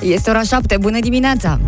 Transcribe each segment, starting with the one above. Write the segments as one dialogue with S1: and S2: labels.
S1: Este ora 7, bună dimineața!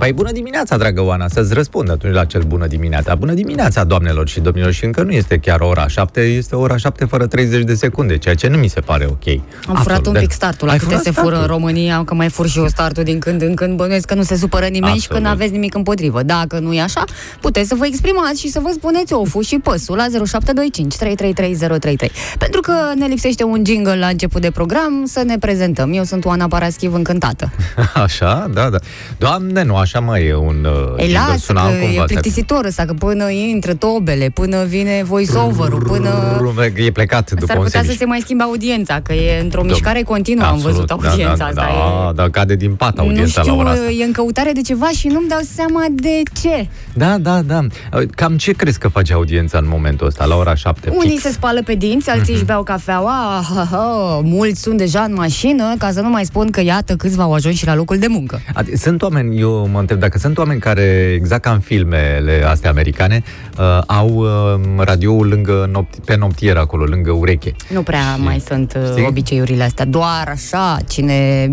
S2: Păi bună dimineața, dragă Oana, să-ți răspund atunci la cel bună dimineața. Bună dimineața, doamnelor și domnilor, și încă nu este chiar ora 7, este ora 7 fără 30 de secunde, ceea ce nu mi se pare ok.
S1: Am furat
S2: Absolut,
S1: un
S2: de-
S1: pic startul, la
S2: Ai
S1: câte
S2: furat
S1: se fură în
S2: startul?
S1: România, că mai fur și eu startul din când în când, bănuiesc că nu se supără nimeni și că
S2: Absolut.
S1: nu aveți nimic împotrivă. Dacă nu e așa, puteți să vă exprimați și să vă spuneți ofu și păsul la 0725 333033. Pentru că ne lipsește un jingle la început de program, să ne prezentăm. Eu sunt Oana Paraschiv, încântată.
S2: Așa, da, da. Doamne, nu, așa mai e un uh,
S1: Ei,
S2: jingle,
S1: lasă
S2: sună
S1: că
S2: altcumva.
S1: e plictisitor ăsta, că până intră tobele, până vine voice-over-ul, până...
S2: E plecat după
S1: S-ar
S2: un
S1: putea să
S2: semiș.
S1: se mai schimbe audiența, că e într-o
S2: Da.
S1: mișcare continuă, am
S2: Absolut,
S1: văzut
S2: da,
S1: audiența
S2: da,
S1: asta.
S2: Da,
S1: e...
S2: da, cade din pat
S1: Nu
S2: audiența
S1: știu,
S2: la ora asta.
S1: e în căutare de ceva și nu-mi dau seama de ce.
S2: Da, da, da. Cam ce crezi că face audiența în momentul ăsta, la ora 7?
S1: Unii
S2: fix?
S1: se spală pe dinți, alții își beau cafeaua, ha, ha, mulți sunt deja în mașină, ca să nu mai spun că iată câțiva au ajuns și la locul de muncă.
S2: Adi- Sunt oameni, eu mă întreb, dacă sunt oameni care, exact ca în filmele astea americane, uh, au uh, radioul lângă nopti, pe noptier acolo, lângă ureche.
S1: Nu prea
S2: Și-
S1: mai sunt uh,
S2: știi?
S1: obiceiurile astea, doar așa, cine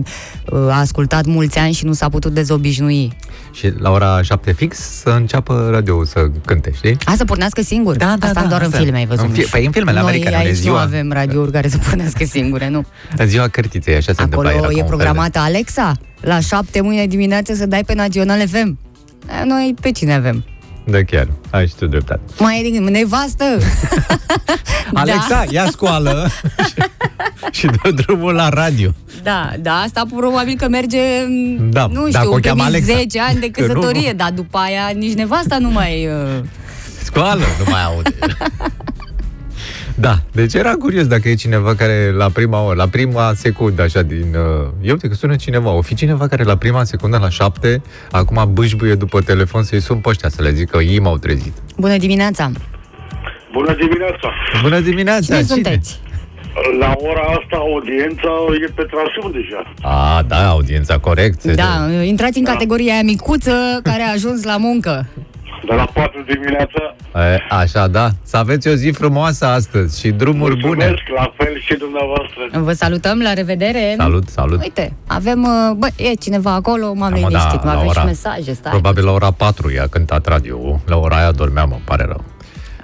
S1: uh, a ascultat mulți ani și nu s-a putut dezobișnui.
S2: Și la ora 7 fix să înceapă radioul să cânte, știi?
S1: A, să pornească singur?
S2: Da, da,
S1: Asta
S2: da,
S1: doar
S2: asta.
S1: în filme, ai văzut.
S2: În fi-
S1: Miș?
S2: păi în filmele
S1: Noi
S2: americane,
S1: aici
S2: unde ziua-
S1: nu avem radiouri care să pornească singure, nu.
S2: În ziua cărtiței, așa se
S1: Acolo
S2: întâmpla. era ca
S1: e
S2: un fel de-
S1: programată Alexa, la șapte mâine dimineață să dai pe Național FM. E, Noi pe cine avem?
S2: Da, chiar. Ai și tu dreptate.
S1: Mai e din nevastă.
S2: Alexa, ia scoală și dă drumul la radio.
S1: Da, da, asta probabil că merge,
S2: Da,
S1: nu
S2: dacă
S1: știu,
S2: o
S1: în
S2: cheamă
S1: primii
S2: Alexa.
S1: 10 ani de
S2: Că nu,
S1: căsătorie,
S2: nu.
S1: dar după aia nici nevasta nu mai... Uh...
S2: Scoală, nu mai aude. Da, deci era curios dacă e cineva care la prima oră, la prima secundă, așa, din... Uh, eu uite că sună cineva, o fi cineva care la prima secundă, la șapte, acum bâșbuie după telefon să-i sun pe ăștia, să le zic că ei m-au trezit.
S1: Bună dimineața!
S3: Bună dimineața!
S2: Bună dimineața!
S1: Cine sunteți?
S3: La ora asta audiența e pe traseu deja.
S2: A, da, audiența corect.
S1: Da, intrați în categoria aia micuță care a ajuns la muncă.
S3: De la 4 dimineața.
S2: E, așa, da. Să aveți o zi frumoasă astăzi și drumuri bune.
S3: Mulțumesc, la fel și dumneavoastră.
S1: Vă salutăm, la revedere!
S2: Salut, salut.
S1: Uite, avem, uh, bă, e cineva acolo, m-am
S2: Da, mă,
S1: liniștit,
S2: da,
S1: da,
S2: la
S1: avem și
S2: ora-
S1: mesaje, stai.
S2: Probabil la ora 4 i-a cântat radio. La ora aia dormeam, îmi pare rău.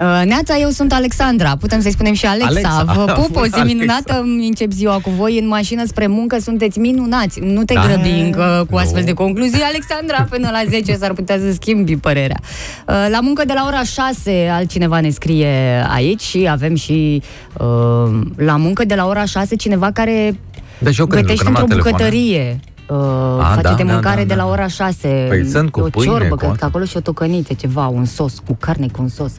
S1: Uh, Neața, eu sunt Alexandra, putem să-i spunem și Alexa.
S2: Alexa.
S1: Vă pup, o zi
S2: Alexa.
S1: minunată, îmi încep ziua cu voi în mașină spre muncă, sunteți minunați. Nu te
S2: Da.
S1: grăbi încă cu
S2: Nu.
S1: astfel de concluzii, Alexandra, până la 10 s-ar putea să schimbi părerea. Uh, La muncă de la ora 6, altcineva ne scrie aici și avem și uh, la muncă de la ora 6 cineva care
S2: Deci eu când
S1: gătește
S2: lucram la
S1: într-o
S2: telefon,
S1: bucătărie. Uh,
S2: A,
S1: face
S2: da,
S1: de
S2: da,
S1: mâncare
S2: da,
S1: de
S2: da.
S1: la ora 6
S2: Păi sunt cu
S1: o
S2: pâine,
S1: ciorbă,
S2: cu-
S1: cred că acolo și o tocăniță, ceva, un sos cu carne cu un sos.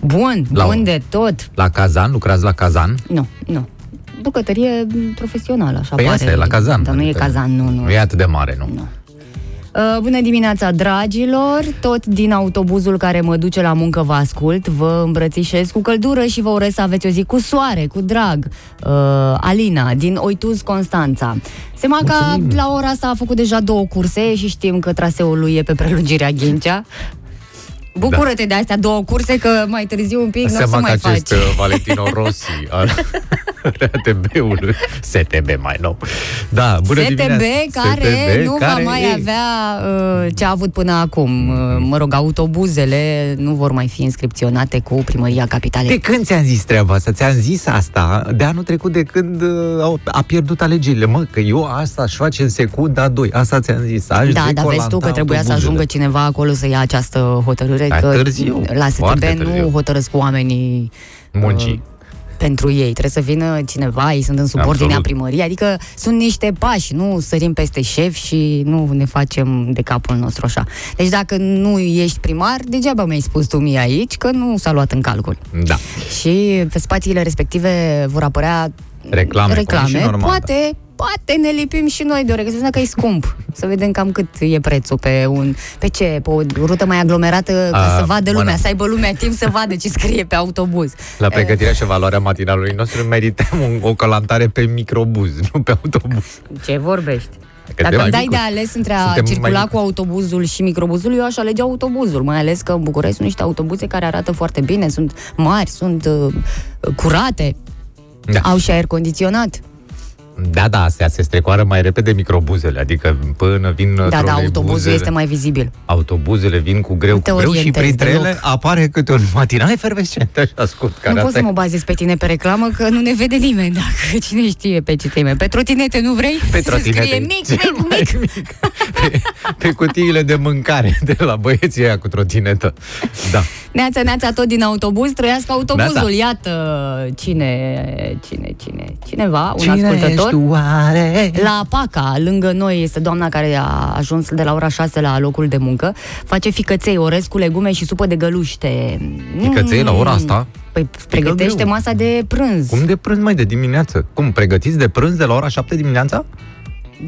S1: Bun,
S2: La-
S1: bun de tot.
S2: La Kazan, lucrați la Kazan?
S1: Nu, nu. Bucătărie profesională, așa
S2: Păi
S1: pare.
S2: asta e la Kazan.
S1: Dar nu e
S2: adică
S1: cazan, nu, nu.
S2: Nu e atât de mare, nu?
S1: Nu. Uh, Bună dimineața, dragilor! Tot din autobuzul care mă duce la muncă vă ascult, vă îmbrățișez cu căldură și vă urez să aveți o zi cu soare, cu drag. Uh, Alina, din Oituz, Constanța. Semaca
S2: Mulțumim.
S1: la ora asta a făcut deja două curse și știm că traseul lui e pe prelungirea Ghincea. Bucură-te de astea două curse, că mai târziu un pic nu o să
S2: Seama că
S1: mai faci.
S2: acest uh, Valentino Rossi al RATB-ului, STB mai nou. Da, bună
S1: STB
S2: dimineața.
S1: care
S2: STB
S1: nu va
S2: care
S1: mai
S2: e-
S1: avea uh, ce a avut până acum. Uh, mă rog, autobuzele nu vor mai fi inscripționate cu primăria capitalei.
S2: De când ți-am zis treaba asta? Ți-am zis asta de anul trecut de când uh, au- a pierdut alegerile. Mă, că eu asta aș face în secunda 2. Asta ți-am zis. Aș
S1: Da, dar vezi tu că
S2: decolanta
S1: trebuia să
S2: autobuzele.
S1: ajungă cineva acolo să ia această hotărâre,
S2: Dar
S1: că
S2: târziu,
S1: la STB
S2: foarte
S1: nu
S2: târziu.
S1: hotărăsc oamenii
S2: Muncii.
S1: uh, pentru ei. Trebuie să vină cineva, ei sunt în subordinea
S2: Absolut.
S1: primăriei, adică sunt niște pași, nu sărim peste șef și nu ne facem de capul nostru așa. Deci dacă nu ești primar, degeaba mi-ai spus tu mie aici că nu s-a luat în calcul.
S2: Da.
S1: Și pe spațiile respective vor apărea
S2: Reclame, cum e și
S1: reclame.
S2: normal,
S1: poate, poate ne lipim și noi de ureche, să vedem că e scump. Să vedem cam cât e prețul pe un... Pe ce? Pe o rută mai aglomerată ca
S2: A,
S1: să vadă lumea,
S2: bună.
S1: să aibă lumea timp să vadă ce scrie pe autobuz.
S2: La pregătirea și evaluarea matinalului nostru merităm un, o călantare pe microbuz, nu pe autobuz.
S1: Ce vorbești?
S2: Că
S1: Dacă
S2: suntem
S1: îmi dai
S2: mai
S1: de
S2: micuți.
S1: ales între a
S2: Suntem mai
S1: circula
S2: micuți.
S1: cu autobuzul și microbuzul, eu aș alege autobuzul, mai ales că în București sunt niște autobuze care arată foarte bine, sunt mari, sunt uh, curate.
S2: Da.
S1: Au și aer condiționat.
S2: Da, da, astea se strecoară mai repede microbuzele, adică până vin
S1: Da, da,
S2: troleibuzele,
S1: autobuzul este mai vizibil.
S2: Autobuzele vin cu greu,
S1: Nu
S2: cu
S1: te
S2: greu și
S1: orientezi
S2: printre
S1: deloc.
S2: ele apare câte un matinal efervescent, așa scurt. Care
S1: nu pot
S2: asta
S1: să
S2: e-
S1: mă bazez pe tine pe reclamă, că nu ne vede nimeni, dacă cine știe pe ce teme. Pe trotinete nu vrei?
S2: Pe
S1: Să
S2: trotinete.
S1: scrie mic,
S2: Cel
S1: mic,
S2: mai
S1: mic.
S2: pe, pe cutiile de mâncare de la băieții aia cu trotinetă. Da.
S1: Neața, neața, tot din autobuz, trăiască autobuzul.
S2: Neața.
S1: Iată cine, cine, cine, cineva, un
S2: Cine
S1: ascultător.
S2: Ești oare?
S1: La Paca, lângă noi, este doamna care a ajuns de la ora 6 la locul de muncă. Face ficăței, orez cu legume și supă de găluște.
S2: Ficăței la ora asta?
S1: Păi pregătește
S2: greu.
S1: masa de prânz.
S2: Cum de prânz mai de dimineață? Cum, pregătiți de prânz de la ora 7 dimineața?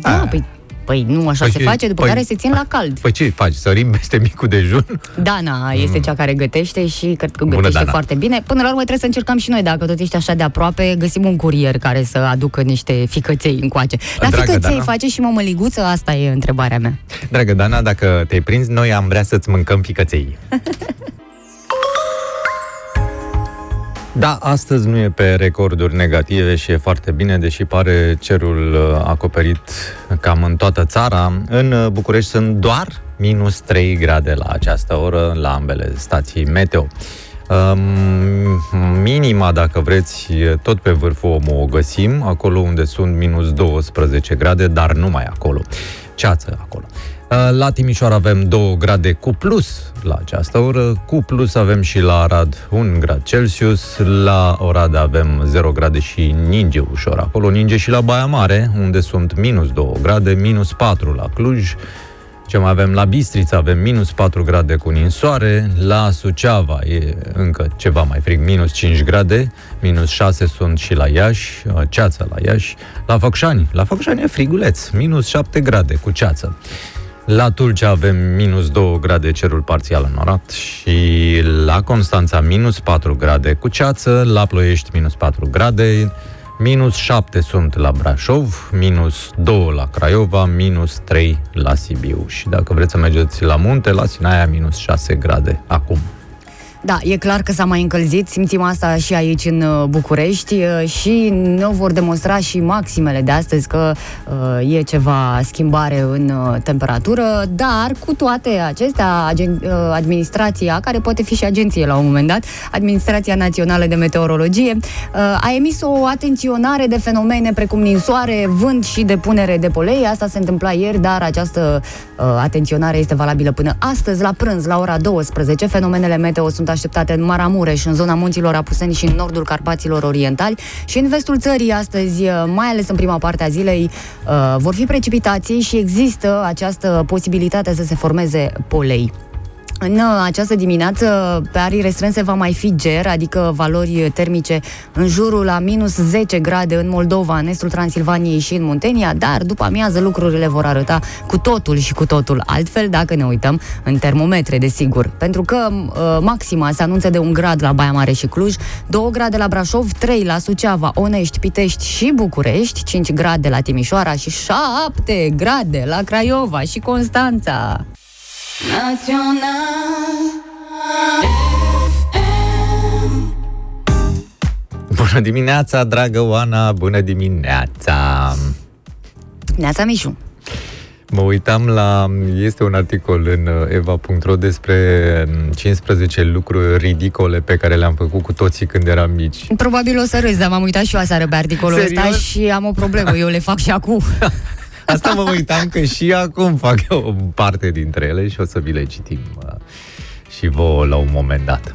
S1: Da,
S2: Ah.
S1: păi, păi nu așa
S2: Păi
S1: se
S2: și-
S1: face, după
S2: păi-
S1: care se țin la cald.
S2: Păi ce faci? Sărim peste micul dejun?
S1: Dana este cea care gătește și cred că
S2: Mm. Bună,
S1: gătește
S2: Dana.
S1: foarte bine. Până la urmă trebuie să încercăm și noi, dacă tot ești așa de aproape, găsim un curier care să aducă niște ficăței încoace. La
S2: Dragă
S1: ficăței
S2: Dana.
S1: face și mămăliguță? Asta e întrebarea mea.
S2: Dragă Dana, dacă te-ai prins, noi am vrea să-ți mâncăm ficăței. Da, astăzi nu e pe recorduri negative și e foarte bine, deși pare cerul uh, acoperit cam în toată țara. În uh, București sunt doar minus 3 grade la această oră la ambele stații meteo. Um, minima, dacă vreți, e tot pe vârful omul o găsim, acolo unde sunt minus 12 grade, dar numai acolo. Ceață acolo. Uh, La Timișoara avem 2 grade cu plus la această oră, cu plus avem și la Arad 1 grad Celsius, la Oradea avem 0 grade și ninge ușor acolo, ninge și la Baia Mare, unde sunt minus 2 grade, minus 4 la Cluj, ce mai avem? La Bistrița, avem minus 4 grade cu ninsoare, la Suceava e încă ceva mai frig, minus 5 grade, minus 6 sunt și la Iași, uh, ceață la Iași, la Făcșani, la Făcșani e friguleț, minus 7 grade cu ceață. La Tulcea avem minus 2 grade cerul parțial înnorat și la Constanța minus 4 grade cu ceață, la Ploiești minus 4 grade, minus 7 sunt la Brașov, minus 2 la Craiova, minus 3 la Sibiu. Și dacă vreți să mergeți la munte, la Sinaia minus 6 grade acum.
S1: Da, e clar că s-a mai încălzit, simțim asta și aici în uh, București uh, și ne vor demonstra și maximele de astăzi că uh, e ceva schimbare în uh, temperatură, dar cu toate acestea, agen- uh, administrația, care poate fi și agenție la un moment dat, Administrația Națională de Meteorologie, uh, a emis o atenționare de fenomene precum ninsoare, vânt și depunere de polei. Asta se întâmpla ieri, dar această uh, atenționare este valabilă până astăzi, la prânz, la ora 12. Fenomenele meteo sunt așteptate în Maramureș, în zona munților Apuseni și în nordul Carpaților Orientali și în vestul țării astăzi, uh, mai ales în prima parte a zilei, uh, vor fi precipitații și există această posibilitate să se formeze polei. În uh, această dimineață, pe arii restrânse va mai fi ger, adică valori termice în jurul la minus 10 grade în Moldova, în estul Transilvaniei și în Muntenia, dar după amiază lucrurile vor arăta cu totul și cu totul altfel dacă ne uităm în termometre, desigur. Pentru că uh, maxima se anunță de un grad la Baia Mare și Cluj, 2 grade la Brașov, 3 la Suceava, Onești, Pitești și București, 5 grade la Timișoara și 7 grade la Craiova și Constanța.
S2: Bună dimineața, dragă Oana, bună dimineața!
S1: Neața Mișu.
S2: Mă uitam la... Este un articol în uh, eva.ro despre mm, 15 lucruri ridicole pe care le-am făcut cu toții când eram mici.
S1: Probabil o să râzi, dar m-am uitat și eu aseară pe articolul ăsta
S2: Serios?
S1: și am o problemă, eu le fac și acum.
S2: Asta mă uitam că și acum fac o parte dintre ele și o să vi le citim uh, și vouă la un moment dat.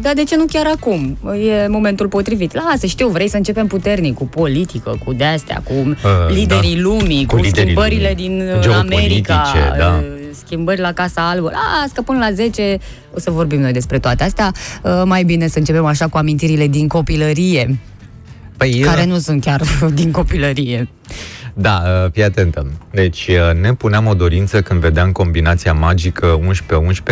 S1: Dar de ce nu chiar acum? E momentul potrivit. Lasă, știu, vrei să începem puternic cu politică, cu de-astea, cu uh, liderii
S2: da.
S1: lumii,
S2: Cu
S1: cu,
S2: liderii
S1: schimbările
S2: lumii.
S1: din uh,
S2: Geopolitice,
S1: America,
S2: da.
S1: uh, schimbări la Casa Albă. Las că până la 10 o să vorbim noi despre toate astea. Uh, mai bine să începem așa cu amintirile din copilărie,
S2: Păi,
S1: care
S2: uh,
S1: nu sunt chiar din copilărie.
S2: Da, uh, fii atentă. Deci uh, ne puneam o dorință când vedeam combinația magică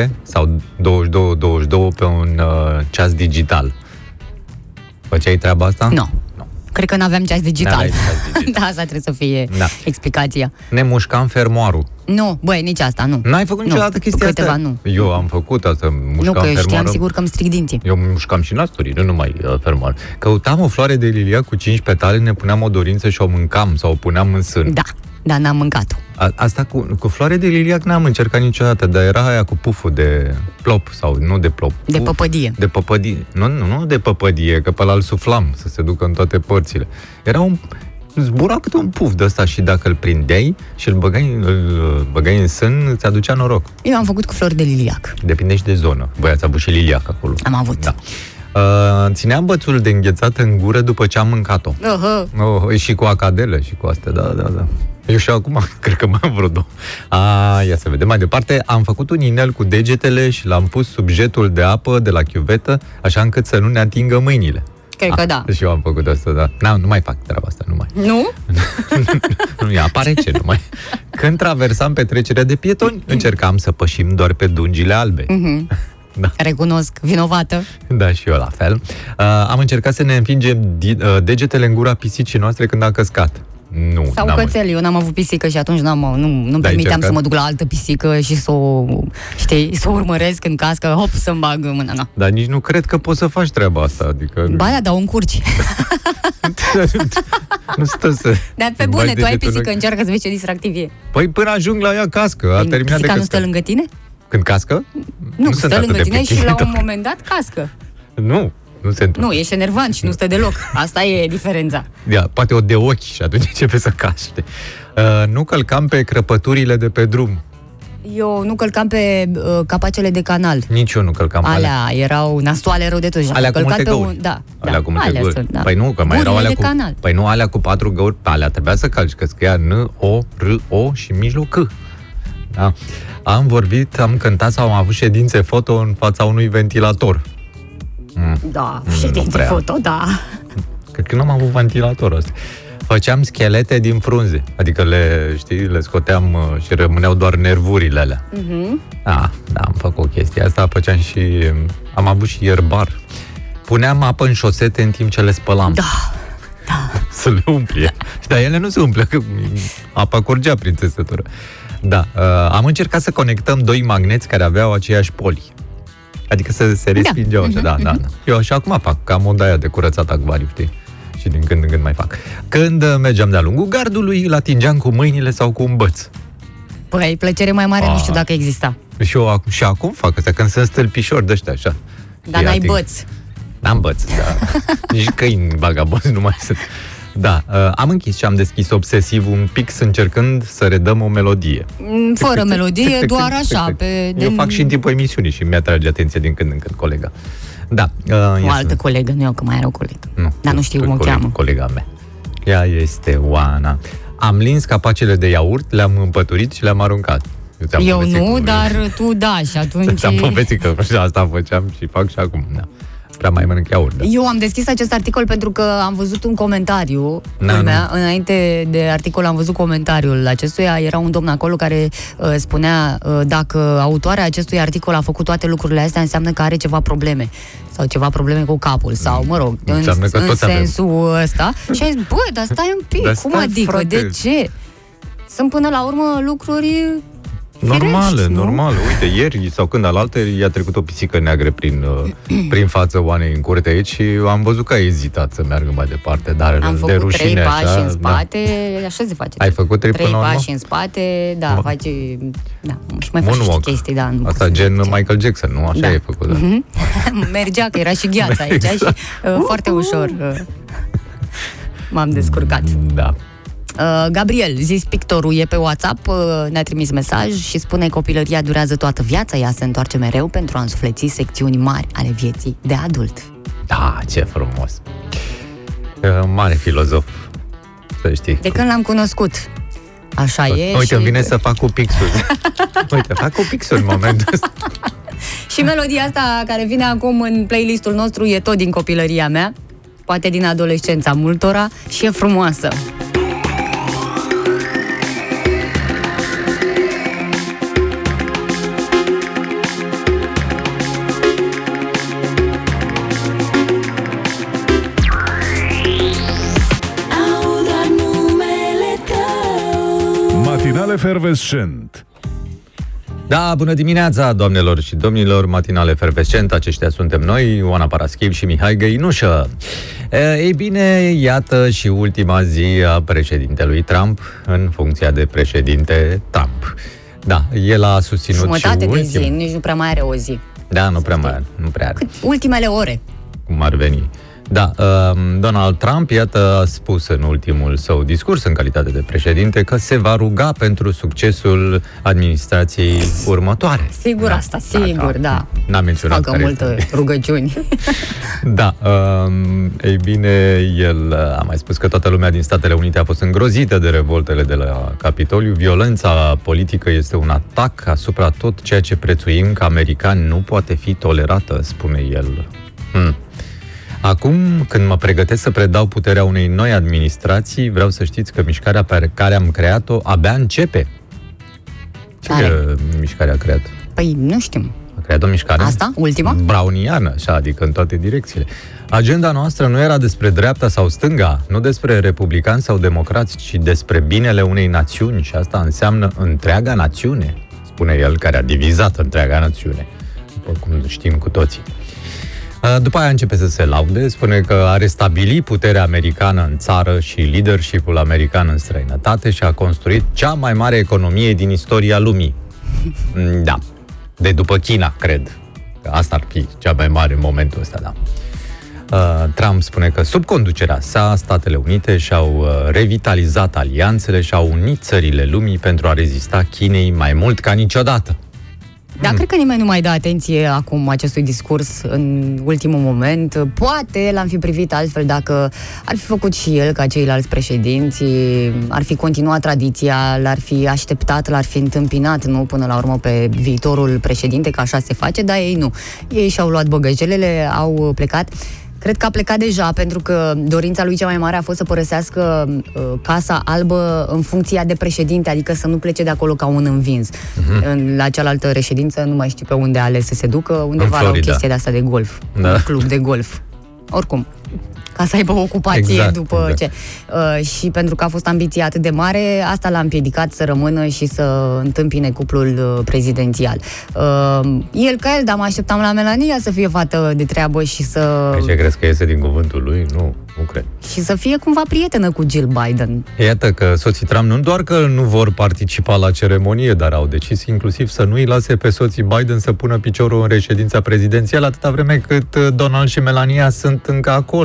S2: 11-11 sau 22-22 pe un uh, ceas digital. Făceai treaba asta?
S1: Nu.
S2: Nu.
S1: Cred că n-aveam ceas digital.
S2: N-aveai ceas digital.
S1: da, asta trebuie să fie
S2: Da.
S1: explicația.
S2: Ne mușcam fermoarul.
S1: Nu, băi, nici asta, nu.
S2: N-ai făcut
S1: Nu,
S2: niciodată chestia
S1: câteva
S2: asta?
S1: nu.
S2: Eu am făcut asta, mușcam
S1: nu, că
S2: fermoarul.
S1: știam sigur că îmi stric dinții.
S2: Eu mușcam și nasturii, nu numai uh, fermoar. Căutam o floare de lilia cu cinci petale, ne puneam o dorință și o mâncam sau o puneam în sân.
S1: Da, dar n-am mâncat-o.
S2: A, asta cu, cu floare de liliac n-am încercat niciodată, dar era aia cu puful de plop, sau nu de plop.
S1: De
S2: puf,
S1: păpădie.
S2: De păpădie. Nu, nu, nu de păpădie, că pe ăla îl suflam să se ducă în toate părțile. Era un zbura câte un puf de ăsta și dacă îl prindeai și îl băgai, îl băgai în sân, îți aducea noroc.
S1: Eu am făcut cu flori de liliac.
S2: Depinde și de zonă. Băi, ați avut și liliac acolo.
S1: Am avut.
S2: Da. Uh, țineam bățul de înghețat în gură după ce am mâncat-o.
S1: Uh-huh.
S2: Oh, și cu acadele și cu astea, da, da, da. Eu și acum, cred că mai am vreo două. A, ia să vedem mai departe. Am făcut un inel cu degetele și l-am pus sub jetul de apă de la chiuvetă, așa încât să nu ne atingă mâinile.
S1: Cred că da.
S2: Și eu am făcut asta, da. Na, nu mai fac treaba asta, nu mai.
S1: Nu?
S2: Nu, ea apare ce, nu mai. Când traversam petrecerea de pietoni, încercam să pășim doar pe dungile albe.
S1: Mhm.
S2: Da.
S1: Recunosc, vinovată.
S2: Da, și eu la fel. Uh, am încercat să ne înfingem di- uh, degetele în gura pisicii noastre când a căscat. Nu,
S1: Sau
S2: n-am
S1: cățel, eu n-am avut pisică și atunci n-am, nu, nu-mi
S2: Da,
S1: permiteam
S2: încercat?
S1: să mă duc la altă pisică și să o, știi, să o urmăresc în cască, hop, să-mi bag mâna. Na.
S2: Dar nici nu cred că poți să faci treaba asta. Adică
S1: Ba da, dar o încurci.
S2: nu stă să...
S1: Dar pe
S2: îți
S1: bune,
S2: bagi
S1: tu ai
S2: degetul în
S1: pisică,
S2: ochi.
S1: încearcă să vezi ce distractiv e.
S2: Păi până ajung la ea cască. A
S1: Păi,
S2: terminat de
S1: Pisica nu stă
S2: căscat.
S1: lângă tine?
S2: Când cască?
S1: Nu,
S2: sunt
S1: stă
S2: atât
S1: lângă
S2: de
S1: tine și la un
S2: plictisitor.
S1: moment dat cască.
S2: Nu, nu se întâmplă.
S1: Nu, ești enervant și nu stă deloc. Asta e diferența.
S2: Ia, poate o de ochi și atunci începe să caște. Uh, nu călcam pe crăpăturile de pe drum.
S1: Eu nu călcam pe uh, capacele de canal.
S2: Nici eu nu călcam pe
S1: Alea erau nasoale rău de tot. și am
S2: Alea cu
S1: călcat
S2: multe
S1: pe
S2: găuri.
S1: un, da,
S2: alea
S1: da,
S2: cu multe
S1: alea
S2: găuri.
S1: sunt, da.
S2: Păi nu, că mai erau
S1: Gurile
S2: alea
S1: de
S2: cu...
S1: canal.
S2: Păi nu, alea cu patru găuri, pe alea trebuia să calci, că scria N, O, R, O și în mijloc C. Da. Am vorbit, am cântat sau am avut ședințe foto în fața unui ventilator. Mm.
S1: Da,
S2: nu
S1: ședințe
S2: prea.
S1: foto, da.
S2: Cred că n-am avut ventilator ăsta. Făceam schelete din frunze, adică le, știi, le scoteam uh, și rămâneau doar nervurile alea.
S1: Mhm.
S2: Da, da, am făcut chestia asta, făceam și... Am avut și ierbar. Puneam apă în șosete în timp ce le spălam.
S1: Da,
S2: Să le umplie. Dar ele nu se umple, că apa curgea prin țesătură. Da, uh, am încercat să conectăm doi magneți care aveau aceeași poli. Adică să se respingeau așa, da, da, da. Eu așa acum fac, ca moda aia de curățat acvariu, știi? Și din când în când mai fac. Când uh, mergeam de-a lungul gardului, îl atingeam cu mâinile sau cu un băț.
S1: Păi, plăcere mai mare, nu
S2: Ah.
S1: știu dacă exista.
S2: Și eu ac- și acum fac asta, când sunt stâlpișori de ăștia, așa.
S1: Dar
S2: Știi,
S1: n-ai
S2: ating-
S1: băț.
S2: N-am băț, da. Nici câini vagabonzi nu mai sunt. Da, uh, am închis și am deschis obsesiv un pix încercând să redăm o melodie.
S1: Mm, Fără melodie, doar așa, pe...
S2: Eu fac și în timpul emisiunii și mi-atrage atenție din când în când colega. Da. Uh,
S1: O
S2: ia
S1: altă
S2: să-
S1: colegă, nu eu, că mai era o colegă.
S2: nu,
S1: Dar nu știu cum o
S2: coleg-
S1: cheamă.
S2: Colega mea. Ea este Oana. Am lins capacele de iaurt, le-am împăturit și le-am aruncat. ți-am
S1: Eu
S2: povestit
S1: nu,
S2: cum-
S1: dar tu da și atunci...
S2: Ți-am povestit că și asta făceam și fac și acum. Da. Prea mai mănânc iaurt. Da.
S1: Eu am deschis acest articol pentru că am văzut un comentariu,
S2: Da,
S1: culmea, înainte de articol am văzut comentariul acestuia, era un domn acolo care uh, spunea uh, dacă autoarea acestui articol a făcut toate lucrurile astea, înseamnă că are ceva probleme sau ceva probleme cu capul sau, mă rog, în,
S2: Înseamnă că
S1: în
S2: toți avem.
S1: sensul ăsta. Și a zis, bă, dar stai un pic,
S2: Dar
S1: cum
S2: stai,
S1: adică,
S2: frate.
S1: de ce? Sunt până la urmă lucruri
S2: Normală,
S1: firești, nu?
S2: normală. Uite, ieri sau când alaltă i-a trecut o pisică neagră prin, uh, prin față Oanei în curte aici și am văzut că a ezitat să meargă mai departe, dar
S1: Am
S2: de
S1: făcut
S2: rușine
S1: trei pași
S2: așa,
S1: în spate, așa se face.
S2: Da. Ai făcut trei,
S1: trei
S2: până la urmă?
S1: pași în spate, da,
S2: Mă-
S1: face, da, și mai face și
S2: Moonwalk.
S1: chestii, da. nu pot
S2: Asta
S1: să
S2: gen
S1: zic ce.
S2: Michael Jackson, nu? Așa
S1: Da.
S2: e făcut, da.
S1: Mhm. Mergea, că era și gheața aici și uh, foarte ușor uh, m-am descurcat.
S2: Da.
S1: Uh, Gabriel, zis pictorul, e pe WhatsApp, uh, ne-a trimis mesaj și spune copilăria durează toată viața, ea se întoarce mereu pentru a însufleți secțiuni mari ale vieții de adult.
S2: Da, ce frumos. Uh, Mare filozof, să știi.
S1: De când l-am cunoscut. Așa e.
S2: Uite,
S1: și...
S2: îmi vine să fac cu pixul. Uite, fac cu pixul în momentul ăsta.
S1: Și melodia asta care vine acum în playlistul nostru e tot din copilăria mea, poate din adolescența multora și e frumoasă.
S4: Efervescent.
S2: Da, bună dimineața, doamnelor și domnilor, matinale efervescent, aceștia suntem noi, Oana Paraschiv și Mihai Găinușă. Ei bine, iată și ultima zi a președintelui Trump în funcția de președinte Trump. Da, el a susținut
S1: Jumătate
S2: și
S1: de
S2: ultim...
S1: zi, nici nu prea mai are o zi.
S2: Da, nu prea mai, nu prea are.
S1: Cât ultimele ore.
S2: cum ar veni. Da, um, Donald Trump, iată, a spus în ultimul său discurs în calitate de președinte că se va ruga pentru succesul administrației următoare.
S1: Sigur asta, sigur, da.
S2: N-am menționat
S1: Facă
S2: care
S1: multe rugăciuni.
S2: Da, um, ei bine, el uh, a mai spus că toată lumea din Statele Unite a fost îngrozită de revoltele de la Capitoliu. Violența politică este un atac asupra tot ceea ce prețuim ca americani nu poate fi tolerată, spune el. Hmm. Acum, când mă pregătesc să predau puterea unei noi administrații, vreau să știți că mișcarea pe care am creat-o abia începe. Ce
S1: Care?
S2: uh, mișcare a creat?
S1: Păi nu știm.
S2: A creat o mișcare?
S1: Asta? Ultima?
S2: Browniană, așa, adică în toate direcțiile. Agenda noastră nu era despre dreapta sau stânga, nu despre republicani sau democrați, ci despre binele unei națiuni și asta înseamnă întreaga națiune, spune el, care a divizat întreaga națiune, după cum știm cu toții. Uh, După aia începe să se laude, spune că a restabili puterea americană în țară și leadership-ul american în străinătate și a construit cea mai mare economie din istoria lumii. Mm, Da. De după China, cred. Că asta ar fi cea mai mare în momentul ăsta, da. Uh, Trump spune că sub conducerea sa, Statele Unite și-au uh, revitalizat alianțele și au unit țările lumii pentru a rezista Chinei mai mult ca niciodată.
S1: Dar cred că nimeni nu mai dă atenție acum acestui discurs în ultimul moment. Poate l-am fi privit altfel dacă ar fi făcut și el ca ceilalți președinți, ar fi continuat tradiția, l-ar fi așteptat, l-ar fi întâmpinat, nu până la urmă pe viitorul președinte, că așa se face, dar ei nu. Ei și-au luat băgăjelele, au plecat. Cred că a plecat deja, pentru că dorința lui cea mai mare a fost să părăsească uh, Casa Albă în funcția de președinte, adică să nu plece de acolo ca un învins.
S2: Mhm.
S1: Uh-huh. La cealaltă reședință, nu mai știu pe unde a ales să se ducă, undeva la o
S2: Florida.
S1: chestie de asta de golf,
S2: Da.
S1: un club de golf. Oricum, ca să aibă o ocupație
S2: Exact,
S1: după
S2: exact.
S1: ce. Uh, și pentru că a fost ambiție atât de mare, asta l-a împiedicat să rămână și să întâmpine cuplul uh, prezidențial. Uh, el ca el, dar mă așteptam la Melania să fie fată de treabă și să,
S2: Păi ce crezi că iese din cuvântul lui? Nu, nu cred.
S1: și să fie cumva prietenă cu Jill Biden.
S2: Iată că soții Trump nu doar că nu vor participa la ceremonie, dar au decis inclusiv să nu-i lase pe soții Biden să pună piciorul în reședința prezidențială atâta vreme cât uh, Donald și Melania sunt încă acolo.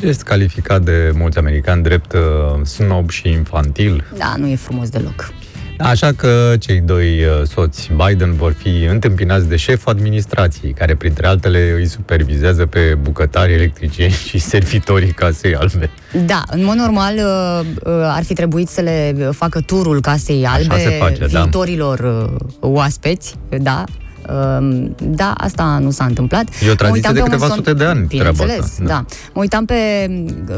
S2: Este calificat de mulți americani drept uh, snob și infantil.
S1: Da, nu e frumos deloc.
S2: Așa că cei doi uh, soți Biden vor fi întâmpinați de șeful administrației, care printre altele îi supervizează pe bucătari, electricieni și servitorii casei albe.
S1: Da, în mod normal uh, uh, ar fi trebuit să le facă turul Casei Albe
S2: se face, da.
S1: viitorilor uh, oaspeți, da. Um, Da, asta nu s-a întâmplat.
S2: E o tradiție
S1: Mă uitam
S2: de
S1: pe un
S2: câteva
S1: son-
S2: sute de ani, treaba
S1: Bineînțeles,
S2: asta,
S1: da.
S2: da.
S1: da. Mă uitam pe uh,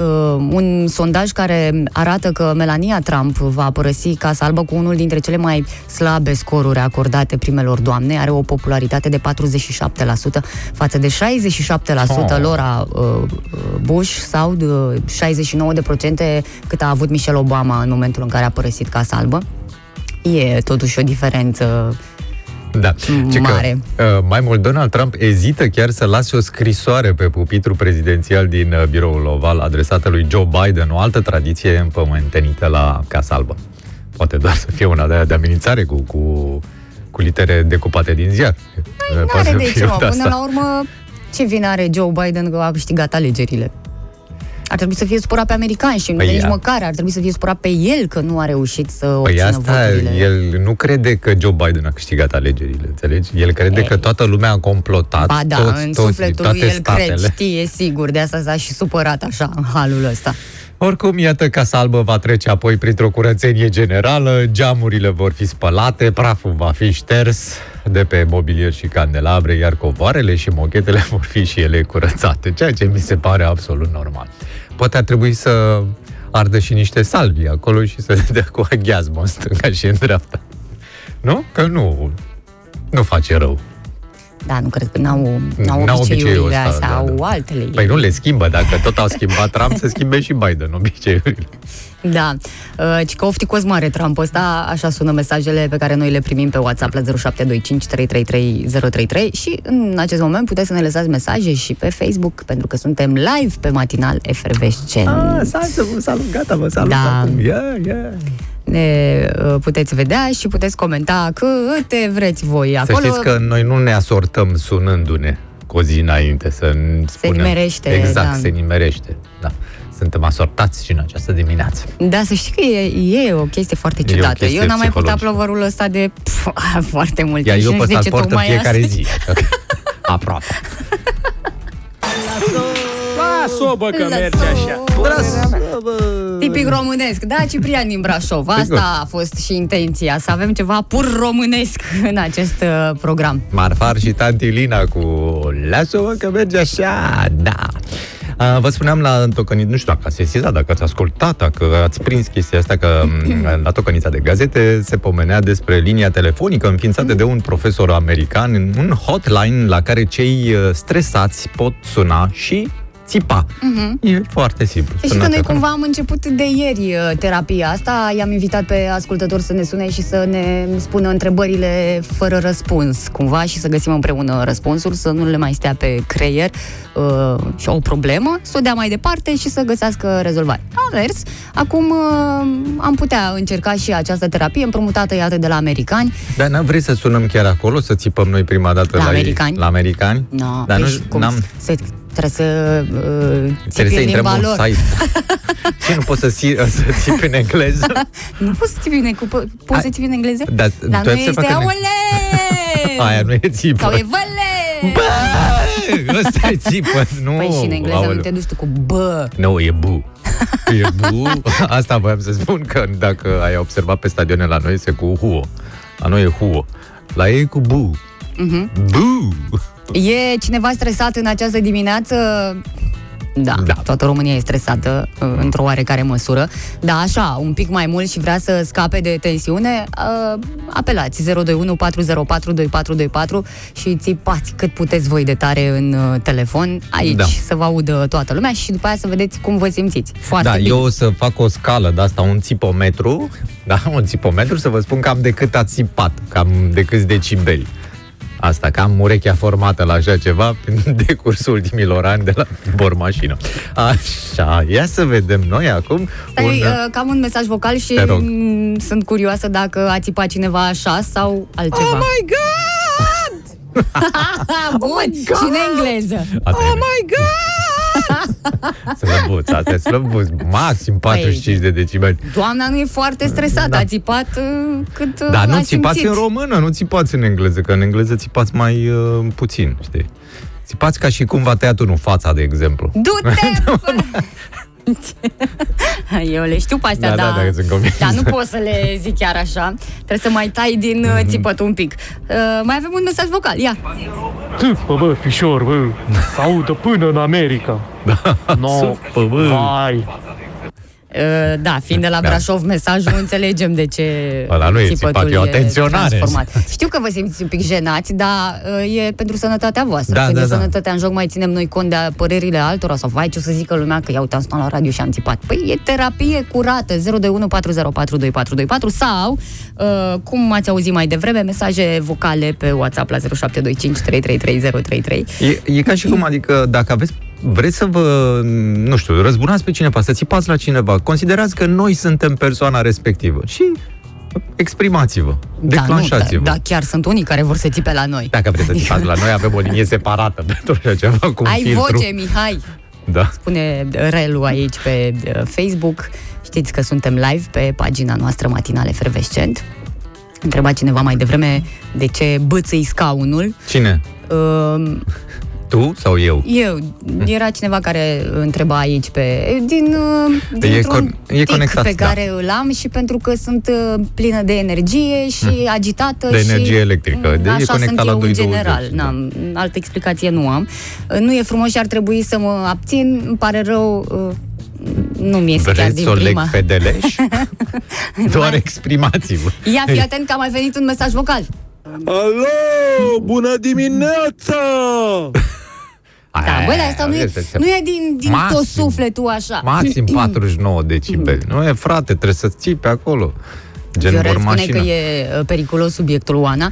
S1: un sondaj care arată că Melania Trump va părăsi Casa Albă cu unul dintre cele mai slabe scoruri acordate primelor doamne. Are o popularitate de 47% față de 67%
S2: Oh.
S1: lor a uh, Bush sau de 69% cât a avut Michelle Obama în momentul în care a părăsit Casa Albă. E totuși o diferență
S2: Da. Ce
S1: Mare.
S2: Că, uh, mai mult, Donald Trump ezită chiar să lase o scrisoare pe pupitru prezidențial din uh, biroul oval adresată lui Joe Biden, o altă tradiție împământenită la Casa Albă. Poate doar să fie una de aia de amenințare cu, cu, cu litere decupate din ziar.
S1: Nu
S2: Poate
S1: are
S2: să
S1: de
S2: fie
S1: ce, mă.
S2: de
S1: Până
S2: asta.
S1: la urmă, ce vine are Joe Biden că a câștigat alegerile? Ar trebui să fie supărat pe americani și
S2: Păi
S1: nici
S2: ia.
S1: măcar ar trebui să fie supărat pe el că nu a reușit să
S2: Păi
S1: obțină
S2: asta,
S1: voturile.
S2: el nu crede că Joe Biden a câștigat alegerile, înțelegi? El crede
S1: Ei.
S2: că toată lumea a complotat,
S1: Ba da,
S2: toți,
S1: în
S2: toți,
S1: sufletul
S2: toate
S1: lui el
S2: statele.
S1: crede, știe sigur, de asta s-a și supărat așa în halul ăsta.
S2: Oricum, iată, Casa Albă va trece apoi printr-o curățenie generală, geamurile vor fi spălate, praful va fi șters de pe mobilier și candelabre, iar covoarele și mochetele vor fi și ele curățate, ceea ce mi se pare absolut normal. Poate ar trebui să ardă și niște salvii acolo și să dea cu aghiazmă în stânga și în dreapta. Nu? Că nu, nu face rău.
S1: Da, nu cred că n-au, n-au,
S2: N-au
S1: obiceiurile
S2: obiceiul ăsta,
S1: astea,
S2: da,
S1: au
S2: da.
S1: altele.
S2: Păi nu le schimbă, dacă tot au schimbat Trump, să schimbe și Biden obiceiurile.
S1: Da, uh, ci că ofticos mare Trump ăsta, așa sună mesajele pe care noi le primim pe WhatsApp la 0725 333 033 și în acest moment puteți să ne lăsați mesaje și pe Facebook, pentru că suntem live pe matinal efervescent.
S2: Ah, salut, salut, gata, vă salut
S1: Da.
S2: acum. Yeah, yeah.
S1: Ne uh, puteți vedea și puteți comenta câte vreți voi
S2: Să
S1: acolo.
S2: știți că noi nu ne asortăm sunându-ne cu o zi înainte, să spunem.
S1: nimerește,
S2: Exact,
S1: da.
S2: se nimerește, da. Suntem asortați și în această dimineață.
S1: Da, să știi că e, e o chestie foarte
S2: E o
S1: ciudată.
S2: chestie
S1: Eu n-am mai purtat
S2: psihologică.
S1: plovărul ăsta de pf, foarte mult
S2: Iar
S1: timp
S2: eu
S1: și
S2: pe
S1: nu știu de
S2: ăsta
S1: ce
S2: îl port în
S1: tocmai
S2: fiecare
S1: astăzi.
S2: zi. așa că- Aproape.
S4: Las-o, bă, că merge așa.
S1: Tipic românesc, da, Ciprian din Brașov. Asta a fost și intenția, să avem ceva pur românesc în acest uh, program.
S2: Marfar și tanti Lina cu Lasă-mă că merge așa, da. A, Vă spuneam la Tocănița, nu știu dacă ați sesizat, dacă ați ascultat, dacă ați prins chestia asta, că m, la Tocănița de Gazete se pomenea despre linia telefonică înființată de un profesor american, un hotline la care cei uh, stresați pot suna și țipa. E foarte simplu.
S1: Deci că
S2: Sunați
S1: noi
S2: acolo.
S1: cumva am început de ieri uh, terapia asta. I-am invitat pe ascultători să ne sune și să ne spună întrebările fără răspuns, cumva, și să găsim împreună răspunsuri, să nu le mai stea pe creier uh, și au o problemă, să o dea mai departe și să găsească rezolvare. A mers. Acum uh, am putea încerca și această terapie împrumutată, iată, de la americani.
S2: Dar n-am vrei să sunăm chiar acolo, să țipăm noi prima dată
S1: La
S2: la, ei?
S1: americani?
S2: La americani?
S1: No,
S2: Dar
S1: păi
S2: nu,
S1: și cum
S2: n-am,
S1: Se, trebuie să uh, țipi
S2: Trebuie să
S1: în
S2: intrăm
S1: limba
S2: în
S1: lor.
S2: site. și nu poți să, si, să țipi în engleză?
S1: Nu poți să țipi în, cu, poți să țipi în engleză?
S2: Da,
S1: Dar
S2: tu
S1: nu
S2: ai observat
S1: este
S2: că ne-
S1: aole!
S2: Aia nu e țipă.
S1: Sau e văle!
S2: Bă! Ăsta e țipă, nu.
S1: Păi și în engleză
S2: Aoleu.
S1: nu te duci tu cu bă.
S2: Nu, e bu. E bu. Asta voiam să spun că dacă ai observat pe stadioane la noi, se cu huo. La noi e huo. La ei e cu bu.
S1: Mhm.
S2: Bu!
S1: E cineva stresat în această dimineață? Da,
S2: Da.
S1: toată România e stresată uh, într-o oarecare măsură, dar așa, un pic mai mult și vrea să scape de tensiune, uh, apelați 021 404 2424 și țipați cât puteți voi de tare în uh, telefon aici,
S2: Da.
S1: să vă audă toată lumea și după aia să vedeți cum vă simțiți. Foarte
S2: Da,
S1: bine.
S2: eu o să fac o scală de asta, un țipometru, da, un țipometru, să vă spun cam de cât ați țipat, cam de câți decibeli. Asta, că am urechea formată la așa ceva prin decursul ultimilor ani de la bormașină. Așa, ia să vedem noi acum
S1: Stai,
S2: un...
S1: uh, cam un mesaj vocal și
S2: Te rog.
S1: mm, sunt curioasă dacă a țipat cineva așa sau altceva. Oh my god! Bun, și în engleză.
S2: Asta oh my god! Slăbuț, asta e slăbuț, maxim 45 de decibeli.
S1: Doamna nu e foarte stresată,
S2: Da.
S1: a țipat uh, cât uh,
S2: Dar
S1: a
S2: nu țipați
S1: simțit.
S2: în română, nu țipați în engleză, că în engleză țipați mai uh, puțin, știi? Țipați ca și cum v-a tăiat unul fața, de exemplu.
S1: Du-te! Eu le știu pe astea,
S2: Da, da,
S1: dar,
S2: da, sunt convins.
S1: dar nu pot să le zic chiar așa. Trebuie să mai tai din
S2: Mhm.
S1: uh, țipăt un pic. Uh, mai avem un mesaj vocal, ia.
S4: Tâpă, bă, fișor, bă. Audă până în America. No,
S2: Țâpă, bă.
S4: vai.
S1: Uh, da, fiind de la
S2: Da.
S1: Brașov, mesajul înțelegem de ce
S2: Ăla nu e
S1: țipătul
S2: țipat, e o atenționare.
S1: transformat. Știu că vă simțiți un pic jenați, dar uh, e pentru sănătatea voastră.
S2: Da,
S1: Când
S2: da,
S1: e
S2: da.
S1: sănătatea în joc, mai ținem noi cont de părerile altora sau vai ce o să zică lumea că ia uite, am sunat la radio și am țipat. Păi e terapie curată, 02140422424 sau, uh, cum ați auzit mai devreme, mesaje vocale pe WhatsApp la 0725 333033.
S2: E, e ca și cum, adică, dacă aveți vreți să vă, nu știu, răzbunați pe cineva, să țipați la cineva, considerați că noi suntem persoana respectivă și exprimați-vă, declanșați-vă.
S1: Da, nu, da, da, chiar sunt unii care vor să țipe la noi.
S2: Dacă vreți să țipați la noi, avem o linie separată pentru așa ceva cu un
S1: Ai
S2: filtru.
S1: voce, Mihai!
S2: Da.
S1: Spune Relu aici pe uh, Facebook. Știți că suntem live pe pagina noastră matinale Fervescent. Întreba cineva mai devreme de ce bățâi scaunul.
S2: Cine?
S1: Uh,
S2: Tu sau eu?
S1: eu, era cineva care întreba aici pe din uh,
S2: E
S1: dintr-un
S2: con- e
S1: tic
S2: conectat,
S1: pe
S2: da.
S1: care îl am și pentru că sunt uh, plină de energie și agitată
S2: De
S1: și
S2: energie electrică. De- e
S1: așa
S2: conectat
S1: sunt
S2: la
S1: eu în
S2: 220,
S1: general.
S2: da.
S1: N-am, altă explicație nu am. Uh, Nu e frumos și ar trebui să mă abțin. Îmi pare rău. uh, Nu mi este chiar
S2: Vreți
S1: din
S2: să o leg
S1: prima.
S2: fedeleș? Doar exprimați-vă.
S1: Ia, fii atent că a mai venit un mesaj vocal.
S5: Alo, bună dimineața!
S1: Da, băi, dar asta nu e, nu e din, din
S2: Maxim.
S1: tot sufletul așa.
S2: Maxim 49 decibeli. Nu e, frate, trebuie să ții pe acolo. Gen
S1: Viorel
S2: vor
S1: spune
S2: mașina.
S1: că e uh, periculos subiectul Oana.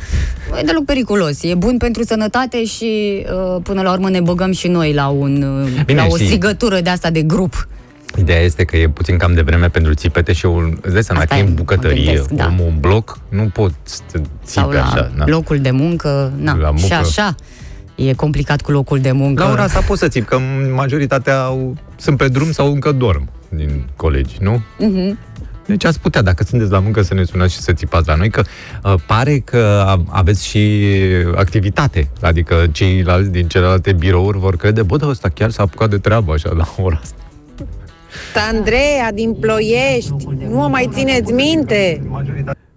S1: Nu e deloc periculos. E bun pentru sănătate și uh, până la urmă ne băgăm și noi la, un, uh,
S2: Bine,
S1: la o
S2: știi-
S1: strigătură de asta de grup.
S2: Ideea este că e puțin cam de vreme pentru țipete și un, îți dai seama,
S1: Asta
S2: dacă e
S1: e,
S2: în
S1: mă
S2: bucătărie,
S1: gândesc, da.
S2: omul în bloc, nu pot să țipe
S1: Sau la
S2: așa. na.
S1: locul de muncă. Na,
S2: La muncă.
S1: Și așa e complicat cu locul de muncă.
S2: La ora asta poți să țip, că majoritatea au, sunt pe drum sau încă dorm din colegi, nu?
S1: Mhm.
S2: Deci ați putea, dacă sunteți la muncă, să ne sunați și să țipați la noi, că uh, pare că a- aveți și activitate. Adică ceilalți din celelalte birouri vor crede, bă, dar ăsta chiar s-a apucat de treabă așa la ora asta.
S6: Andreea din Ploiești, nu mă mai țineți minte?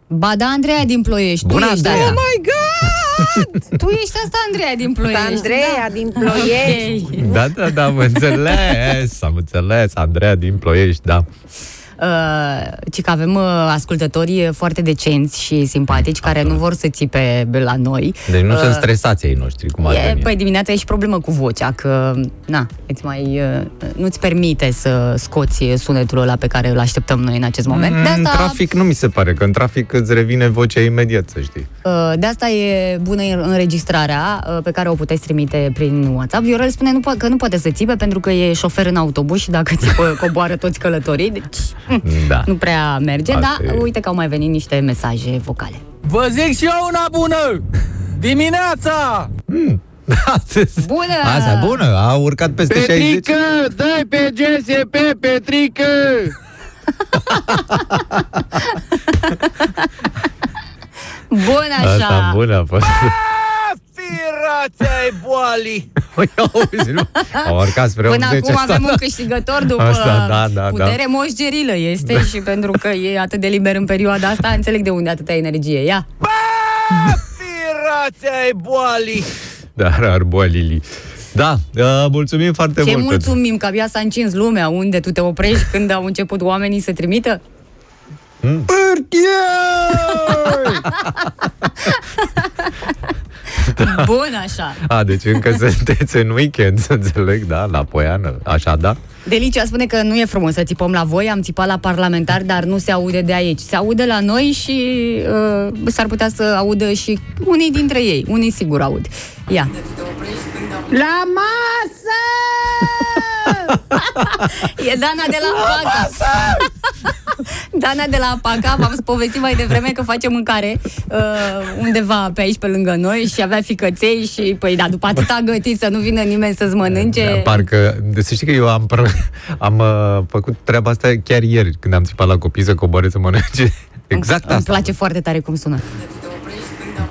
S1: Ba da, Andreea din Ploiești.
S2: Bună,
S1: tu ești
S2: Andreea!
S1: asta.
S6: Oh my God!
S1: Tu ești asta, Andreea din Ploiești.
S6: Andreea
S1: da.
S6: din Ploiești.
S1: Ok.
S2: Da, da, da, am înțeles, am înțeles, Andreea din Ploiești, da.
S1: Uh, ci că avem uh, ascultători foarte decenți și simpatici care nu vor să țipe la noi.
S2: Deci nu
S1: Uh,
S2: sunt stresați ei noștri, cum ar
S1: E,
S2: veni.
S1: păi dimineața e și problemă cu vocea, că na, îți mai, uh, nu-ți permite să scoți sunetul ăla pe care îl așteptăm noi în acest moment. De
S2: Mm, În
S1: asta,
S2: trafic nu mi se pare, că în trafic îți revine vocea imediat, să știi.
S1: uh, de asta e bună înregistrarea uh, pe care o puteți trimite prin WhatsApp. Viorel spune nu po- că nu poate să țipe pentru că e șofer în autobuz și dacă țipă coboară toți călătorii, deci
S2: Da.
S1: nu prea merge,
S2: Asta
S1: dar
S2: e.
S1: uite că au mai venit niște mesaje vocale.
S7: Vă zic și eu una bună! Dimineața!
S1: Bună!
S2: Asta, bună, a urcat peste 60.
S7: Petrică, dai pe GSP, Petrică!
S1: Bun așa!
S2: Asta bună a fost.
S7: Firația e boalii!
S2: Păi, auzi, nu? Au urcat spre
S1: Până
S2: 80
S1: acum
S2: asta.
S1: avem un câștigător după
S2: Asta, da, da,
S1: putere moș gerilă este și pentru că e atât de liber în perioada asta, înțeleg de unde atâta energie. Ia!
S7: Firația e boalii!
S2: Da, arboalili. Da, uh, mulțumim foarte
S1: Ce
S2: mult.
S1: mulțumim că abia s-a încins lumea unde tu te oprești când au început oamenii să trimită? Bun așa!
S2: A, deci încă sunteți în weekend, să înțeleg, da, la Poiană, așa, da?
S1: Delicia spune că nu e frumos să țipăm la voi, am țipat la parlamentar, dar nu se aude de aici. Se aude la noi și uh, s-ar putea să audă și unii dintre ei. Unii sigur aud. Ia.
S6: La masă!
S1: E Dana de la Paca. Dana de la Paca, v-am povestit mai devreme că face mâncare uh, undeva pe aici, pe lângă noi și avea ficăței și, păi da, după atâta gătit să nu vină nimeni să-ți mănânce.
S2: Da, parcă, de să știi că eu am, pr- am uh, făcut treaba asta chiar ieri, când am țipat la copii să coboare să mănânce. Exact
S1: Îmi
S2: asta.
S1: place foarte tare cum sună.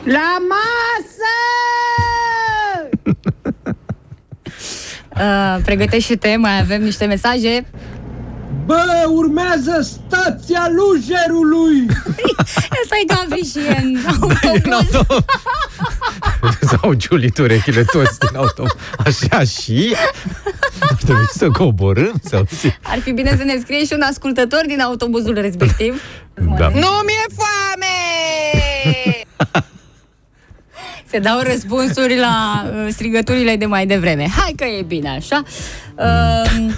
S6: La masă!
S1: Uh, pregătește-te, mai avem niște mesaje.
S7: Bă, urmează stația Lujerului!
S1: Asta e Gavri și e în
S2: În
S1: autobuz.
S2: auto- Sau ciulit urechile toți din auto. Așa și? Ar trebui să coborâm? Sau ce?
S1: Ar fi bine să ne scrie și un ascultător din autobuzul respectiv.
S2: Da.
S6: Nu mi-e foame!
S1: Se dau răspunsuri la uh, strigăturile de mai devreme. Hai că e bine așa. Uh,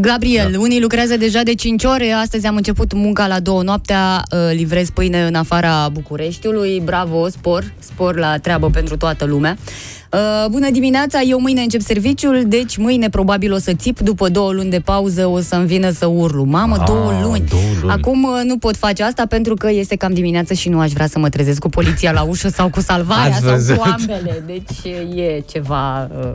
S1: Gabriel, da. unii lucrează deja de 5 ore, astăzi am început munca la două noaptea, uh, livrez pâine în afara Bucureștiului, bravo, spor, spor la treabă pentru toată lumea. Uh, bună dimineața, eu mâine încep serviciul, deci mâine probabil o să țip, după două luni de pauză o să-mi vină să urlu. Mamă,
S2: Ah,
S1: două luni.
S2: două luni.
S1: Acum uh, nu pot face asta pentru că este cam dimineață și nu aș vrea să mă trezesc cu poliția la ușă sau cu salvarea
S2: Ați
S1: sau
S2: văzut?
S1: cu ambele. Deci e ceva uh,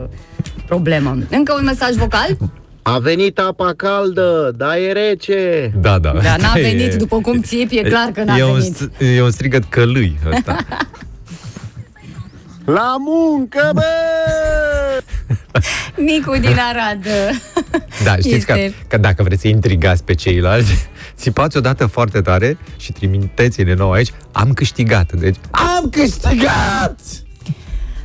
S1: problemă. Încă un mesaj vocal?
S5: A venit apa caldă, dar e rece.
S2: Da, da.
S1: Dar n-a
S2: Asta e-
S1: venit, după cum țipi, e clar că n-a
S2: e un,
S1: venit.
S2: st- e un strigăt călâi ăsta.
S5: La muncă, bă!
S1: Nicu din Arad.
S2: Da, știți că,
S1: Este-
S2: că dacă vreți să intrigați pe ceilalți, țipați odată foarte tare și trimiteți-ne nouă aici, am câștigat. Deci, am câștigat!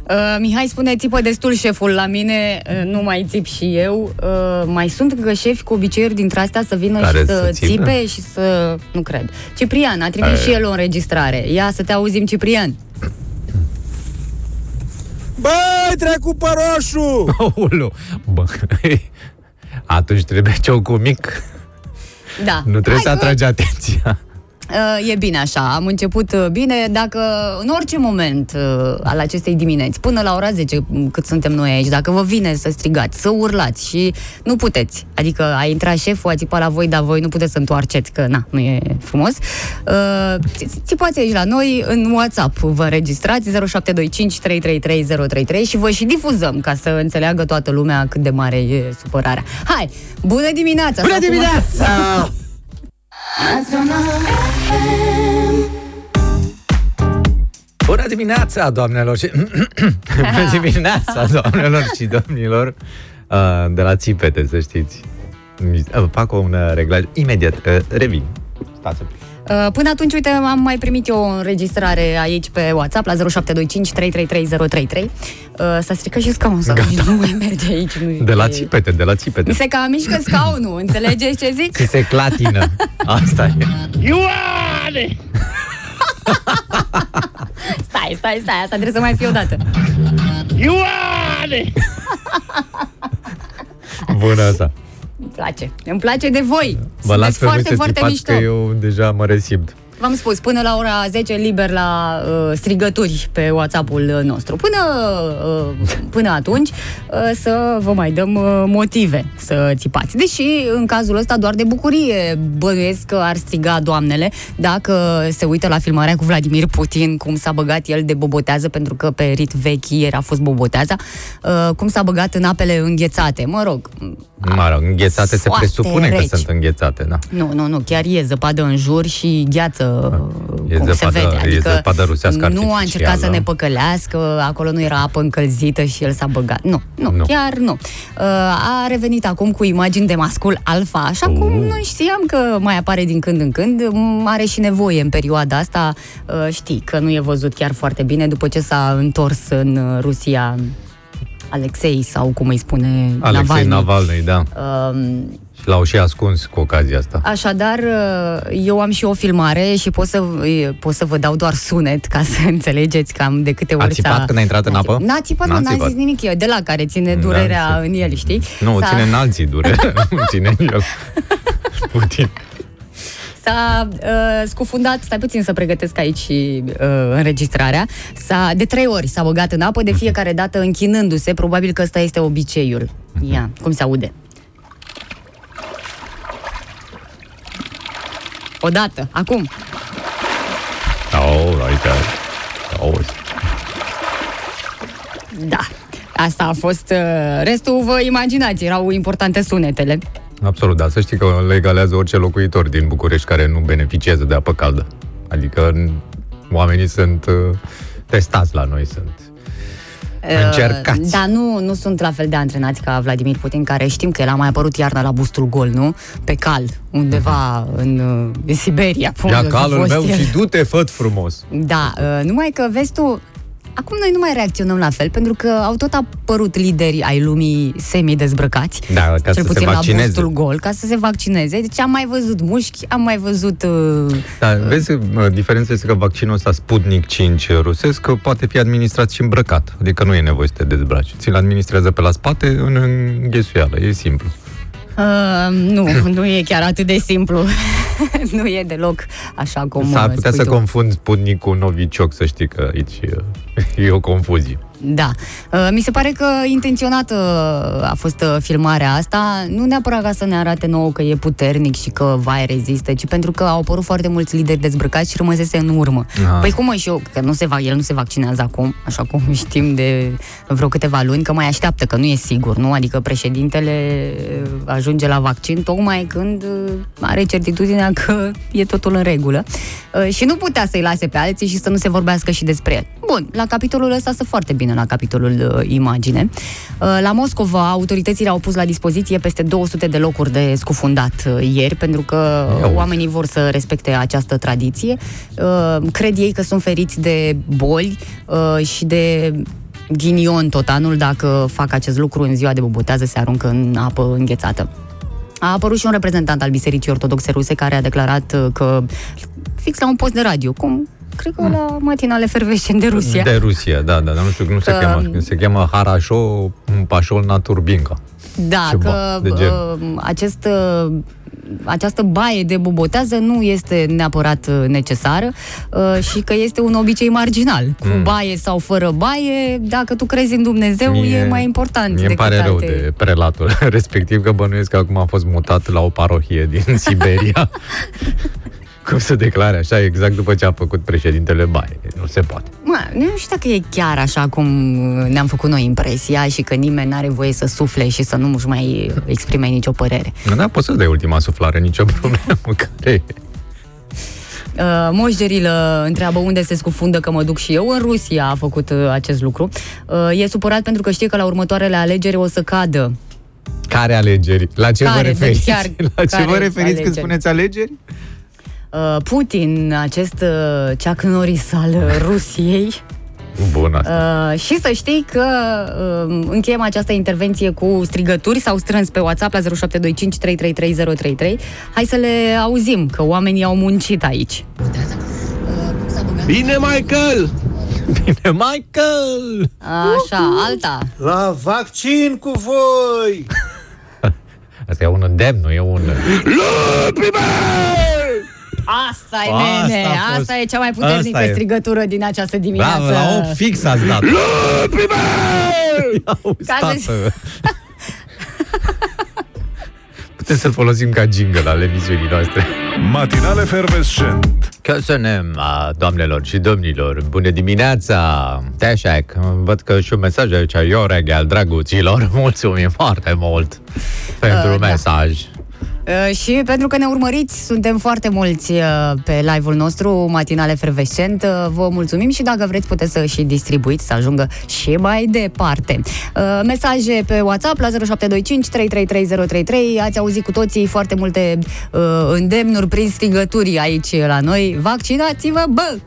S1: Uh, Mihai spune, țipă destul șeful la mine, uh, nu mai țip și eu. Uh, mai sunt încă șefi cu obiceiuri dintre astea să vină
S2: Care
S1: și
S2: să
S1: să
S2: țipă?
S1: țipe și să... Nu cred. Ciprian a trimis
S2: Aia.
S1: și el o înregistrare. Ia să te auzim, Ciprian.
S5: Băi, trecut pe roșu!
S2: Aoleu, bă, atunci trebuie ciocul mic.
S1: Da.
S2: Nu trebuie
S1: Hai
S2: să
S1: că-
S2: atragi atenția.
S1: Uh, E bine așa, am început uh, bine. Dacă în orice moment uh, al acestei dimineți, până la ora 10, m, cât suntem noi aici, dacă vă vine să strigați, să urlați și nu puteți, adică a intrat șeful, a țipat la voi, dar voi nu puteți să întoarceți, că na, nu e frumos, uh, ți- țipați aici la noi în WhatsApp, vă înregistrați 0725 333 033 și vă și difuzăm ca să înțeleagă toată lumea cât de mare e supărarea. Hai, bună dimineața!
S2: Bună
S1: Sau cum-
S2: dimineața! dimineața, doamnelor și... Bună dimineața, doamnelor și domnilor uh, de la Țipete, să știți. Uh, Fac un uh, reglaj imediat. Uh, Revin. Stați un pic.
S1: Uh, Până atunci, uite, am mai primit eu o înregistrare aici pe WhatsApp la 0725 333 033. Uh, S-a stricat și scaunul sau
S2: Gata.
S1: nu mai merge aici. Nu
S2: De la
S1: e-
S2: Țipete, de la Țipete.
S1: Mi se cam mișcă scaunul, înțelegeți ce zic?
S2: Ți se clatină. Asta e.
S3: Ioane!
S1: Stai, stai, stai, asta trebuie să mai fie o dată.
S3: Ioane!
S2: Bună asta.
S1: Îmi place. Îmi place de voi.
S2: Vă las
S1: Sunteți
S2: pe voi
S1: foarte,
S2: să
S1: foarte
S2: țipați
S1: mișto.
S2: că eu deja mă resimt.
S1: V-am spus, până la ora 10 liber la uh, strigături pe WhatsApp-ul nostru. Până, uh, până atunci uh, să vă mai dăm uh, motive să țipați. Deși în cazul ăsta doar de bucurie bănuiesc că ar striga doamnele dacă se uită la filmarea cu Vladimir Putin, cum s-a băgat el de bobotează, pentru că pe rit vechi ieri a fost boboteaza, uh, cum s-a băgat în apele înghețate. Mă rog,
S2: Mă rog, înghețate se
S1: Foarte
S2: presupune că
S1: reci.
S2: sunt înghețate, da.
S1: nu, nu, nu, chiar e zăpadă în jur și gheață
S2: E
S1: cum se
S2: zăpadă-
S1: vede.
S2: e
S1: Adică
S2: zăpadă rusească
S1: nu a încercat să
S2: artificială.
S1: ne păcălească, acolo nu era apă încălzită și el s-a băgat. Nu, nu,
S2: Nu.
S1: nu. chiar nu. Uh, A revenit acum cu imagini de mascul alfa, așa cum
S2: Uh.
S1: noi știam că mai apare din când în când. M, Are și nevoie în perioada asta. Uh, Știi că nu e văzut chiar foarte bine după ce s-a întors în uh, Rusia Alexei sau cum îi spune
S2: Alexei
S1: Navalny.
S2: Navalny, da.
S1: Um,
S2: Și l-au și ascuns cu ocazia asta.
S1: Așadar, eu am și o filmare și pot să, pot să vă dau doar sunet ca să înțelegeți cam de câte ori
S2: țipat
S1: s-a...
S2: când a intrat în
S1: N-a
S2: apă?
S1: țipat. N-a țipat,
S2: N-a
S1: nu, n-a
S2: țipat.
S1: zis nimic. E de la care ține
S2: Da,
S1: durerea
S2: știu.
S1: în el, știi?
S2: Nu,
S1: S-a-
S2: ține în alții durere, nu ține în el. Putin.
S1: S-a uh, scufundat, stai puțin să pregătesc aici și uh, înregistrarea, s-a, de trei ori s-a băgat în apă, de fiecare dată închinându-se, probabil că ăsta este obiceiul. Ia, cum se aude. Odată, acum.
S2: Oh, uite. Auzi.
S1: Da. Asta a fost uh, restul, vă imaginați, erau importante sunetele.
S2: Absolut, dar să știi că legalează orice locuitor din București care nu beneficiază de apă caldă. Adică n- oamenii sunt uh, testați la noi, sunt încercați.
S1: Uh, Dar nu, nu sunt la fel de antrenați ca Vladimir Putin, care știm că el a mai apărut iarna la bustul gol, nu? Pe cal, undeva în, uh, în Siberia. pe
S2: Ia
S1: unde a
S2: calul
S1: fost
S2: meu
S1: el.
S2: și du-te, făt frumos.
S1: Da, uh, numai că, vezi tu, acum noi nu mai reacționăm la fel, pentru că au tot apărut lideri ai lumii semi-dezbrăcați.
S2: Da, ca
S1: cel
S2: să se
S1: puțin la
S2: vaccineze.
S1: bustul gol, ca să se vaccineze. Deci am mai văzut mușchi, am mai văzut... Uh,
S2: Da, vezi, mă, diferența este că vaccinul ăsta Sputnik 5 rusesc că poate fi administrat și îmbrăcat. Adică nu e nevoie să te dezbraci. Ți-l administrează pe la spate în înghesuială. E simplu.
S1: Uh, nu, nu e chiar atât de simplu. nu e deloc așa cum
S2: S-ar
S1: uh,
S2: putea
S1: spui
S2: să
S1: tu.
S2: confund Sputnik cu Novicioc, să știi că aici uh, e o confuzie.
S1: Da. Uh, Mi se pare că intenționată a fost uh, filmarea asta, nu neapărat ca să ne arate nouă că e puternic și că vai rezistă, ci pentru că au apărut foarte mulți lideri dezbrăcați și rămăsese în urmă.
S2: Ah.
S1: Păi cum mă și eu, că nu se va, el nu se vaccinează acum, așa cum știm de vreo câteva luni, că mai așteaptă, că nu e sigur, nu? Adică președintele uh, ajunge la vaccin tocmai când uh, are certitudinea că e totul în regulă. Uh, Și nu putea să-i lase pe alții și să nu se vorbească și despre el. Bun, la capitolul ăsta sunt foarte bine la capitolul uh, imagine. Uh, La Moscova, autoritățile au pus la dispoziție peste 200 de locuri de scufundat uh, ieri, pentru că
S2: Ia uite.
S1: oamenii vor să respecte această tradiție. Uh, Cred ei că sunt feriți de boli uh, și de ghinion tot anul dacă fac acest lucru în ziua de bobotează, se aruncă în apă înghețată. A apărut și un reprezentant al Bisericii Ortodoxe Ruse care a declarat uh, că, fix la un post de radio, cum cred că la matinale fervescent de Rusia.
S2: De Rusia, da, da, dar nu știu, nu se
S1: Um,
S2: cheamă, se cheamă Harasho, un pașol na turbinca.
S1: Da,
S2: Ceva
S1: că
S2: de gen.
S1: uh, acest, uh, această baie de bobotează nu este neapărat uh, necesară uh, și că este un obicei marginal. Cu
S2: Mm.
S1: baie sau fără baie, dacă tu crezi în Dumnezeu, e mai important
S2: Mie îmi
S1: decât
S2: pare rău
S1: alte...
S2: de prelatul respectiv că bănuiesc că acum a fost mutat la o parohie din Siberia. Cum să declare așa exact după ce a făcut președintele Baie. Nu se poate.
S1: Mă, nu știu dacă e chiar așa cum ne-am făcut noi impresia și că nimeni n-are voie să sufle și să nu își mai exprime nicio părere.
S2: Da, poți să-ți dai ultima suflare, nicio problemă. Care e?
S1: Uh, Moșgerilă întreabă unde se scufundă că mă duc și eu. În Rusia a făcut uh, acest lucru. Uh, e supărat pentru că știe că la următoarele alegeri o să cadă.
S2: Care alegeri? La ce
S1: Care?
S2: vă
S1: Deci
S2: referiți?
S1: chiar
S2: La ce
S1: care
S2: vă referiți când
S1: alegeri?
S2: spuneți alegeri?
S1: Uh, Putin, acest uh, Chuck Norris al uh, Rusiei.
S2: Bun asta.
S1: Uh, și să știi că uh, încheiem această intervenție cu strigături sau strâns pe WhatsApp la 0725 333033. Hai să le auzim, că oamenii au muncit aici.
S5: Bine, Michael!
S2: Bine, Michael!
S1: Așa, alta.
S5: La vaccin cu voi!
S2: Asta e un îndemn, nu e un...
S1: Asta e,
S2: Asta
S1: nene,
S2: a fost.
S1: asta e cea mai puternică
S2: Asta e.
S1: strigătură din această dimineață.
S2: Bravo, la 8 fix ați dat. Auzi,
S1: Ca să-
S2: tată. Putem să-l folosim ca jingle al emisiunii noastre.
S8: Matinale Fervescent.
S2: Căsănem, a, doamnelor și domnilor, bună dimineața! Teșec, văd că și un mesaj aici, Ioreg al drăguților, mulțumim foarte mult pentru
S1: Uh, da.
S2: Mesaj.
S1: Uh, și pentru că ne urmăriți, suntem foarte mulți uh, pe live-ul nostru, Matinale Fervescent. Uh, Vă mulțumim și dacă vreți puteți să și distribuiți, să ajungă și mai departe. Uh, Mesaje pe WhatsApp la 0725 333033. Ați auzit cu toții foarte multe uh, îndemnuri prin strigături aici la noi. Vaccinați-vă, bă!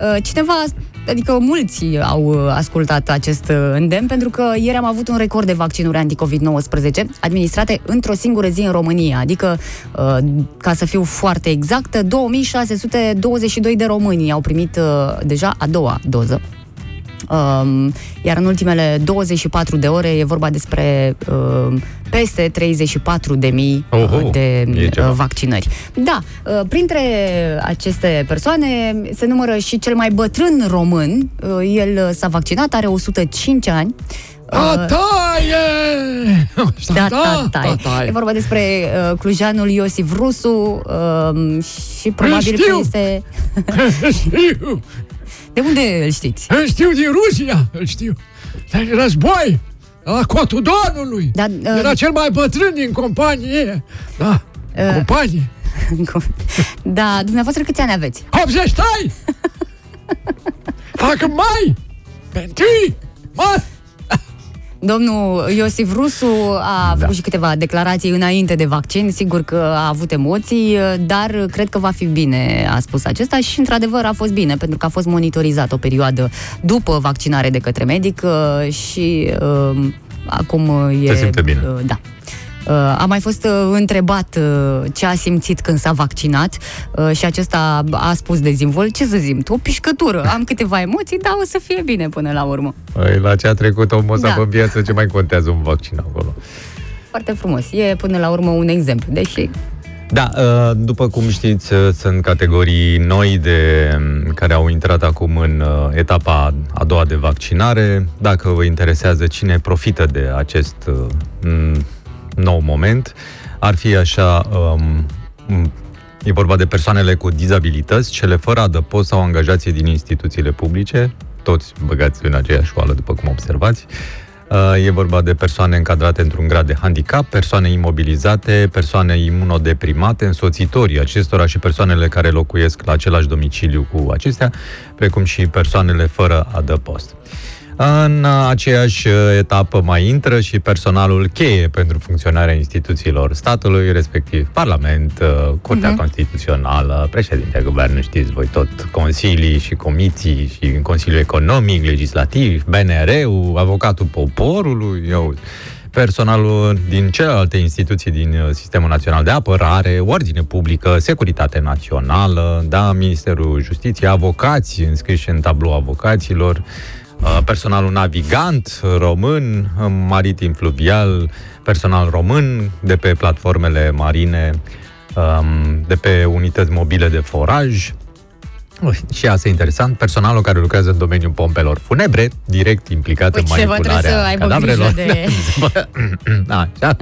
S1: Uh, Cineva Adică mulți au uh, ascultat acest uh, îndemn pentru că ieri am avut un record de vaccinuri anti-COVID-19 administrate într-o singură zi în România, adică, uh, ca să fiu foarte exactă, 2622 de români au primit uh, deja a doua doză. Um, iar în ultimele 24 de ore e vorba despre uh, peste 34 de mii
S2: Oho,
S1: uh, de
S2: e ceva.
S1: uh, vaccinări. Da, uh, printre aceste persoane se numără și cel mai bătrân român. Uh, el uh, s-a vaccinat, are 105 ani. Uh,
S9: Taie!
S1: da, da, da, E vorba despre uh, clujanul Iosif Rusu uh, și probabil că
S9: știu!
S1: este...
S9: știu!
S1: De unde îl știți?
S9: Îl știu din Rusia, îl știu. De război, la cotul Donului.
S1: Da, uh,
S9: Era cel mai bătrân din companie. Da,
S1: Uh,
S9: companie.
S1: da, dumneavoastră câți ani aveți?
S9: 80 tai! Fac în mai! Pentru mai!
S1: Domnul Iosif Rusu a făcut și câteva declarații înainte de vaccin, sigur că a avut emoții, dar cred că va fi bine, a spus acesta și într-adevăr a fost bine, pentru că a fost monitorizat o perioadă după vaccinare de către medic uh, și uh, acum uh, e...
S2: Se simte bine.
S1: uh, Da. Uh, a mai fost uh, întrebat uh, ce a simțit când s-a vaccinat uh, și acesta a spus dezvoltul, ce să zic, o pișcătură, am câteva emoții, dar o să fie bine până la urmă.
S2: Păi, la ce a trecut omul ăsta
S1: Da.
S2: pe viață, ce mai contează un vaccin acolo?
S1: Foarte frumos. E până la urmă un exemplu, deși
S2: Da, uh, după cum știți, uh, sunt categorii noi de care au intrat acum în uh, etapa a doua de vaccinare. Dacă vă interesează cine profită de acest uh, m, nou moment, ar fi așa um, m, E vorba de persoanele cu dizabilități, cele fără adăpost sau angajații din instituțiile publice, toți băgați în aceeași oală, după cum observați. Uh, E vorba de persoane încadrate într-un grad de handicap, persoane imobilizate, persoane imunodeprimate, însoțitorii acestora și persoanele care locuiesc la același domiciliu cu acestea, precum și persoanele fără adăpost. În aceeași etapă mai intră și personalul cheie pentru funcționarea instituțiilor statului, respectiv Parlament, Curtea
S1: Mhm.
S2: Constituțională, președintele Guvernului, știți voi tot, consilii și comisii și Consiliul Economic, Legislativ, BNR-ul, Avocatul Poporului, eu, personalul din celelalte instituții din uh, Sistemul Național de Apărare, Ordine Publică, Securitate Națională, da, Ministerul Justiției, avocați înscriși în tablou avocaților, uh, personalul navigant român, uh, maritim fluvial, personal român de pe platformele marine, um, de pe unități mobile de foraj, și asta e interesant, personalul care lucrează în domeniul pompelor funebre, direct implicat
S1: Păi
S2: în
S1: ceva trebuie
S2: manipularea
S1: să aibă
S2: cadavrelor.
S1: grijă de-
S2: Așa.